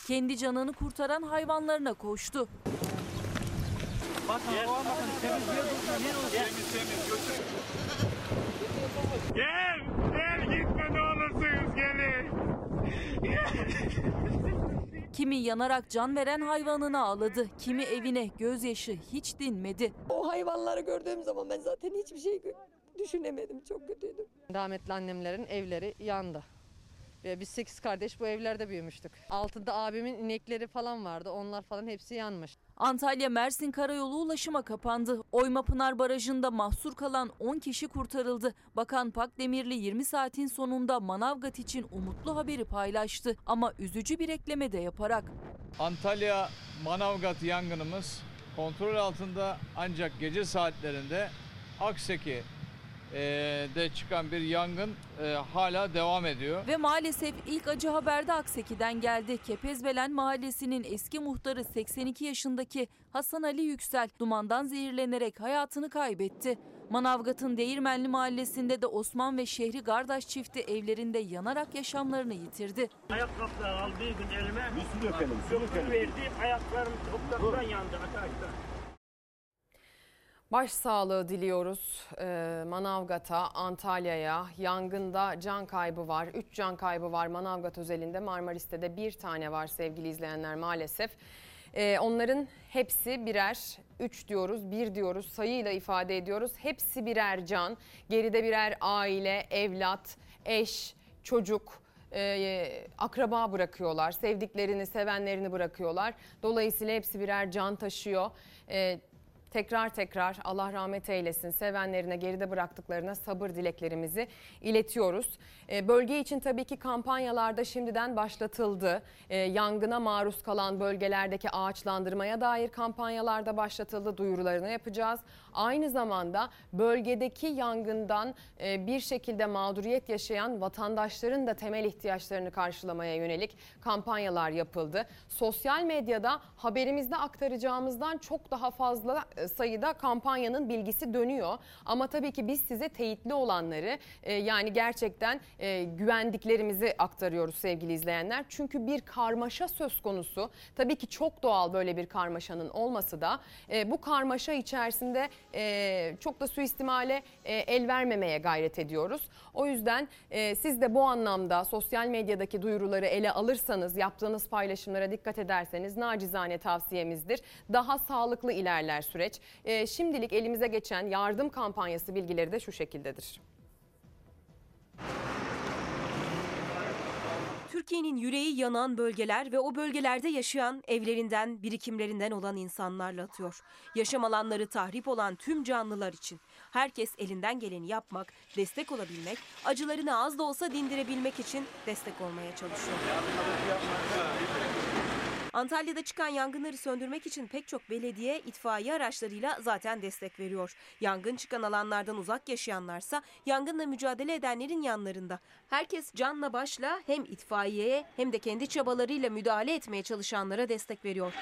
Kendi canını kurtaran hayvanlarına koştu. Gel, gel gitme ne olursunuz gelin. Kimi yanarak can veren hayvanını ağladı, kimi evine gözyaşı hiç dinmedi. O hayvanları gördüğüm zaman ben zaten hiçbir şey düşünemedim. Çok kötüydüm. Rahmetli annemlerin evleri yandı. Ve biz sekiz kardeş bu evlerde büyümüştük. Altında abimin inekleri falan vardı. Onlar falan hepsi yanmış. Antalya Mersin Karayolu ulaşıma kapandı. Oymapınar Barajı'nda mahsur kalan 10 kişi kurtarıldı. Bakan Pakdemirli 20 saatin sonunda Manavgat için umutlu haberi paylaştı ama üzücü bir ekleme de yaparak. Antalya Manavgat yangınımız kontrol altında ancak gece saatlerinde Akseki de çıkan bir yangın e, hala devam ediyor. Ve maalesef ilk acı haber de Akseki'den geldi. Kepezbelen Mahallesi'nin eski muhtarı 82 yaşındaki Hasan Ali Yüksel dumandan zehirlenerek hayatını kaybetti. Manavgat'ın Değirmenli Mahallesi'nde de Osman ve Şehri Gardaş çifti evlerinde yanarak yaşamlarını yitirdi. Ayakkabılar aldığı gün elime su dökelim, su dökelim. verdi. Ayaklarım topraktan yandı arkadaşlar. Başsağlığı diliyoruz ee, Manavgat'a, Antalya'ya. Yangında can kaybı var. 3 can kaybı var Manavgat özelinde. Marmaris'te de bir tane var sevgili izleyenler maalesef. Ee, onların hepsi birer, 3 diyoruz, 1 diyoruz, sayıyla ifade ediyoruz. Hepsi birer can. Geride birer aile, evlat, eş, çocuk, e, akraba bırakıyorlar. Sevdiklerini, sevenlerini bırakıyorlar. Dolayısıyla hepsi birer can taşıyor. E, Tekrar tekrar Allah rahmet eylesin sevenlerine geride bıraktıklarına sabır dileklerimizi iletiyoruz. Ee, bölge için tabii ki kampanyalarda şimdiden başlatıldı. Ee, yangına maruz kalan bölgelerdeki ağaçlandırmaya dair kampanyalarda başlatıldı. Duyurularını yapacağız. Aynı zamanda bölgedeki yangından e, bir şekilde mağduriyet yaşayan vatandaşların da temel ihtiyaçlarını karşılamaya yönelik kampanyalar yapıldı. Sosyal medyada haberimizde aktaracağımızdan çok daha fazla e, sayıda kampanyanın bilgisi dönüyor. Ama tabii ki biz size teyitli olanları e, yani gerçekten güvendiklerimizi aktarıyoruz sevgili izleyenler. Çünkü bir karmaşa söz konusu. Tabii ki çok doğal böyle bir karmaşanın olması da bu karmaşa içerisinde çok da suistimale el vermemeye gayret ediyoruz. O yüzden siz de bu anlamda sosyal medyadaki duyuruları ele alırsanız, yaptığınız paylaşımlara dikkat ederseniz nacizane tavsiyemizdir. Daha sağlıklı ilerler süreç. E, şimdilik elimize geçen yardım kampanyası bilgileri de şu şekildedir. Türkiye'nin yüreği yanan bölgeler ve o bölgelerde yaşayan evlerinden, birikimlerinden olan insanlarla atıyor. Yaşam alanları tahrip olan tüm canlılar için. Herkes elinden geleni yapmak, destek olabilmek, acılarını az da olsa dindirebilmek için destek olmaya çalışıyor. Antalya'da çıkan yangınları söndürmek için pek çok belediye itfaiye araçlarıyla zaten destek veriyor. Yangın çıkan alanlardan uzak yaşayanlarsa yangınla mücadele edenlerin yanlarında. Herkes canla başla hem itfaiyeye hem de kendi çabalarıyla müdahale etmeye çalışanlara destek veriyor.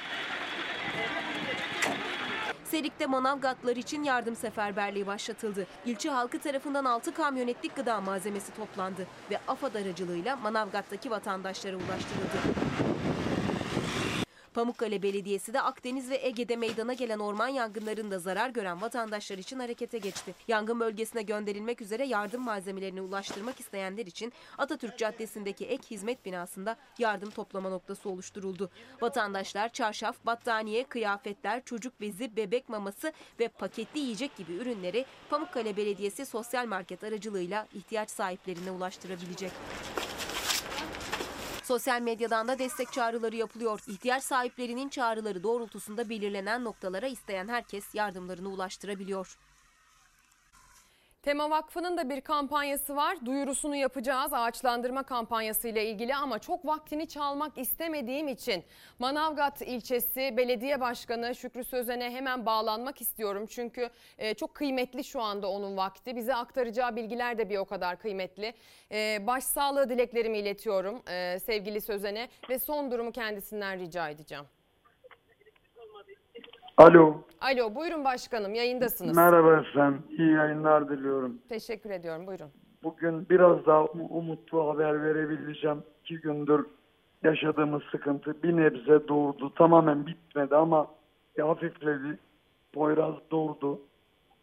Serik'te Manavgatlar için yardım seferberliği başlatıldı. İlçe halkı tarafından 6 kamyonetlik gıda malzemesi toplandı ve AFAD aracılığıyla Manavgat'taki vatandaşlara ulaştırıldı. Pamukkale Belediyesi de Akdeniz ve Ege'de meydana gelen orman yangınlarında zarar gören vatandaşlar için harekete geçti. Yangın bölgesine gönderilmek üzere yardım malzemelerini ulaştırmak isteyenler için Atatürk Caddesi'ndeki ek hizmet binasında yardım toplama noktası oluşturuldu. Vatandaşlar çarşaf, battaniye, kıyafetler, çocuk bezi, bebek maması ve paketli yiyecek gibi ürünleri Pamukkale Belediyesi sosyal market aracılığıyla ihtiyaç sahiplerine ulaştırabilecek. Sosyal medyadan da destek çağrıları yapılıyor. İhtiyaç sahiplerinin çağrıları doğrultusunda belirlenen noktalara isteyen herkes yardımlarını ulaştırabiliyor. Tema Vakfı'nın da bir kampanyası var. Duyurusunu yapacağız ağaçlandırma kampanyası ile ilgili ama çok vaktini çalmak istemediğim için Manavgat ilçesi belediye başkanı Şükrü Sözen'e hemen bağlanmak istiyorum. Çünkü e, çok kıymetli şu anda onun vakti. Bize aktaracağı bilgiler de bir o kadar kıymetli. E, başsağlığı dileklerimi iletiyorum e, sevgili Sözen'e ve son durumu kendisinden rica edeceğim. Alo. Alo buyurun başkanım yayındasınız. Merhaba efendim. İyi yayınlar diliyorum. Teşekkür ediyorum buyurun. Bugün biraz daha umutlu haber verebileceğim. İki gündür yaşadığımız sıkıntı bir nebze doğurdu. Tamamen bitmedi ama bir hafifledi. Poyraz doğurdu.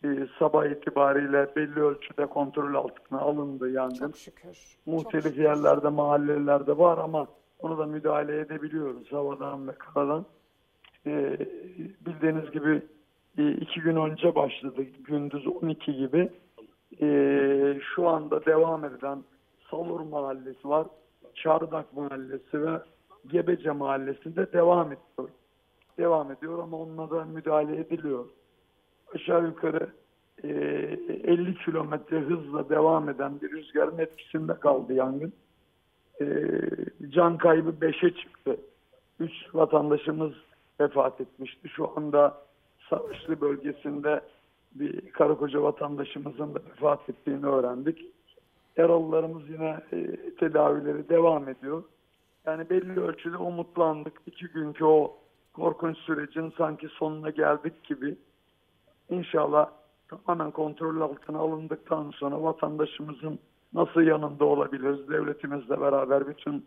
Ee, sabah itibariyle belli ölçüde kontrol altına alındı yangın. Çok şükür. Muhtelif Çok şükür. yerlerde, mahallelerde var ama onu da müdahale edebiliyoruz havadan ve karadan. Ee, bildiğiniz gibi e, iki gün önce başladı gündüz 12 gibi. Ee, şu anda devam eden Salur Mahallesi var. Çardak Mahallesi ve Gebece Mahallesi'nde devam ediyor. Devam ediyor ama onunla da müdahale ediliyor. Aşağı yukarı e, 50 kilometre hızla devam eden bir rüzgarın etkisinde kaldı yangın. E, can kaybı 5'e çıktı. 3 vatandaşımız vefat etmişti. Şu anda Savaşlı bölgesinde bir karı koca vatandaşımızın da vefat ettiğini öğrendik. Yaralılarımız yine e, tedavileri devam ediyor. Yani belli ölçüde umutlandık. İki günkü o korkunç sürecin sanki sonuna geldik gibi. İnşallah tamamen kontrol altına alındıktan sonra vatandaşımızın nasıl yanında olabiliriz? Devletimizle beraber bütün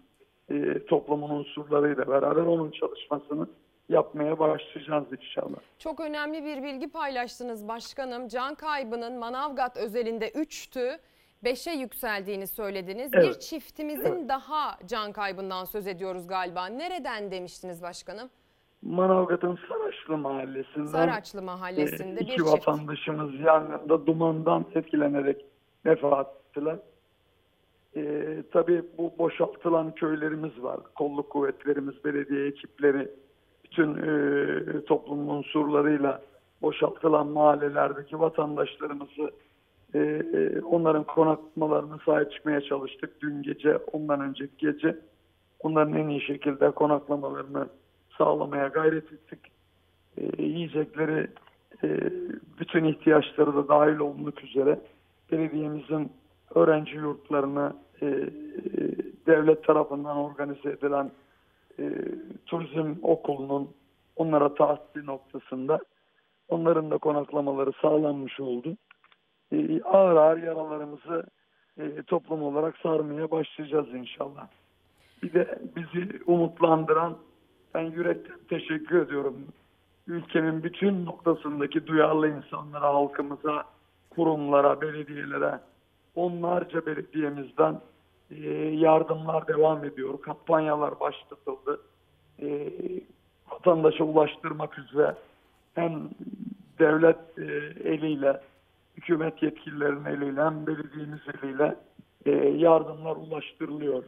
e, toplumun unsurlarıyla beraber onun çalışmasını yapmaya başlayacağız inşallah. Çok önemli bir bilgi paylaştınız başkanım. Can kaybının Manavgat özelinde 3'tü. 5'e yükseldiğini söylediniz. Evet. Bir çiftimizin Evet. daha can kaybından söz ediyoruz galiba. Nereden demiştiniz başkanım? Manavgat'ın Saraçlı mahallesinden Saraçlı mahallesinde e, iki bir çift. vatandaşımız yangında dumandan etkilenerek vefat ettiler. E, tabii bu boşaltılan köylerimiz var. Kolluk kuvvetlerimiz, belediye ekipleri, bütün e, toplumun unsurlarıyla boşaltılan mahallelerdeki vatandaşlarımızı e, e, onların konaklamalarına sahip çıkmaya çalıştık. Dün gece, ondan önceki gece onların en iyi şekilde konaklamalarını sağlamaya gayret ettik. E, yiyecekleri, e, bütün ihtiyaçları da dahil olmak üzere belediyemizin öğrenci yurtlarına e, e, devlet tarafından organize edilen e, turizm okulunun onlara tahsili noktasında onların da konaklamaları sağlanmış oldu. E, ağır ağır yaralarımızı e, toplum olarak sarmaya başlayacağız inşallah. Bir de bizi umutlandıran ben yürekten teşekkür ediyorum. Ülkenin bütün noktasındaki duyarlı insanlara, halkımıza, kurumlara, belediyelere, onlarca belediyemizden e, yardımlar devam ediyor. Kampanyalar başlatıldı. E, vatandaşa ulaştırmak üzere hem devlet e, eliyle, hükümet yetkililerinin eliyle hem belediyemiz eliyle e, yardımlar ulaştırılıyor.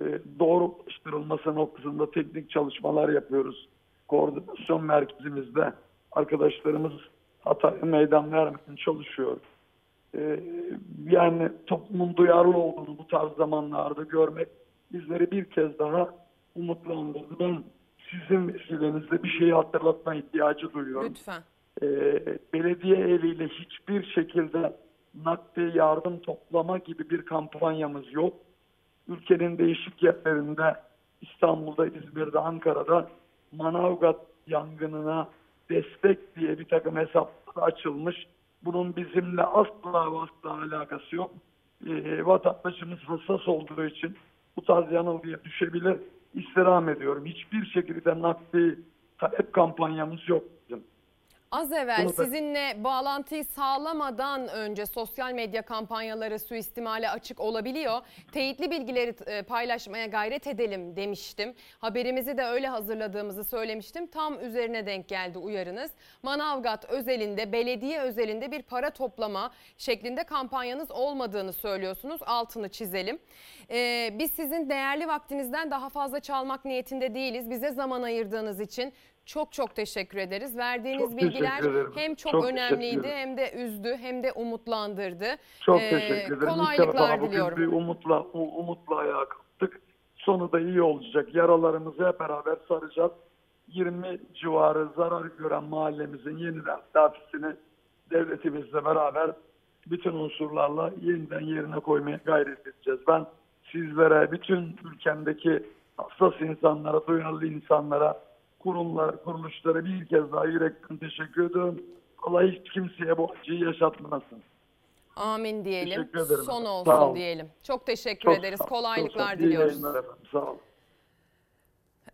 E, doğru ulaştırılması noktasında teknik çalışmalar yapıyoruz. Koordinasyon merkezimizde arkadaşlarımız Hatay'a meydan vermeden çalışıyor. E, yani toplumun duyarlı olduğunu bu tarz zamanlarda görmek bizleri bir kez daha umutlandırdı. Ben sizin vesilenizle bir şeyi hatırlatma ihtiyacı duyuyorum. Lütfen. E, belediye eliyle hiçbir şekilde nakdi yardım toplama gibi bir kampanyamız yok. Ülkenin değişik yerlerinde İstanbul'da, İzmir'de, Ankara'da Manavgat yangınına destek diye bir takım hesaplar açılmış. Bunun bizimle asla asla alakası yok. E, vatandaşımız hassas olduğu için bu tarz yanılgıya düşebilir. İstirham ediyorum. Hiçbir şekilde nakdi talep kampanyamız yok bizim. Az evvel Bunu da- sizinle bağlantıyı sağlamadan önce sosyal medya kampanyaları suistimale açık olabiliyor. Teyitli bilgileri e, paylaşmaya gayret edelim demiştim. Haberimizi de öyle hazırladığımızı söylemiştim. Tam üzerine denk geldi uyarınız. Manavgat özelinde, belediye özelinde bir para toplama şeklinde kampanyanız olmadığını söylüyorsunuz. Altını çizelim. Ee, biz sizin değerli vaktinizden daha fazla çalmak niyetinde değiliz. Bize zaman ayırdığınız için çok çok teşekkür ederiz. Verdiğiniz Çok bilgiler hem çok, Çok önemliydi hem de üzdü hem de umutlandırdı. Çok Ee, teşekkür ederim. Kolaylıklar bugün diliyorum. bir umutla, umutla ayağa kalktık. Sonu da iyi olacak. Yaralarımızı hep beraber saracağız. 20 civarı zarar gören mahallemizin yeniden tedafisini devletimizle beraber bütün unsurlarla yeniden yerine koymaya gayret edeceğiz. Ben sizlere, bütün ülkemdeki hassas insanlara, duyarlı insanlara, kurumlar, kuruluşlara bir kez daha yürekten teşekkür ediyorum. Allah hiç kimseye bu acıyı yaşatmasın. Amin diyelim. Teşekkür ederim. Son Sağ olsun olun. diyelim. Çok teşekkür Çok ederiz. sağ- çok sağ Kolaylıklar. İyi diliyoruz. Sağ olun.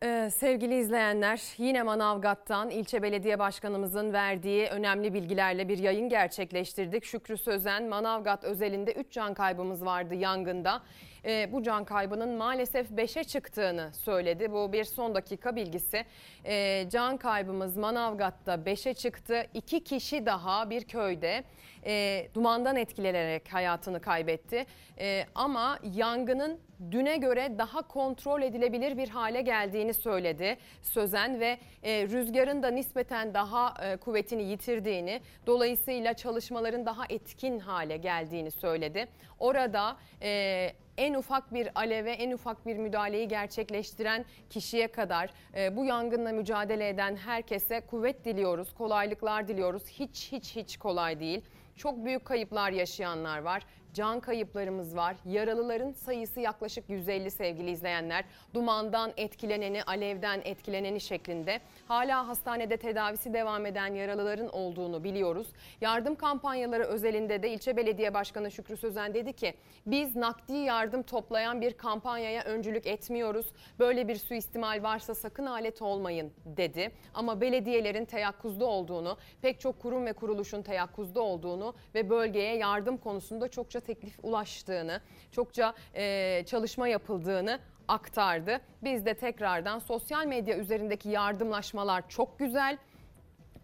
Ee, sevgili izleyenler yine Manavgat'tan ilçe belediye başkanımızın verdiği önemli bilgilerle bir yayın gerçekleştirdik. Şükrü Sözen Manavgat özelinde 3 can kaybımız vardı yangında. Ee, bu can kaybının maalesef 5'e çıktığını söyledi. Bu bir son dakika bilgisi. Ee, can kaybımız Manavgat'ta 5'e çıktı. 2 kişi daha bir köyde e, dumandan etkilenerek hayatını kaybetti. E, ama yangının düne göre daha kontrol edilebilir bir hale geldiğini söyledi Sözen ve e, rüzgarın da nispeten daha e, kuvvetini yitirdiğini dolayısıyla çalışmaların daha etkin hale geldiğini söyledi. Orada e, en ufak bir aleve, en ufak bir müdahaleyi gerçekleştiren kişiye kadar e, bu yangınla mücadele eden herkese kuvvet diliyoruz, kolaylıklar diliyoruz. Hiç hiç hiç kolay değil. Çok büyük kayıplar yaşayanlar var. Can kayıplarımız var. Yaralıların sayısı yaklaşık 150 sevgili izleyenler. Dumandan etkileneni, alevden etkileneni şeklinde. Hala hastanede tedavisi devam eden yaralıların olduğunu biliyoruz. Yardım kampanyaları özelinde de ilçe belediye başkanı Şükrü Sözen dedi ki biz nakdi yardım toplayan bir kampanyaya öncülük etmiyoruz. Böyle bir suistimal varsa sakın alet olmayın dedi. Ama belediyelerin teyakkuzda olduğunu, pek çok kurum ve kuruluşun teyakkuzda olduğunu ve bölgeye yardım konusunda çokça teklif ulaştığını, çokça e, çalışma yapıldığını aktardı. Biz de tekrardan sosyal medya üzerindeki yardımlaşmalar çok güzel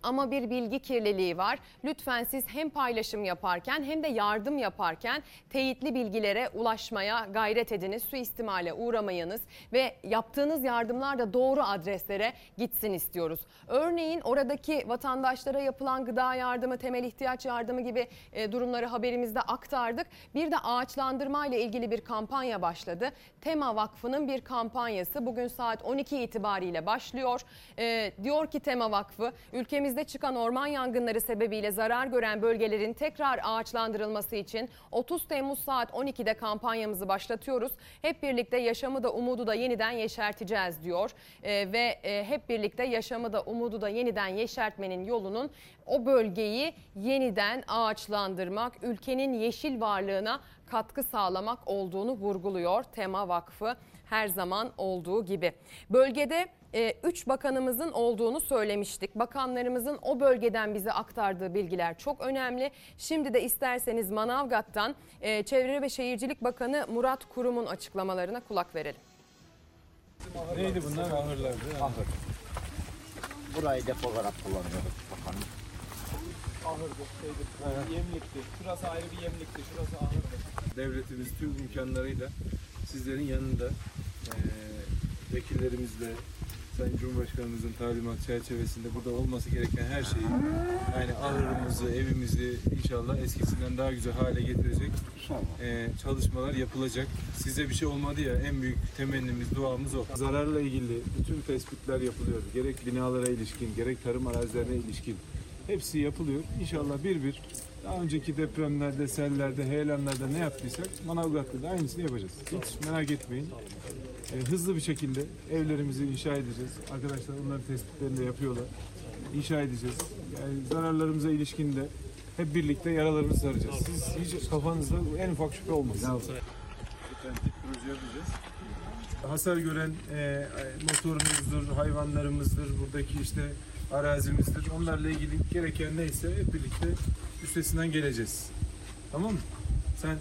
ama bir bilgi kirliliği var. Lütfen siz hem paylaşım yaparken hem de yardım yaparken teyitli bilgilere ulaşmaya gayret ediniz. Suistimale uğramayınız ve yaptığınız yardımlar da doğru adreslere gitsin istiyoruz. Örneğin oradaki vatandaşlara yapılan gıda yardımı, temel ihtiyaç yardımı gibi e, durumları haberimizde aktardık. Bir de ağaçlandırma ile ilgili bir kampanya başladı. Tema Vakfı'nın bir kampanyası bugün saat 12 itibariyle başlıyor. E, diyor ki Tema Vakfı ülkemizde çıkan orman yangınları sebebiyle zarar gören bölgelerin tekrar ağaçlandırılması için 30 Temmuz saat 12'de kampanyamızı başlatıyoruz. Hep birlikte yaşamı da umudu da yeniden yeşerteceğiz diyor. E, ve e, hep birlikte yaşamı da umudu da yeniden yeşertmenin yolunun o bölgeyi yeniden ağaçlandırmak, ülkenin yeşil varlığına katkı sağlamak olduğunu vurguluyor Tema Vakfı her zaman olduğu gibi. Bölgede 3 bakanımızın olduğunu söylemiştik. Bakanlarımızın o bölgeden bize aktardığı bilgiler çok önemli. Şimdi de isterseniz Manavgat'tan e, Çevre ve Şehircilik Bakanı Murat Kurum'un açıklamalarına kulak verelim. Neydi bunlar? Ahırlardı. Ahır. Burayı depo olarak kullanıyorduk bakanım. Ahırdı, şeydi, yemlikti. Şurası ayrı bir yemlikti, şurası ahırdı. Devletimiz tüm imkanlarıyla sizlerin yanında eee vekillerimizle, Sayın Cumhurbaşkanımızın talimat çerçevesinde burada olması gereken her şeyi yani ahırımızı, evimizi inşallah eskisinden daha güzel hale getirecek eee, çalışmalar yapılacak. Size bir şey olmadı ya en büyük temennimiz, duamız o. Zararla ilgili bütün tespitler yapılıyor. Gerek binalara ilişkin, gerek tarım arazilerine ilişkin hepsi yapılıyor. İnşallah bir bir daha önceki depremlerde, sellerde, heyelanlarda ne yaptıysak Manavgat'ta da aynısını yapacağız. Hiç merak etmeyin. E, hızlı bir şekilde evlerimizi inşa edeceğiz. Arkadaşlar onların tespitlerini de yapıyorlar. inşa edeceğiz. Yani zararlarımıza ilişkin de hep birlikte yaralarımızı saracağız. Siz hiç kafanızda en ufak şüphe olmasın. Alternatif proje yapacağız. Hasar gören e, motorumuzdur, hayvanlarımızdır, buradaki işte arazimizdir. Onlarla ilgili gereken neyse hep birlikte üstesinden geleceğiz. Tamam mı? Sen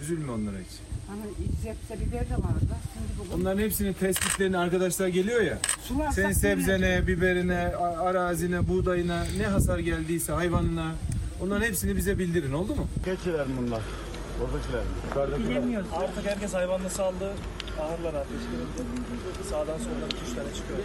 üzülme onlara hiç. Hani zepse biber de vardı. Şimdi bugün Onların hepsinin tespitlerini arkadaşlar geliyor ya. Sularsak Senin sebzene, biberine, a- arazine, buğdayına ne hasar geldiyse hayvanına onların hepsini bize bildirin oldu mu? Keçiler bunlar. Buradakiler. Bilemiyoruz. Artık herkes hayvanını saldı. Ahırlara ateş verildi. Sağdan soldan 2-3 tane çıkıyor.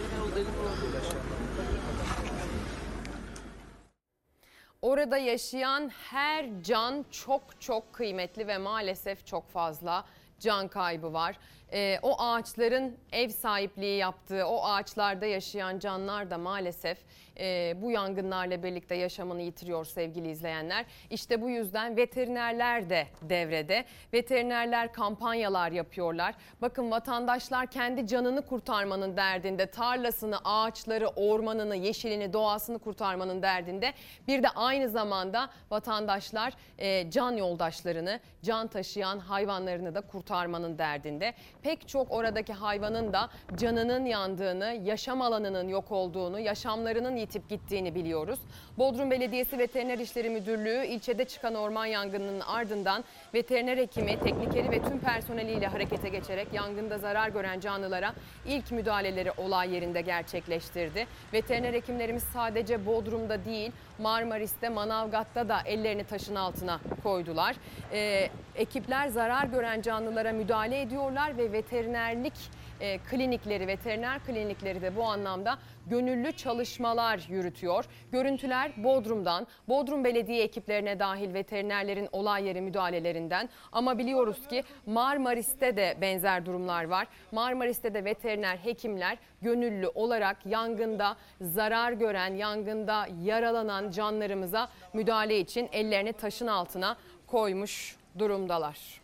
Orada yaşayan her can çok çok kıymetli ve maalesef çok fazla can kaybı var. Ee, o ağaçların ev sahipliği yaptığı, o ağaçlarda yaşayan canlar da maalesef e, bu yangınlarla birlikte yaşamını yitiriyor sevgili izleyenler. İşte bu yüzden veterinerler de devrede. Veterinerler kampanyalar yapıyorlar. Bakın vatandaşlar kendi canını kurtarmanın derdinde, tarlasını, ağaçları, ormanını, yeşilini, doğasını kurtarmanın derdinde. Bir de aynı zamanda vatandaşlar e, can yoldaşlarını, can taşıyan hayvanlarını da kurtarmanın derdinde. Pek çok oradaki hayvanın da canının yandığını, yaşam alanının yok olduğunu, yaşamlarının yitip gittiğini biliyoruz. Bodrum Belediyesi Veteriner İşleri Müdürlüğü ilçede çıkan orman yangınının ardından veteriner hekimi, teknikeri ve tüm personeliyle harekete geçerek yangında zarar gören canlılara ilk müdahaleleri olay yerinde gerçekleştirdi. Veteriner hekimlerimiz sadece Bodrum'da değil Marmaris'te, Manavgat'ta da ellerini taşın altına koydular. Ee, ekipler zarar gören canlılara müdahale ediyorlar ve veterinerlik e, klinikleri, veteriner klinikleri de bu anlamda gönüllü çalışmalar yürütüyor. Görüntüler Bodrum'dan, Bodrum Belediye ekiplerine dahil veterinerlerin olay yeri müdahalelerinden ama biliyoruz ki Marmaris'te de benzer durumlar var. Marmaris'te de veteriner hekimler gönüllü olarak yangında zarar gören, yangında yaralanan canlarımıza müdahale için ellerini taşın altına koymuş durumdalar.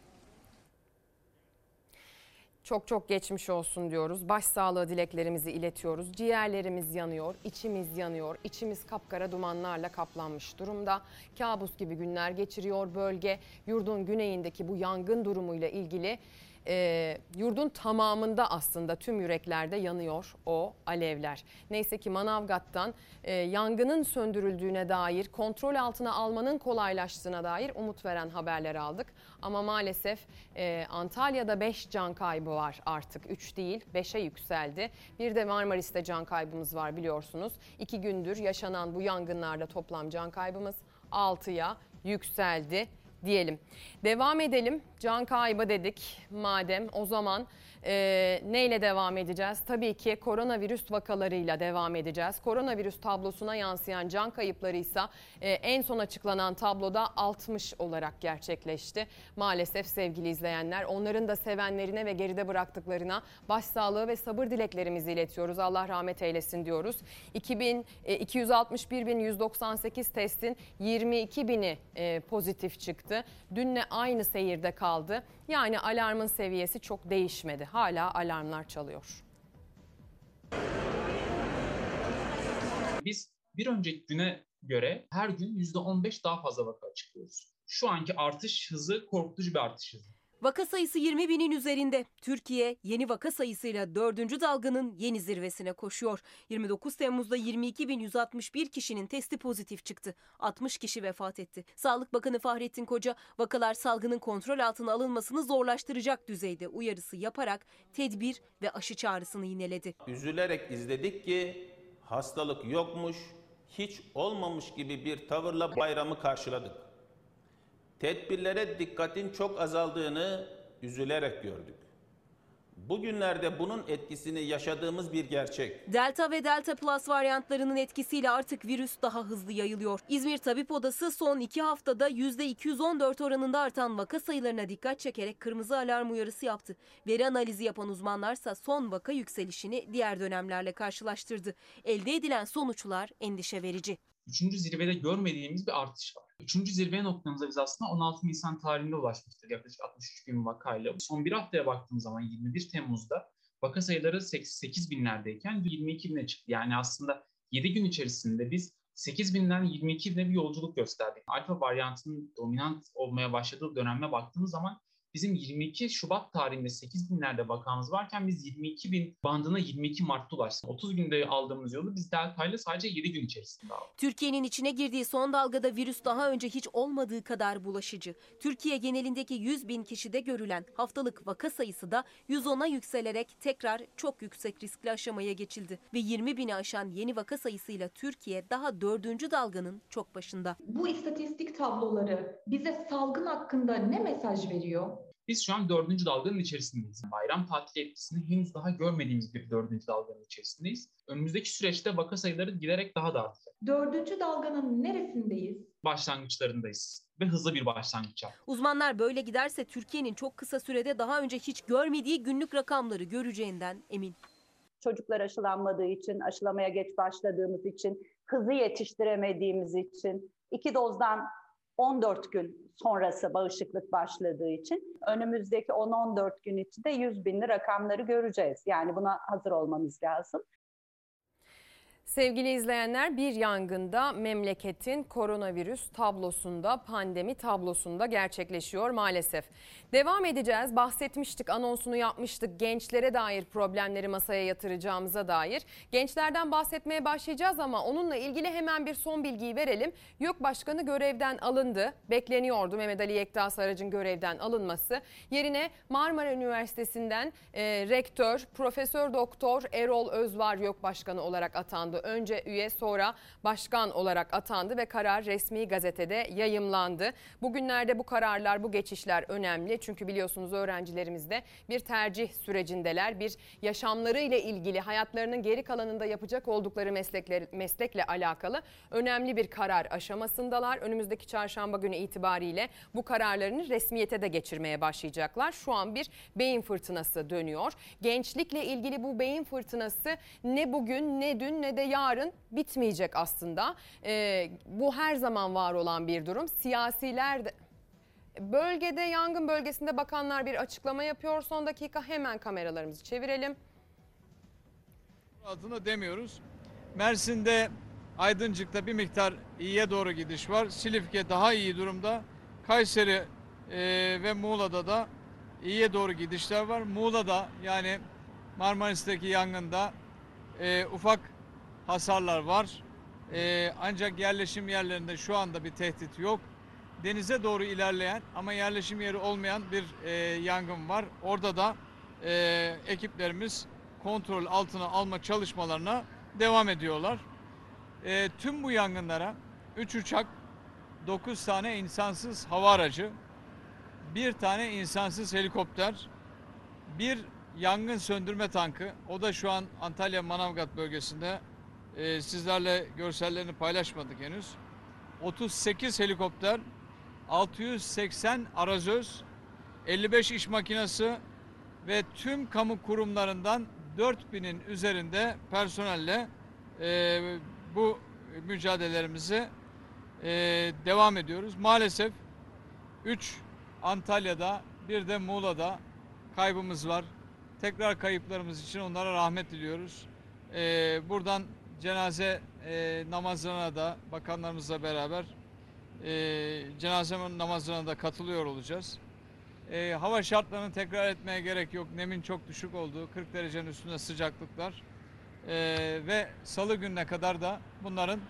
Çok çok geçmiş olsun diyoruz. Başsağlığı dileklerimizi iletiyoruz. Ciğerlerimiz yanıyor, içimiz yanıyor. İçimiz kapkara dumanlarla kaplanmış durumda. Kabus gibi günler geçiriyor bölge. Yurdun güneyindeki bu yangın durumuyla ilgili e, yurdun tamamında aslında tüm yüreklerde yanıyor o alevler. Neyse ki Manavgat'tan e, yangının söndürüldüğüne dair, kontrol altına almanın kolaylaştığına dair umut veren haberler aldık. Ama maalesef e, Antalya'da 5 can kaybı var artık 3 değil 5'e yükseldi. Bir de Marmaris'te can kaybımız var biliyorsunuz. 2 gündür yaşanan bu yangınlarda toplam can kaybımız 6'ya yükseldi diyelim. Devam edelim. Can kaybı dedik madem o zaman e, neyle devam edeceğiz? Tabii ki koronavirüs vakalarıyla devam edeceğiz. Koronavirüs tablosuna yansıyan can kayıpları ise e, en son açıklanan tabloda 60 olarak gerçekleşti. Maalesef sevgili izleyenler onların da sevenlerine ve geride bıraktıklarına başsağlığı ve sabır dileklerimizi iletiyoruz. Allah rahmet eylesin diyoruz. 2000, e, 261.198 testin 22 bini e, pozitif çıktı. Dünle aynı seyirde kaldı. Yani alarmın seviyesi çok değişmedi. Hala alarmlar çalıyor. Biz bir önceki güne göre her gün %15 daha fazla vaka açıklıyoruz. Şu anki artış hızı korkutucu bir artış hızı. Vaka sayısı 20 binin üzerinde. Türkiye yeni vaka sayısıyla dördüncü dalganın yeni zirvesine koşuyor. 29 Temmuz'da 22.161 kişinin testi pozitif çıktı. 60 kişi vefat etti. Sağlık Bakanı Fahrettin Koca vakalar salgının kontrol altına alınmasını zorlaştıracak düzeyde uyarısı yaparak tedbir ve aşı çağrısını yineledi. Üzülerek izledik ki hastalık yokmuş, hiç olmamış gibi bir tavırla bayramı karşıladık. Tedbirlere dikkatin çok azaldığını üzülerek gördük. Bugünlerde bunun etkisini yaşadığımız bir gerçek. Delta ve Delta Plus varyantlarının etkisiyle artık virüs daha hızlı yayılıyor. İzmir Tabip Odası son iki haftada %214 oranında artan vaka sayılarına dikkat çekerek kırmızı alarm uyarısı yaptı. Veri analizi yapan uzmanlarsa son vaka yükselişini diğer dönemlerle karşılaştırdı. Elde edilen sonuçlar endişe verici. Üçüncü zirvede görmediğimiz bir artış var. Üçüncü zirve noktamıza biz aslında 16 Nisan tarihinde ulaşmıştık yaklaşık 63 bin vakayla. Son bir haftaya baktığım zaman 21 Temmuz'da vaka sayıları 88 binlerdeyken 22 bine çıktı. Yani aslında 7 gün içerisinde biz 8 binden 22 bine bir yolculuk gösterdik. Alfa varyantının dominant olmaya başladığı dönemde baktığımız zaman bizim 22 Şubat tarihinde 8 binlerde vakamız varken biz 22 bin bandına 22 Mart'ta ulaştık. 30 günde aldığımız yolu biz Delta ile sadece 7 gün içerisinde aldık. Türkiye'nin içine girdiği son dalgada virüs daha önce hiç olmadığı kadar bulaşıcı. Türkiye genelindeki 100 bin kişide görülen haftalık vaka sayısı da 110'a yükselerek tekrar çok yüksek riskli aşamaya geçildi. Ve 20 bini aşan yeni vaka sayısıyla Türkiye daha dördüncü dalganın çok başında. Bu istatistik tabloları bize salgın hakkında ne mesaj veriyor? Biz şu an dördüncü dalganın içerisindeyiz. Bayram tatili etkisini henüz daha görmediğimiz bir dördüncü dalganın içerisindeyiz. Önümüzdeki süreçte vaka sayıları giderek daha da artacak. Dördüncü dalganın neresindeyiz? Başlangıçlarındayız ve hızlı bir başlangıç yaptık. Uzmanlar böyle giderse Türkiye'nin çok kısa sürede daha önce hiç görmediği günlük rakamları göreceğinden emin. Çocuklar aşılanmadığı için, aşılamaya geç başladığımız için, hızı yetiştiremediğimiz için, iki dozdan 14 gün sonrası bağışıklık başladığı için önümüzdeki 10-14 gün içinde 100 binli rakamları göreceğiz. Yani buna hazır olmamız lazım. Sevgili izleyenler bir yangında memleketin koronavirüs tablosunda, pandemi tablosunda gerçekleşiyor maalesef. Devam edeceğiz. Bahsetmiştik, anonsunu yapmıştık. Gençlere dair problemleri masaya yatıracağımıza dair. Gençlerden bahsetmeye başlayacağız ama onunla ilgili hemen bir son bilgiyi verelim. YÖK Başkanı görevden alındı. Bekleniyordu Mehmet Ali Yekta Sarac'ın görevden alınması. Yerine Marmara Üniversitesi'nden e, rektör, Profesör Doktor Erol Özvar YÖK Başkanı olarak atandı. Önce üye sonra başkan olarak atandı ve karar resmi gazetede yayımlandı. Bugünlerde bu kararlar, bu geçişler önemli. Çünkü biliyorsunuz öğrencilerimiz de bir tercih sürecindeler. Bir yaşamları ile ilgili hayatlarının geri kalanında yapacak oldukları meslekler, meslekle alakalı önemli bir karar aşamasındalar. Önümüzdeki çarşamba günü itibariyle bu kararlarını resmiyete de geçirmeye başlayacaklar. Şu an bir beyin fırtınası dönüyor. Gençlikle ilgili bu beyin fırtınası ne bugün ne dün ne de yarın bitmeyecek aslında. Ee, bu her zaman var olan bir durum. Siyasiler de bölgede yangın bölgesinde bakanlar bir açıklama yapıyor. Son dakika hemen kameralarımızı çevirelim. Altında demiyoruz. Mersin'de Aydıncık'ta bir miktar iyiye doğru gidiş var. Silifke daha iyi durumda. Kayseri e, ve Muğla'da da iyiye doğru gidişler var. Muğla'da yani Marmaris'teki yangında e, ufak hasarlar var. E, ancak yerleşim yerlerinde şu anda bir tehdit yok. Denize doğru ilerleyen ama yerleşim yeri olmayan bir e, yangın var. Orada da e, ekiplerimiz kontrol altına alma çalışmalarına devam ediyorlar. E, tüm bu yangınlara 3 uçak, 9 tane insansız hava aracı, bir tane insansız helikopter, bir yangın söndürme tankı. O da şu an Antalya Manavgat bölgesinde. E, sizlerle görsellerini paylaşmadık henüz. 38 helikopter, 680 arazöz, 55 iş makinesi ve tüm kamu kurumlarından 4000'in üzerinde personelle e, bu mücadelelerimizi e, devam ediyoruz. Maalesef 3 Antalya'da bir de Muğla'da kaybımız var. Tekrar kayıplarımız için onlara rahmet diliyoruz. E, buradan cenaze e, namazlarına da bakanlarımızla beraber e, cenaze namazlarına da katılıyor olacağız. E, hava şartlarını tekrar etmeye gerek yok. Nemin çok düşük olduğu 40 derecenin üstünde sıcaklıklar e, ve salı gününe kadar da bunların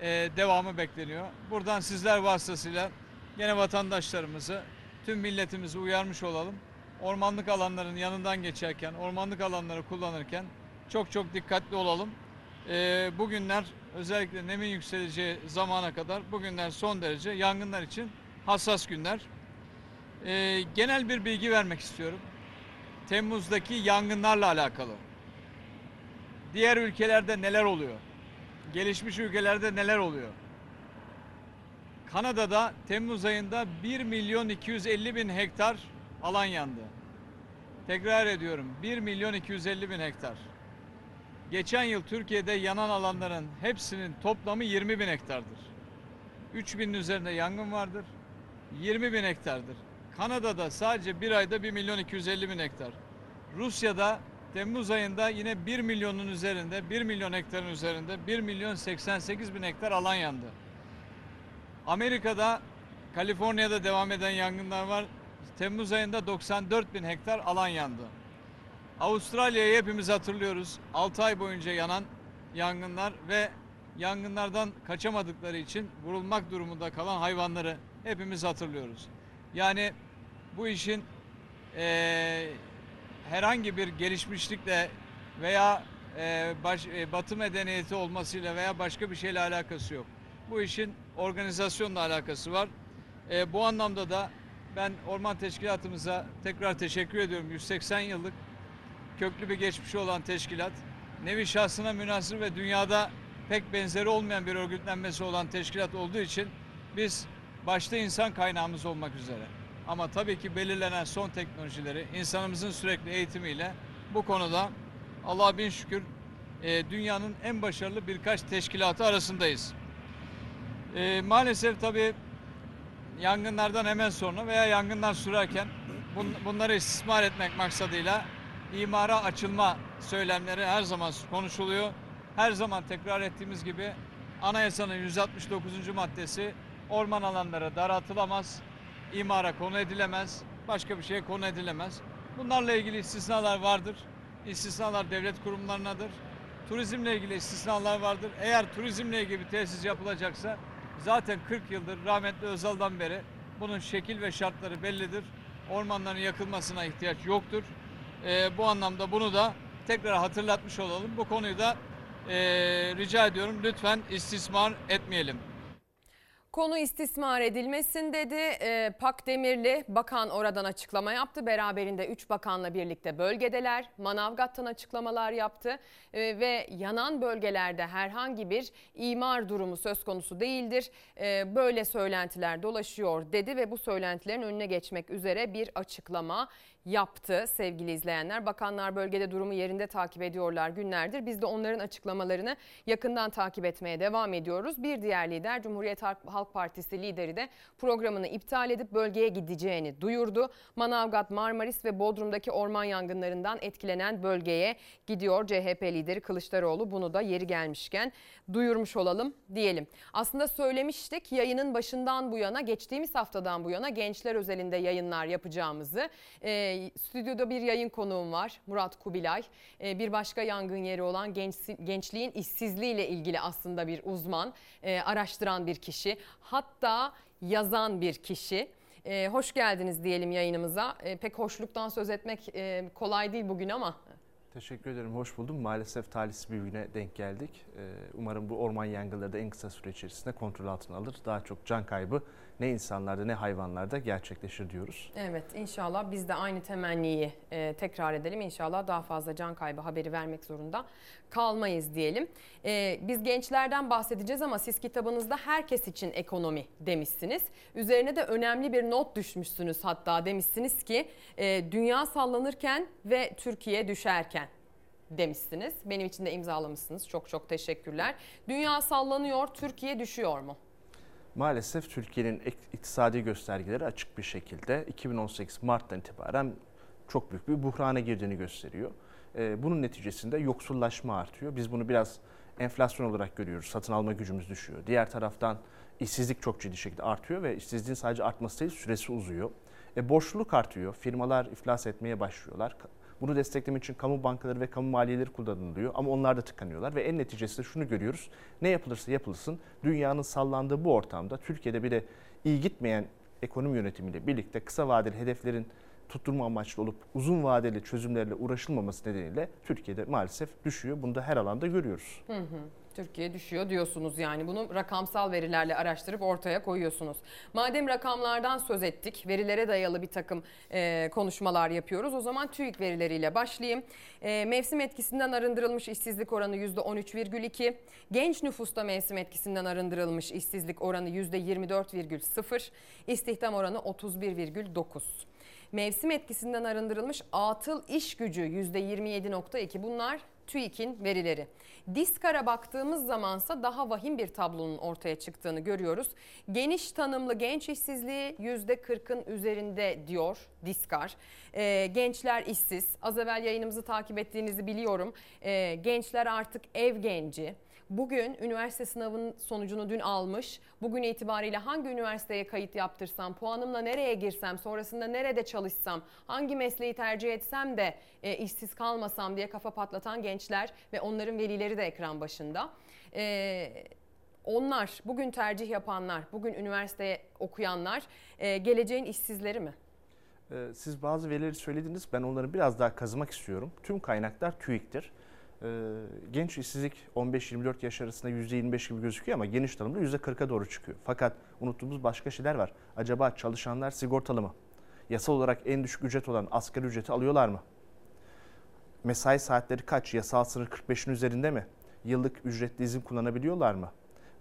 e, devamı bekleniyor. Buradan sizler vasıtasıyla gene vatandaşlarımızı, tüm milletimizi uyarmış olalım. Ormanlık alanların yanından geçerken, ormanlık alanları kullanırken çok çok dikkatli olalım. E, bugünler özellikle nemin yükseleceği zamana kadar bugünler son derece yangınlar için hassas günler. E, genel bir bilgi vermek istiyorum. Temmuz'daki yangınlarla alakalı. Diğer ülkelerde neler oluyor? Gelişmiş ülkelerde neler oluyor? Kanada'da Temmuz ayında 1 milyon 250 bin hektar alan yandı. Tekrar ediyorum 1 milyon 250 bin hektar. Geçen yıl Türkiye'de yanan alanların hepsinin toplamı 20 bin hektardır. 3 binin üzerinde yangın vardır. 20 bin hektardır. Kanada'da sadece bir ayda 1 milyon 250 bin hektar. Rusya'da Temmuz ayında yine 1 milyonun üzerinde, 1 milyon hektarın üzerinde 1 milyon 88 bin hektar alan yandı. Amerika'da, Kaliforniya'da devam eden yangınlar var. Temmuz ayında 94 bin hektar alan yandı. Avustralya'yı hepimiz hatırlıyoruz. 6 ay boyunca yanan yangınlar ve yangınlardan kaçamadıkları için vurulmak durumunda kalan hayvanları hepimiz hatırlıyoruz. Yani bu işin eee, herhangi bir gelişmişlikle veya eee, baş, eee, batı medeniyeti olmasıyla veya başka bir şeyle alakası yok. Bu işin organizasyonla alakası var. Eee, bu anlamda da ben Orman Teşkilatımıza tekrar teşekkür ediyorum. 180 yıllık köklü bir geçmişi olan teşkilat. Nevi şahsına münasır ve dünyada pek benzeri olmayan bir örgütlenmesi olan teşkilat olduğu için biz başta insan kaynağımız olmak üzere ama tabii ki belirlenen son teknolojileri insanımızın sürekli eğitimiyle bu konuda Allah'a bin şükür e, dünyanın en başarılı birkaç teşkilatı arasındayız. E, maalesef tabii yangınlardan hemen sonra veya yangından sürerken bun- bunları istismar etmek maksadıyla imara açılma söylemleri her zaman konuşuluyor. Her zaman tekrar ettiğimiz gibi anayasanın 169. maddesi orman alanları daraltılamaz, imara konu edilemez, başka bir şeye konu edilemez. Bunlarla ilgili istisnalar vardır. İstisnalar devlet kurumlarınadır. Turizmle ilgili istisnalar vardır. Eğer turizmle ilgili bir tesis yapılacaksa zaten 40 yıldır rahmetli Özal'dan beri bunun şekil ve şartları bellidir. Ormanların yakılmasına ihtiyaç yoktur. Ee, bu anlamda bunu da tekrar hatırlatmış olalım. Bu konuyu da ee, rica ediyorum lütfen istismar etmeyelim. Konu istismar edilmesin dedi. Ee, Pak Demirli bakan oradan açıklama yaptı. Beraberinde 3 bakanla birlikte bölgedeler. Manavgat'tan açıklamalar yaptı. Ee, ve yanan bölgelerde herhangi bir imar durumu söz konusu değildir. Ee, böyle söylentiler dolaşıyor dedi ve bu söylentilerin önüne geçmek üzere bir açıklama yaptı sevgili izleyenler. Bakanlar bölgede durumu yerinde takip ediyorlar günlerdir. Biz de onların açıklamalarını yakından takip etmeye devam ediyoruz. Bir diğer lider Cumhuriyet Halk Partisi lideri de programını iptal edip bölgeye gideceğini duyurdu. Manavgat, Marmaris ve Bodrum'daki orman yangınlarından etkilenen bölgeye gidiyor CHP lideri Kılıçdaroğlu. Bunu da yeri gelmişken duyurmuş olalım diyelim. Aslında söylemiştik yayının başından bu yana geçtiğimiz haftadan bu yana gençler özelinde yayınlar yapacağımızı. Stüdyoda bir yayın konuğum var Murat Kubilay. Ee, bir başka yangın yeri olan genç, gençliğin işsizliğiyle ilgili aslında bir uzman, e, araştıran bir kişi. Hatta yazan bir kişi. Ee, hoş geldiniz diyelim yayınımıza. Ee, pek hoşluktan söz etmek e, kolay değil bugün ama Teşekkür ederim, hoş buldum. Maalesef talihsiz bir güne denk geldik. Ee, Umarım bu orman yangınları da en kısa süre içerisinde kontrol altına alır. Daha çok can kaybı ne insanlarda ne hayvanlarda gerçekleşir diyoruz. Evet inşallah biz de aynı temenniyi e, tekrar edelim. İnşallah daha fazla can kaybı haberi vermek zorunda kalmayız diyelim. E, biz gençlerden bahsedeceğiz ama siz kitabınızda herkes için ekonomi demişsiniz. Üzerine de önemli bir not düşmüşsünüz hatta demişsiniz ki e, dünya sallanırken ve Türkiye düşerken demişsiniz. Benim için de imzalamışsınız. Çok çok teşekkürler. Dünya sallanıyor, Türkiye düşüyor mu? Maalesef Türkiye'nin iktisadi göstergeleri açık bir şekilde 2018 Mart'tan itibaren çok büyük bir buhrana girdiğini gösteriyor. Ee, Bunun neticesinde yoksullaşma artıyor. Biz bunu biraz enflasyon olarak görüyoruz. Satın alma gücümüz düşüyor. Diğer taraftan işsizlik çok ciddi şekilde artıyor ve işsizliğin sadece artması değil süresi uzuyor. E, borçluluk artıyor. Firmalar iflas etmeye başlıyorlar. Bunu desteklemek için kamu bankaları ve kamu maliyeleri kullanılıyor ama onlar da tıkanıyorlar ve en neticesinde şunu görüyoruz. Ne yapılırsa yapılsın dünyanın sallandığı bu ortamda Türkiye'de bir de iyi gitmeyen ekonomi yönetimiyle birlikte kısa vadeli hedeflerin tutturma amaçlı olup uzun vadeli çözümlerle uğraşılmaması nedeniyle Türkiye'de maalesef düşüyor. Bunu da her alanda görüyoruz. Hı hı. Türkiye düşüyor diyorsunuz yani bunu rakamsal verilerle araştırıp ortaya koyuyorsunuz. Madem rakamlardan söz ettik, verilere dayalı bir takım e, konuşmalar yapıyoruz. O zaman TÜİK verileriyle başlayayım. E, mevsim etkisinden arındırılmış işsizlik oranı %13,2. Genç nüfusta mevsim etkisinden arındırılmış işsizlik oranı %24,0. İstihdam oranı 31,9. Mevsim etkisinden arındırılmış atıl iş gücü %27,2. Bunlar TÜİK'in verileri. Diskar'a baktığımız zamansa daha vahim bir tablonun ortaya çıktığını görüyoruz. Geniş tanımlı genç işsizliği %40'ın üzerinde diyor Diskar. Ee, gençler işsiz. Az evvel yayınımızı takip ettiğinizi biliyorum. Ee, gençler artık ev genci. Bugün üniversite sınavının sonucunu dün almış. Bugün itibariyle hangi üniversiteye kayıt yaptırsam, puanımla nereye girsem, sonrasında nerede çalışsam, hangi mesleği tercih etsem de e, işsiz kalmasam diye kafa patlatan gençler ve onların velileri de ekran başında. E, onlar, bugün tercih yapanlar, bugün üniversiteye okuyanlar e, geleceğin işsizleri mi? Ee, Siz bazı verileri söylediniz. Ben onları biraz daha kazımak istiyorum. Tüm kaynaklar TÜİK'tir. Ee, Genç işsizlik 15-24 yaş arasında %25 gibi gözüküyor ama geniş tanımda %40'a doğru çıkıyor. Fakat unuttuğumuz başka şeyler var. Acaba çalışanlar sigortalı mı? Yasal olarak en düşük ücret olan asgari ücreti alıyorlar mı? Mesai saatleri kaç? Yasal sınır 45'in üzerinde mi? Yıllık ücretli izin kullanabiliyorlar mı?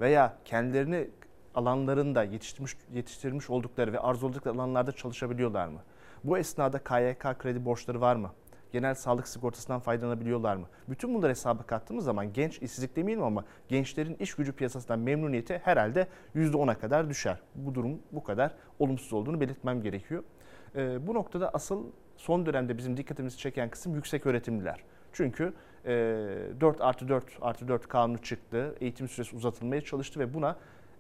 Veya kendilerini alanlarında yetiştirmiş, yetiştirmiş oldukları ve arzuladıkları alanlarda çalışabiliyorlar mı? Bu esnada KYK kredi borçları var mı? Genel sağlık sigortasından faydalanabiliyorlar mı? Bütün bunları hesaba kattığımız zaman genç işsizlik demeyelim ama gençlerin iş gücü piyasasından memnuniyeti herhalde %10'a kadar düşer. Bu durum bu kadar olumsuz olduğunu belirtmem gerekiyor. Ee, bu noktada asıl son dönemde bizim dikkatimizi çeken kısım yüksek öğretimliler. Çünkü e, 4 artı 4 artı 4 kanunu çıktı. Eğitim süresi uzatılmaya çalıştı ve buna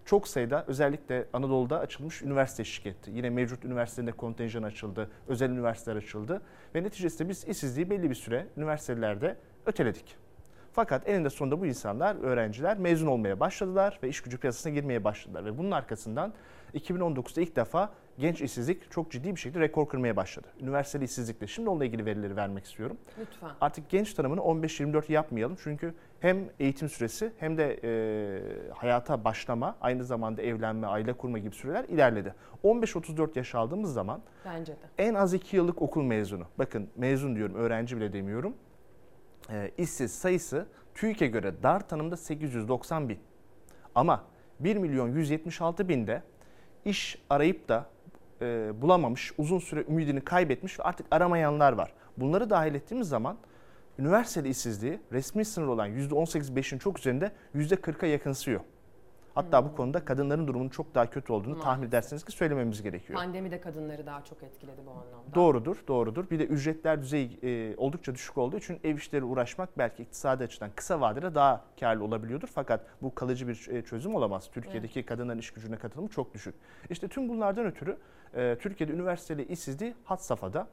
çok sayıda özellikle Anadolu'da açılmış üniversite eşlik etti. Yine mevcut üniversitelerinde kontenjan açıldı, özel üniversiteler açıldı ve neticesinde biz işsizliği belli bir süre üniversitelerde öteledik. Fakat eninde sonunda bu insanlar, öğrenciler mezun olmaya başladılar ve iş gücü piyasasına girmeye başladılar. Ve bunun arkasından 2019'da ilk defa genç işsizlik çok ciddi bir şekilde rekor kırmaya başladı. Üniversiteli işsizlikte. Şimdi onunla ilgili verileri vermek istiyorum. Lütfen. Artık genç tanımını 15-24 yapmayalım. Çünkü hem eğitim süresi hem de e, hayata başlama, aynı zamanda evlenme, aile kurma gibi süreler ilerledi. 15-34 yaş aldığımız zaman Bence de. en az 2 yıllık okul mezunu. Bakın mezun diyorum, öğrenci bile demiyorum. E, işsiz sayısı TÜİK'e göre dar tanımda 890 bin. Ama 1 milyon 176 binde iş arayıp da e, bulamamış, uzun süre ümidini kaybetmiş ve artık aramayanlar var. Bunları dahil ettiğimiz zaman üniversiteli işsizliği resmi sınır olan %18-5'in çok üzerinde %40'a yakınsıyor. Hatta bu konuda kadınların durumunun çok daha kötü olduğunu tahmin edersiniz ki söylememiz gerekiyor. Pandemi de kadınları daha çok etkiledi bu anlamda. Doğrudur, doğrudur. Bir de ücretler düzeyi e, oldukça düşük olduğu için ev işleri uğraşmak belki iktisadi açıdan kısa vadede daha karlı olabiliyordur. Fakat bu kalıcı bir e, çözüm olamaz. Türkiye'deki kadınların iş gücüne katılımı çok düşük. İşte tüm bunlardan ötürü e, Türkiye'de üniversiteli işsizliği had safhada.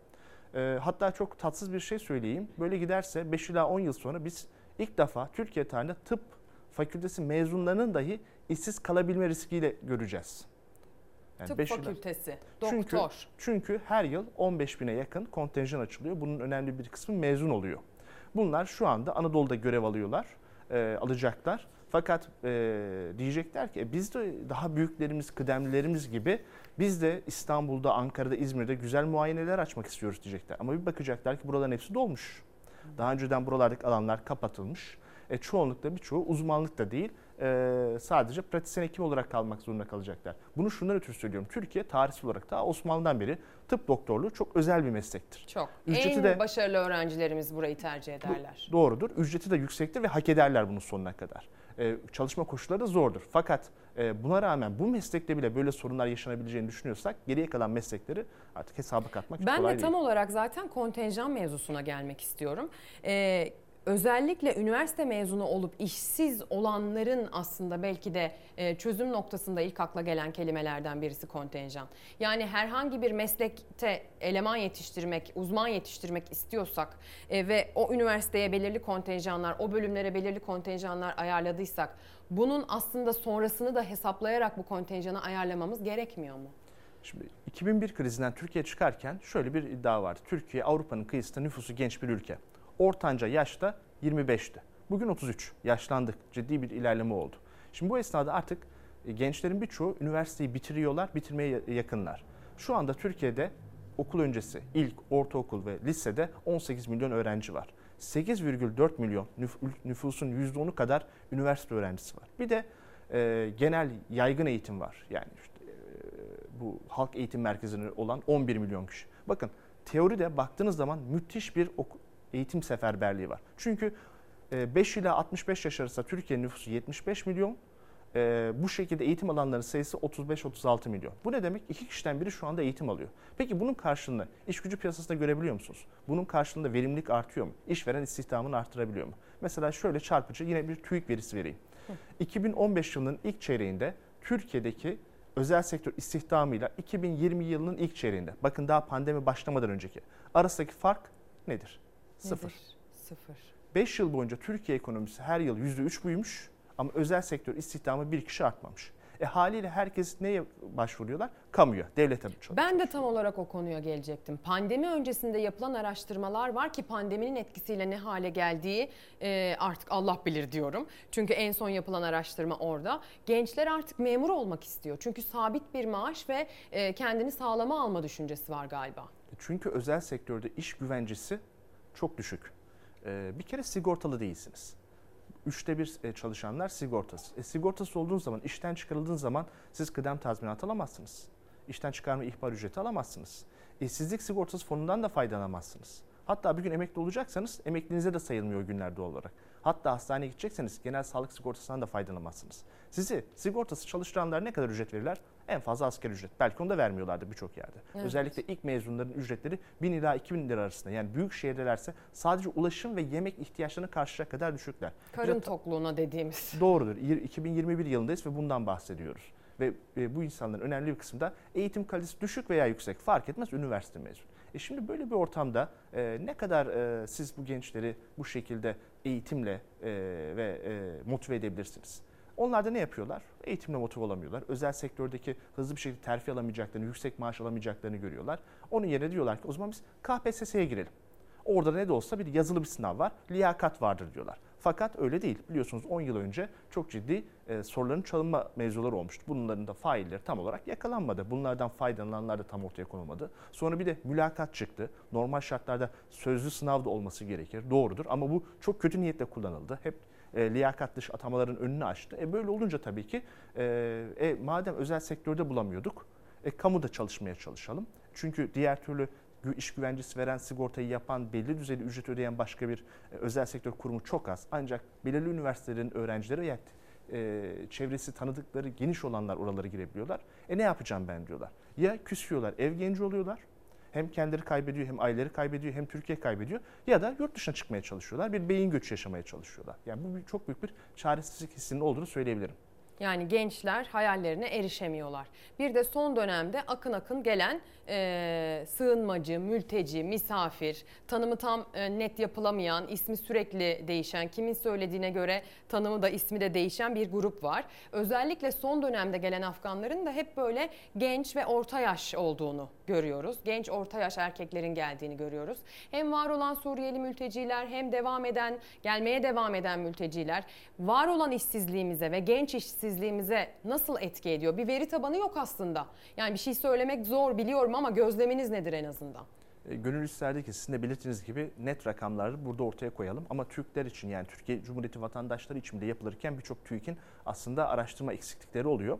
E, hatta çok tatsız bir şey söyleyeyim. Böyle giderse 5 ila 10 yıl sonra biz ilk defa Türkiye tarihinde tıp fakültesi mezunlarının dahi işsiz kalabilme riskiyle göreceğiz. Yani Tıp yıl- fakültesi, Çünkü, doktor. çünkü her yıl 15 bine yakın kontenjan açılıyor. Bunun önemli bir kısmı mezun oluyor. Bunlar şu anda Anadolu'da görev alıyorlar, e, alacaklar. Fakat e, diyecekler ki "E, biz de daha büyüklerimiz, kıdemlilerimiz gibi biz de İstanbul'da, Ankara'da, İzmir'de güzel muayeneler açmak istiyoruz diyecekler. Ama bir bakacaklar ki buraların hepsi dolmuş. Daha önceden buralardaki alanlar kapatılmış. E, çoğunlukla birçoğu uzmanlık da değil, e, sadece pratisyen hekim olarak kalmak zorunda kalacaklar. Bunu şundan ötürü söylüyorum. Türkiye tarihsel olarak daha Osmanlı'dan beri tıp doktorluğu çok özel bir meslektir. Çok. Ücreti en de- başarılı öğrencilerimiz burayı tercih ederler. Doğrudur. Ücreti de yüksektir ve hak ederler bunun sonuna kadar. Ee, çalışma koşulları da zordur. Fakat e, buna rağmen bu meslekte bile böyle sorunlar yaşanabileceğini düşünüyorsak geriye kalan meslekleri artık hesaba katmak Ben kolay de tam değil. olarak zaten kontenjan mevzusuna gelmek istiyorum. Ee, özellikle üniversite mezunu olup işsiz olanların aslında belki de e, çözüm noktasında ilk akla gelen kelimelerden birisi kontenjan. Yani herhangi bir meslekte eleman yetiştirmek, uzman yetiştirmek istiyorsak e, ve o üniversiteye belirli kontenjanlar, o bölümlere belirli kontenjanlar ayarladıysak bunun aslında sonrasını da hesaplayarak bu kontenjanı ayarlamamız gerekmiyor mu? Şimdi 2001 krizinden Türkiye çıkarken şöyle bir iddia vardı. Türkiye Avrupa'nın kıyısında nüfusu genç bir ülke. Ortanca yaşta 25'ti. Bugün 33. Yaşlandık. Ciddi bir ilerleme oldu. Şimdi bu esnada artık e, gençlerin birçoğu üniversiteyi bitiriyorlar, bitirmeye ya- yakınlar. Şu anda Türkiye'de okul öncesi ilk, ortaokul ve lisede 18 milyon öğrenci var. 8,4 milyon nüf- nüfusun %10'u kadar üniversite öğrencisi var. Bir de e, genel yaygın eğitim var. Yani işte, e, bu halk eğitim merkezleri olan 11 milyon kişi. Bakın teoride baktığınız zaman müthiş bir eğitim seferberliği var. Çünkü 5 ila 65 yaş arası Türkiye nüfusu 75 milyon. Ee, bu şekilde eğitim alanların sayısı 35-36 milyon. Bu ne demek? İki kişiden biri şu anda eğitim alıyor. Peki bunun karşılığını iş gücü piyasasında görebiliyor musunuz? Bunun karşılığında verimlilik artıyor mu? İşveren istihdamını artırabiliyor mu? Mesela şöyle çarpıcı yine bir TÜİK verisi vereyim. 2015 yılının ilk çeyreğinde Türkiye'deki özel sektör istihdamıyla 2020 yılının ilk çeyreğinde bakın daha pandemi başlamadan önceki arasındaki fark nedir? Sıfır. Sıfır. 5 yıl boyunca Türkiye ekonomisi her yıl %3 büyümüş ama özel sektör istihdamı bir kişi artmamış. E haliyle herkes neye başvuruyorlar? Kamuya, devlete çalışıyor. Ben de tam olarak o konuya gelecektim. Pandemi öncesinde yapılan araştırmalar var ki pandeminin etkisiyle ne hale geldiği e, artık Allah bilir diyorum. Çünkü en son yapılan araştırma orada. Gençler artık memur olmak istiyor. Çünkü sabit bir maaş ve e, kendini sağlama alma düşüncesi var galiba. Çünkü özel sektörde iş güvencesi çok düşük. E, bir kere sigortalı değilsiniz. Üçte bir e, çalışanlar sigortası. E, sigortası olduğunuz zaman, işten çıkarıldığınız zaman siz kıdem tazminatı alamazsınız. İşten çıkarma ihbar ücreti alamazsınız. İşsizlik sigortası fonundan da faydalanamazsınız. Hatta bir gün emekli olacaksanız emekliliğinize de sayılmıyor o günler doğal olarak. Hatta hastaneye gidecekseniz genel sağlık sigortasından da faydalanamazsınız. Sizi sigortası çalıştıranlar ne kadar ücret verirler? En fazla asgari ücret. Belki onu da vermiyorlardı birçok yerde. Evet. Özellikle ilk mezunların ücretleri 1000 ila 2000 lira arasında. Yani büyük şehirdelerse sadece ulaşım ve yemek ihtiyaçlarını karşılayacak kadar düşükler. Karın de- tokluğuna dediğimiz. Doğrudur. Yir- 2021 yılındayız ve bundan bahsediyoruz. Ve e, bu insanların önemli bir kısmı da eğitim kalitesi düşük veya yüksek fark etmez üniversite mezunu. E şimdi böyle bir ortamda e, ne kadar e, siz bu gençleri bu şekilde eğitimle e, ve e, motive edebilirsiniz? Onlar da ne yapıyorlar? Eğitimle motive olamıyorlar. Özel sektördeki hızlı bir şekilde terfi alamayacaklarını, yüksek maaş alamayacaklarını görüyorlar. Onun yerine diyorlar ki o zaman biz KPSS'ye girelim. Orada ne de olsa bir yazılı bir sınav var, liyakat vardır diyorlar. Fakat öyle değil. Biliyorsunuz 10 yıl önce çok ciddi e, soruların çalınma mevzuları olmuştu. Bunların da failleri tam olarak yakalanmadı. Bunlardan faydalananlar da tam ortaya konulmadı. Sonra bir de mülakat çıktı. Normal şartlarda sözlü sınav da olması gerekir. Doğrudur ama bu çok kötü niyetle kullanıldı. Hep e, liyakat dışı atamaların önünü açtı. E, böyle olunca tabii ki e, e, madem özel sektörde bulamıyorduk, e, kamuda çalışmaya çalışalım. Çünkü diğer türlü iş güvencesi veren, sigortayı yapan, belli düzeyde ücret ödeyen başka bir e, özel sektör kurumu çok az. Ancak belirli üniversitelerin öğrencileri ve e, çevresi tanıdıkları geniş olanlar oralara girebiliyorlar. E ne yapacağım ben diyorlar. Ya küsüyorlar, ev genci oluyorlar. Hem kendileri kaybediyor, hem aileleri kaybediyor, hem Türkiye kaybediyor. Ya da yurt dışına çıkmaya çalışıyorlar. Bir beyin göçü yaşamaya çalışıyorlar. Yani bu çok büyük bir çaresizlik hissinin olduğunu söyleyebilirim. Yani gençler hayallerine erişemiyorlar. Bir de son dönemde akın akın gelen e, sığınmacı, mülteci, misafir, tanımı tam e, net yapılamayan, ismi sürekli değişen, kimin söylediğine göre tanımı da ismi de değişen bir grup var. Özellikle son dönemde gelen Afganların da hep böyle genç ve orta yaş olduğunu görüyoruz. Genç orta yaş erkeklerin geldiğini görüyoruz. Hem var olan Suriyeli mülteciler hem devam eden, gelmeye devam eden mülteciler var olan işsizliğimize ve genç işsizliğimize nasıl etki ediyor? Bir veri tabanı yok aslında. Yani bir şey söylemek zor biliyorum ama gözleminiz nedir en azından? E, Gönül isterdi ki sizin de belirttiğiniz gibi net rakamları burada ortaya koyalım. Ama Türkler için yani Türkiye Cumhuriyeti vatandaşları için de yapılırken birçok TÜİK'in aslında araştırma eksiklikleri oluyor.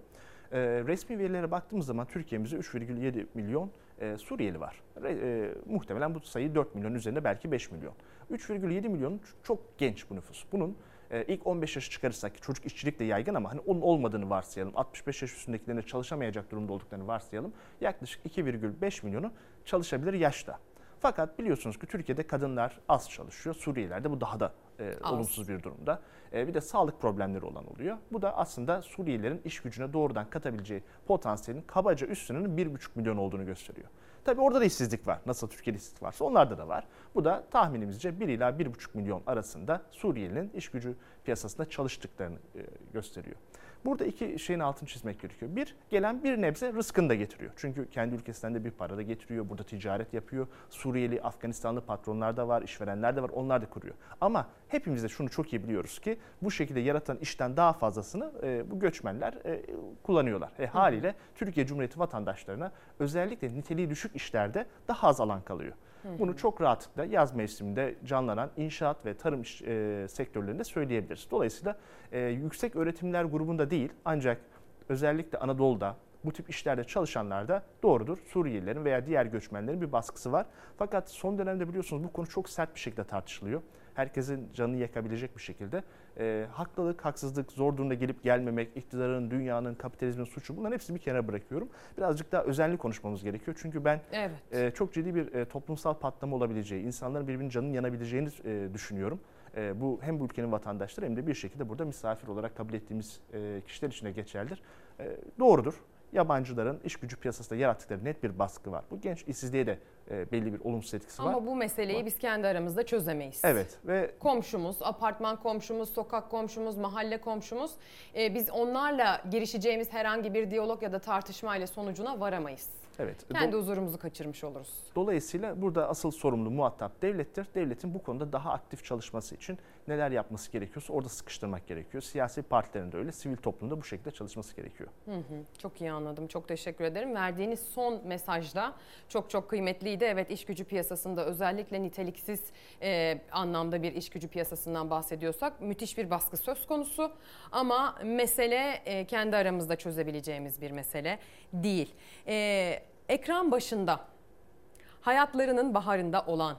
E, resmi verilere baktığımız zaman Türkiye'mizde 3,7 milyon e, Suriyeli var. Muhtemelen bu sayı 4 milyon üzerinde belki 5 milyon. 3,7 milyon çok genç bu nüfus. Bunun e, ilk 15 yaşı çıkarırsak ki çocuk işçilik de yaygın ama hani onun olmadığını varsayalım. 65 yaş üstündekilerin de çalışamayacak durumda olduklarını varsayalım. Yaklaşık 2,5 milyonu çalışabilir yaşta. Fakat biliyorsunuz ki Türkiye'de kadınlar az çalışıyor. Suriyelilerde bu daha da e, Az. olumsuz bir durumda. E, bir de sağlık problemleri olan oluyor. Bu da aslında Suriyelilerin iş gücüne doğrudan katabileceği potansiyelin kabaca üstünün 1,5 milyon olduğunu gösteriyor. Tabii orada da işsizlik var. Nasıl Türkiye'de işsizlik varsa onlarda da var. Bu da tahminimizce 1 ila 1,5 milyon arasında Suriyelinin iş gücü piyasasında çalıştıklarını e, gösteriyor. Burada iki şeyin altını çizmek gerekiyor. Bir, gelen bir nebze rızkını da getiriyor. Çünkü kendi ülkesinden de bir para da getiriyor. Burada ticaret yapıyor. Suriyeli, Afganistanlı patronlar da var, işverenler de var. Onlar da kuruyor. Ama hepimiz de şunu çok iyi biliyoruz ki bu şekilde yaratan işten daha fazlasını e, bu göçmenler e, kullanıyorlar. E, haliyle Türkiye Cumhuriyeti vatandaşlarına özellikle niteliği düşük işlerde daha az alan kalıyor. Bunu çok rahatlıkla yaz mevsiminde canlanan inşaat ve tarım iş, e, sektörlerinde söyleyebiliriz. Dolayısıyla e, yüksek öğretimler grubunda değil ancak özellikle Anadolu'da bu tip işlerde çalışanlar da doğrudur. Suriyelilerin veya diğer göçmenlerin bir baskısı var. Fakat son dönemde biliyorsunuz bu konu çok sert bir şekilde tartışılıyor. Herkesin canını yakabilecek bir şekilde. E, haklılık, haksızlık, zor durumda gelip gelmemek, iktidarın, dünyanın, kapitalizmin suçu bunların hepsini bir kenara bırakıyorum. Birazcık daha özenli konuşmamız gerekiyor. Çünkü ben Evet. e, çok ciddi bir e, toplumsal patlama olabileceği, insanların birbirinin canının yanabileceğini e, düşünüyorum. E, bu hem bu ülkenin vatandaşları hem de bir şekilde burada misafir olarak kabul ettiğimiz e, kişiler için de geçerlidir. E, doğrudur. Yabancıların iş gücü piyasasında yarattıkları net bir baskı var. Bu genç işsizliğe de e, belli bir olumsuz etkisi var. Ama bu meseleyi biz kendi aramızda çözemeyiz. Evet ve komşumuz, apartman komşumuz, sokak komşumuz, mahalle komşumuz e, biz onlarla girişeceğimiz herhangi bir diyalog ya da tartışmayla sonucuna varamayız. evet. Kendi do- huzurumuzu kaçırmış oluruz. Dolayısıyla burada asıl sorumlu muhatap devlettir. Devletin bu konuda daha aktif çalışması için neler yapması gerekiyorsa orada sıkıştırmak gerekiyor. Siyasi partilerin de öyle, sivil toplumda bu şekilde çalışması gerekiyor. Hı hı, çok iyi anladım. Çok teşekkür ederim. Verdiğiniz son mesajda çok çok kıymetliydi. Evet iş gücü piyasasında özellikle niteliksiz e, anlamda bir iş gücü piyasasından bahsediyorsak müthiş bir baskı söz konusu. Ama mesele e, kendi aramızda çözebileceğimiz bir mesele değil. E, ekran başında hayatlarının baharında olan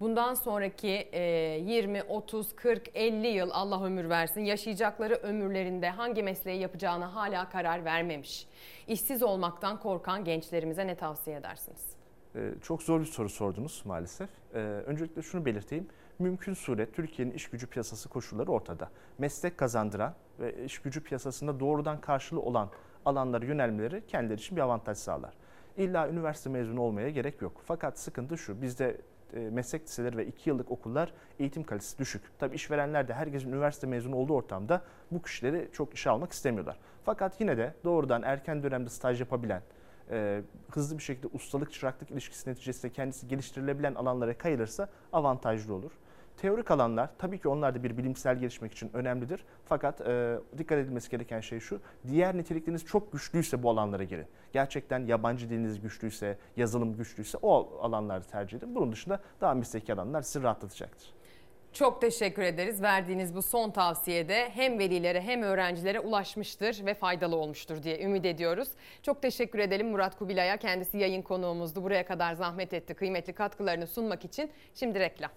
bundan sonraki e, 20, 30, 40, 50 yıl Allah ömür versin yaşayacakları ömürlerinde hangi mesleği yapacağına hala karar vermemiş. İşsiz olmaktan korkan gençlerimize ne tavsiye edersiniz? Ee, Çok zor bir soru sordunuz maalesef. Ee, Öncelikle şunu belirteyim. Mümkün suret Türkiye'nin iş gücü piyasası koşulları ortada. Meslek kazandıran ve iş gücü piyasasında doğrudan karşılığı olan alanlara yönelmeleri kendileri için bir avantaj sağlar. İlla üniversite mezunu olmaya gerek yok. Fakat sıkıntı şu, bizde e, meslek liseleri ve 2 yıllık okullar eğitim kalitesi düşük. Tabii işverenler de herkesin üniversite mezunu olduğu ortamda bu kişileri çok işe almak istemiyorlar. Fakat yine de doğrudan erken dönemde staj yapabilen, e, hızlı bir şekilde ustalık çıraklık ilişkisi neticesinde kendisi geliştirilebilen alanlara kayılırsa avantajlı olur. Teorik alanlar tabii ki onlar da bir bilimsel gelişmek için önemlidir. Fakat e, dikkat edilmesi gereken şey şu. Diğer nitelikleriniz çok güçlüyse bu alanlara girin. Gerçekten yabancı diliniz güçlüyse, yazılım güçlüyse o alanları tercih edin. Bunun dışında daha mesleki alanlar sizi rahatlatacaktır. Çok teşekkür ederiz. Verdiğiniz bu son tavsiyede hem velilere hem öğrencilere ulaşmıştır ve faydalı olmuştur diye ümit ediyoruz. Çok teşekkür edelim Murat Kubilay'a. Kendisi yayın konuğumuzdu. Buraya kadar zahmet etti kıymetli katkılarını sunmak için. Şimdi reklam.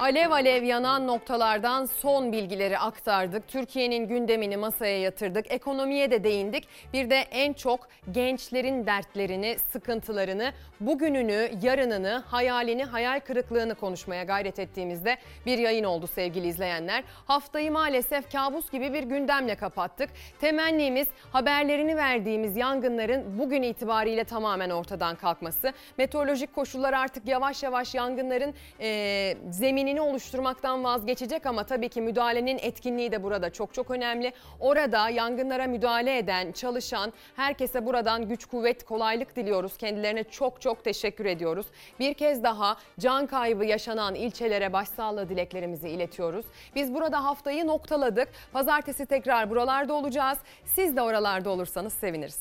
Alev alev yanan noktalardan son bilgileri aktardık. Türkiye'nin gündemini masaya yatırdık. Ekonomiye de değindik. Bir de en çok gençlerin dertlerini, sıkıntılarını, bugününü, yarınını, hayalini, hayal kırıklığını konuşmaya gayret ettiğimizde bir yayın oldu sevgili izleyenler. Haftayı maalesef kabus gibi bir gündemle kapattık. Temennimiz haberlerini verdiğimiz yangınların bugün itibariyle tamamen ortadan kalkması. Meteorolojik koşullar artık yavaş yavaş yangınların e, zeminini oluşturmaktan vazgeçecek ama tabii ki müdahalenin etkinliği de burada çok çok önemli. Orada yangınlara müdahale eden, çalışan herkese buradan güç, kuvvet, kolaylık diliyoruz. Kendilerine çok çok teşekkür ediyoruz. Bir kez daha can kaybı yaşanan ilçelere başsağlığı dileklerimizi iletiyoruz. Biz burada haftayı noktaladık. Pazartesi tekrar buralarda olacağız. Siz de oralarda olursanız seviniriz.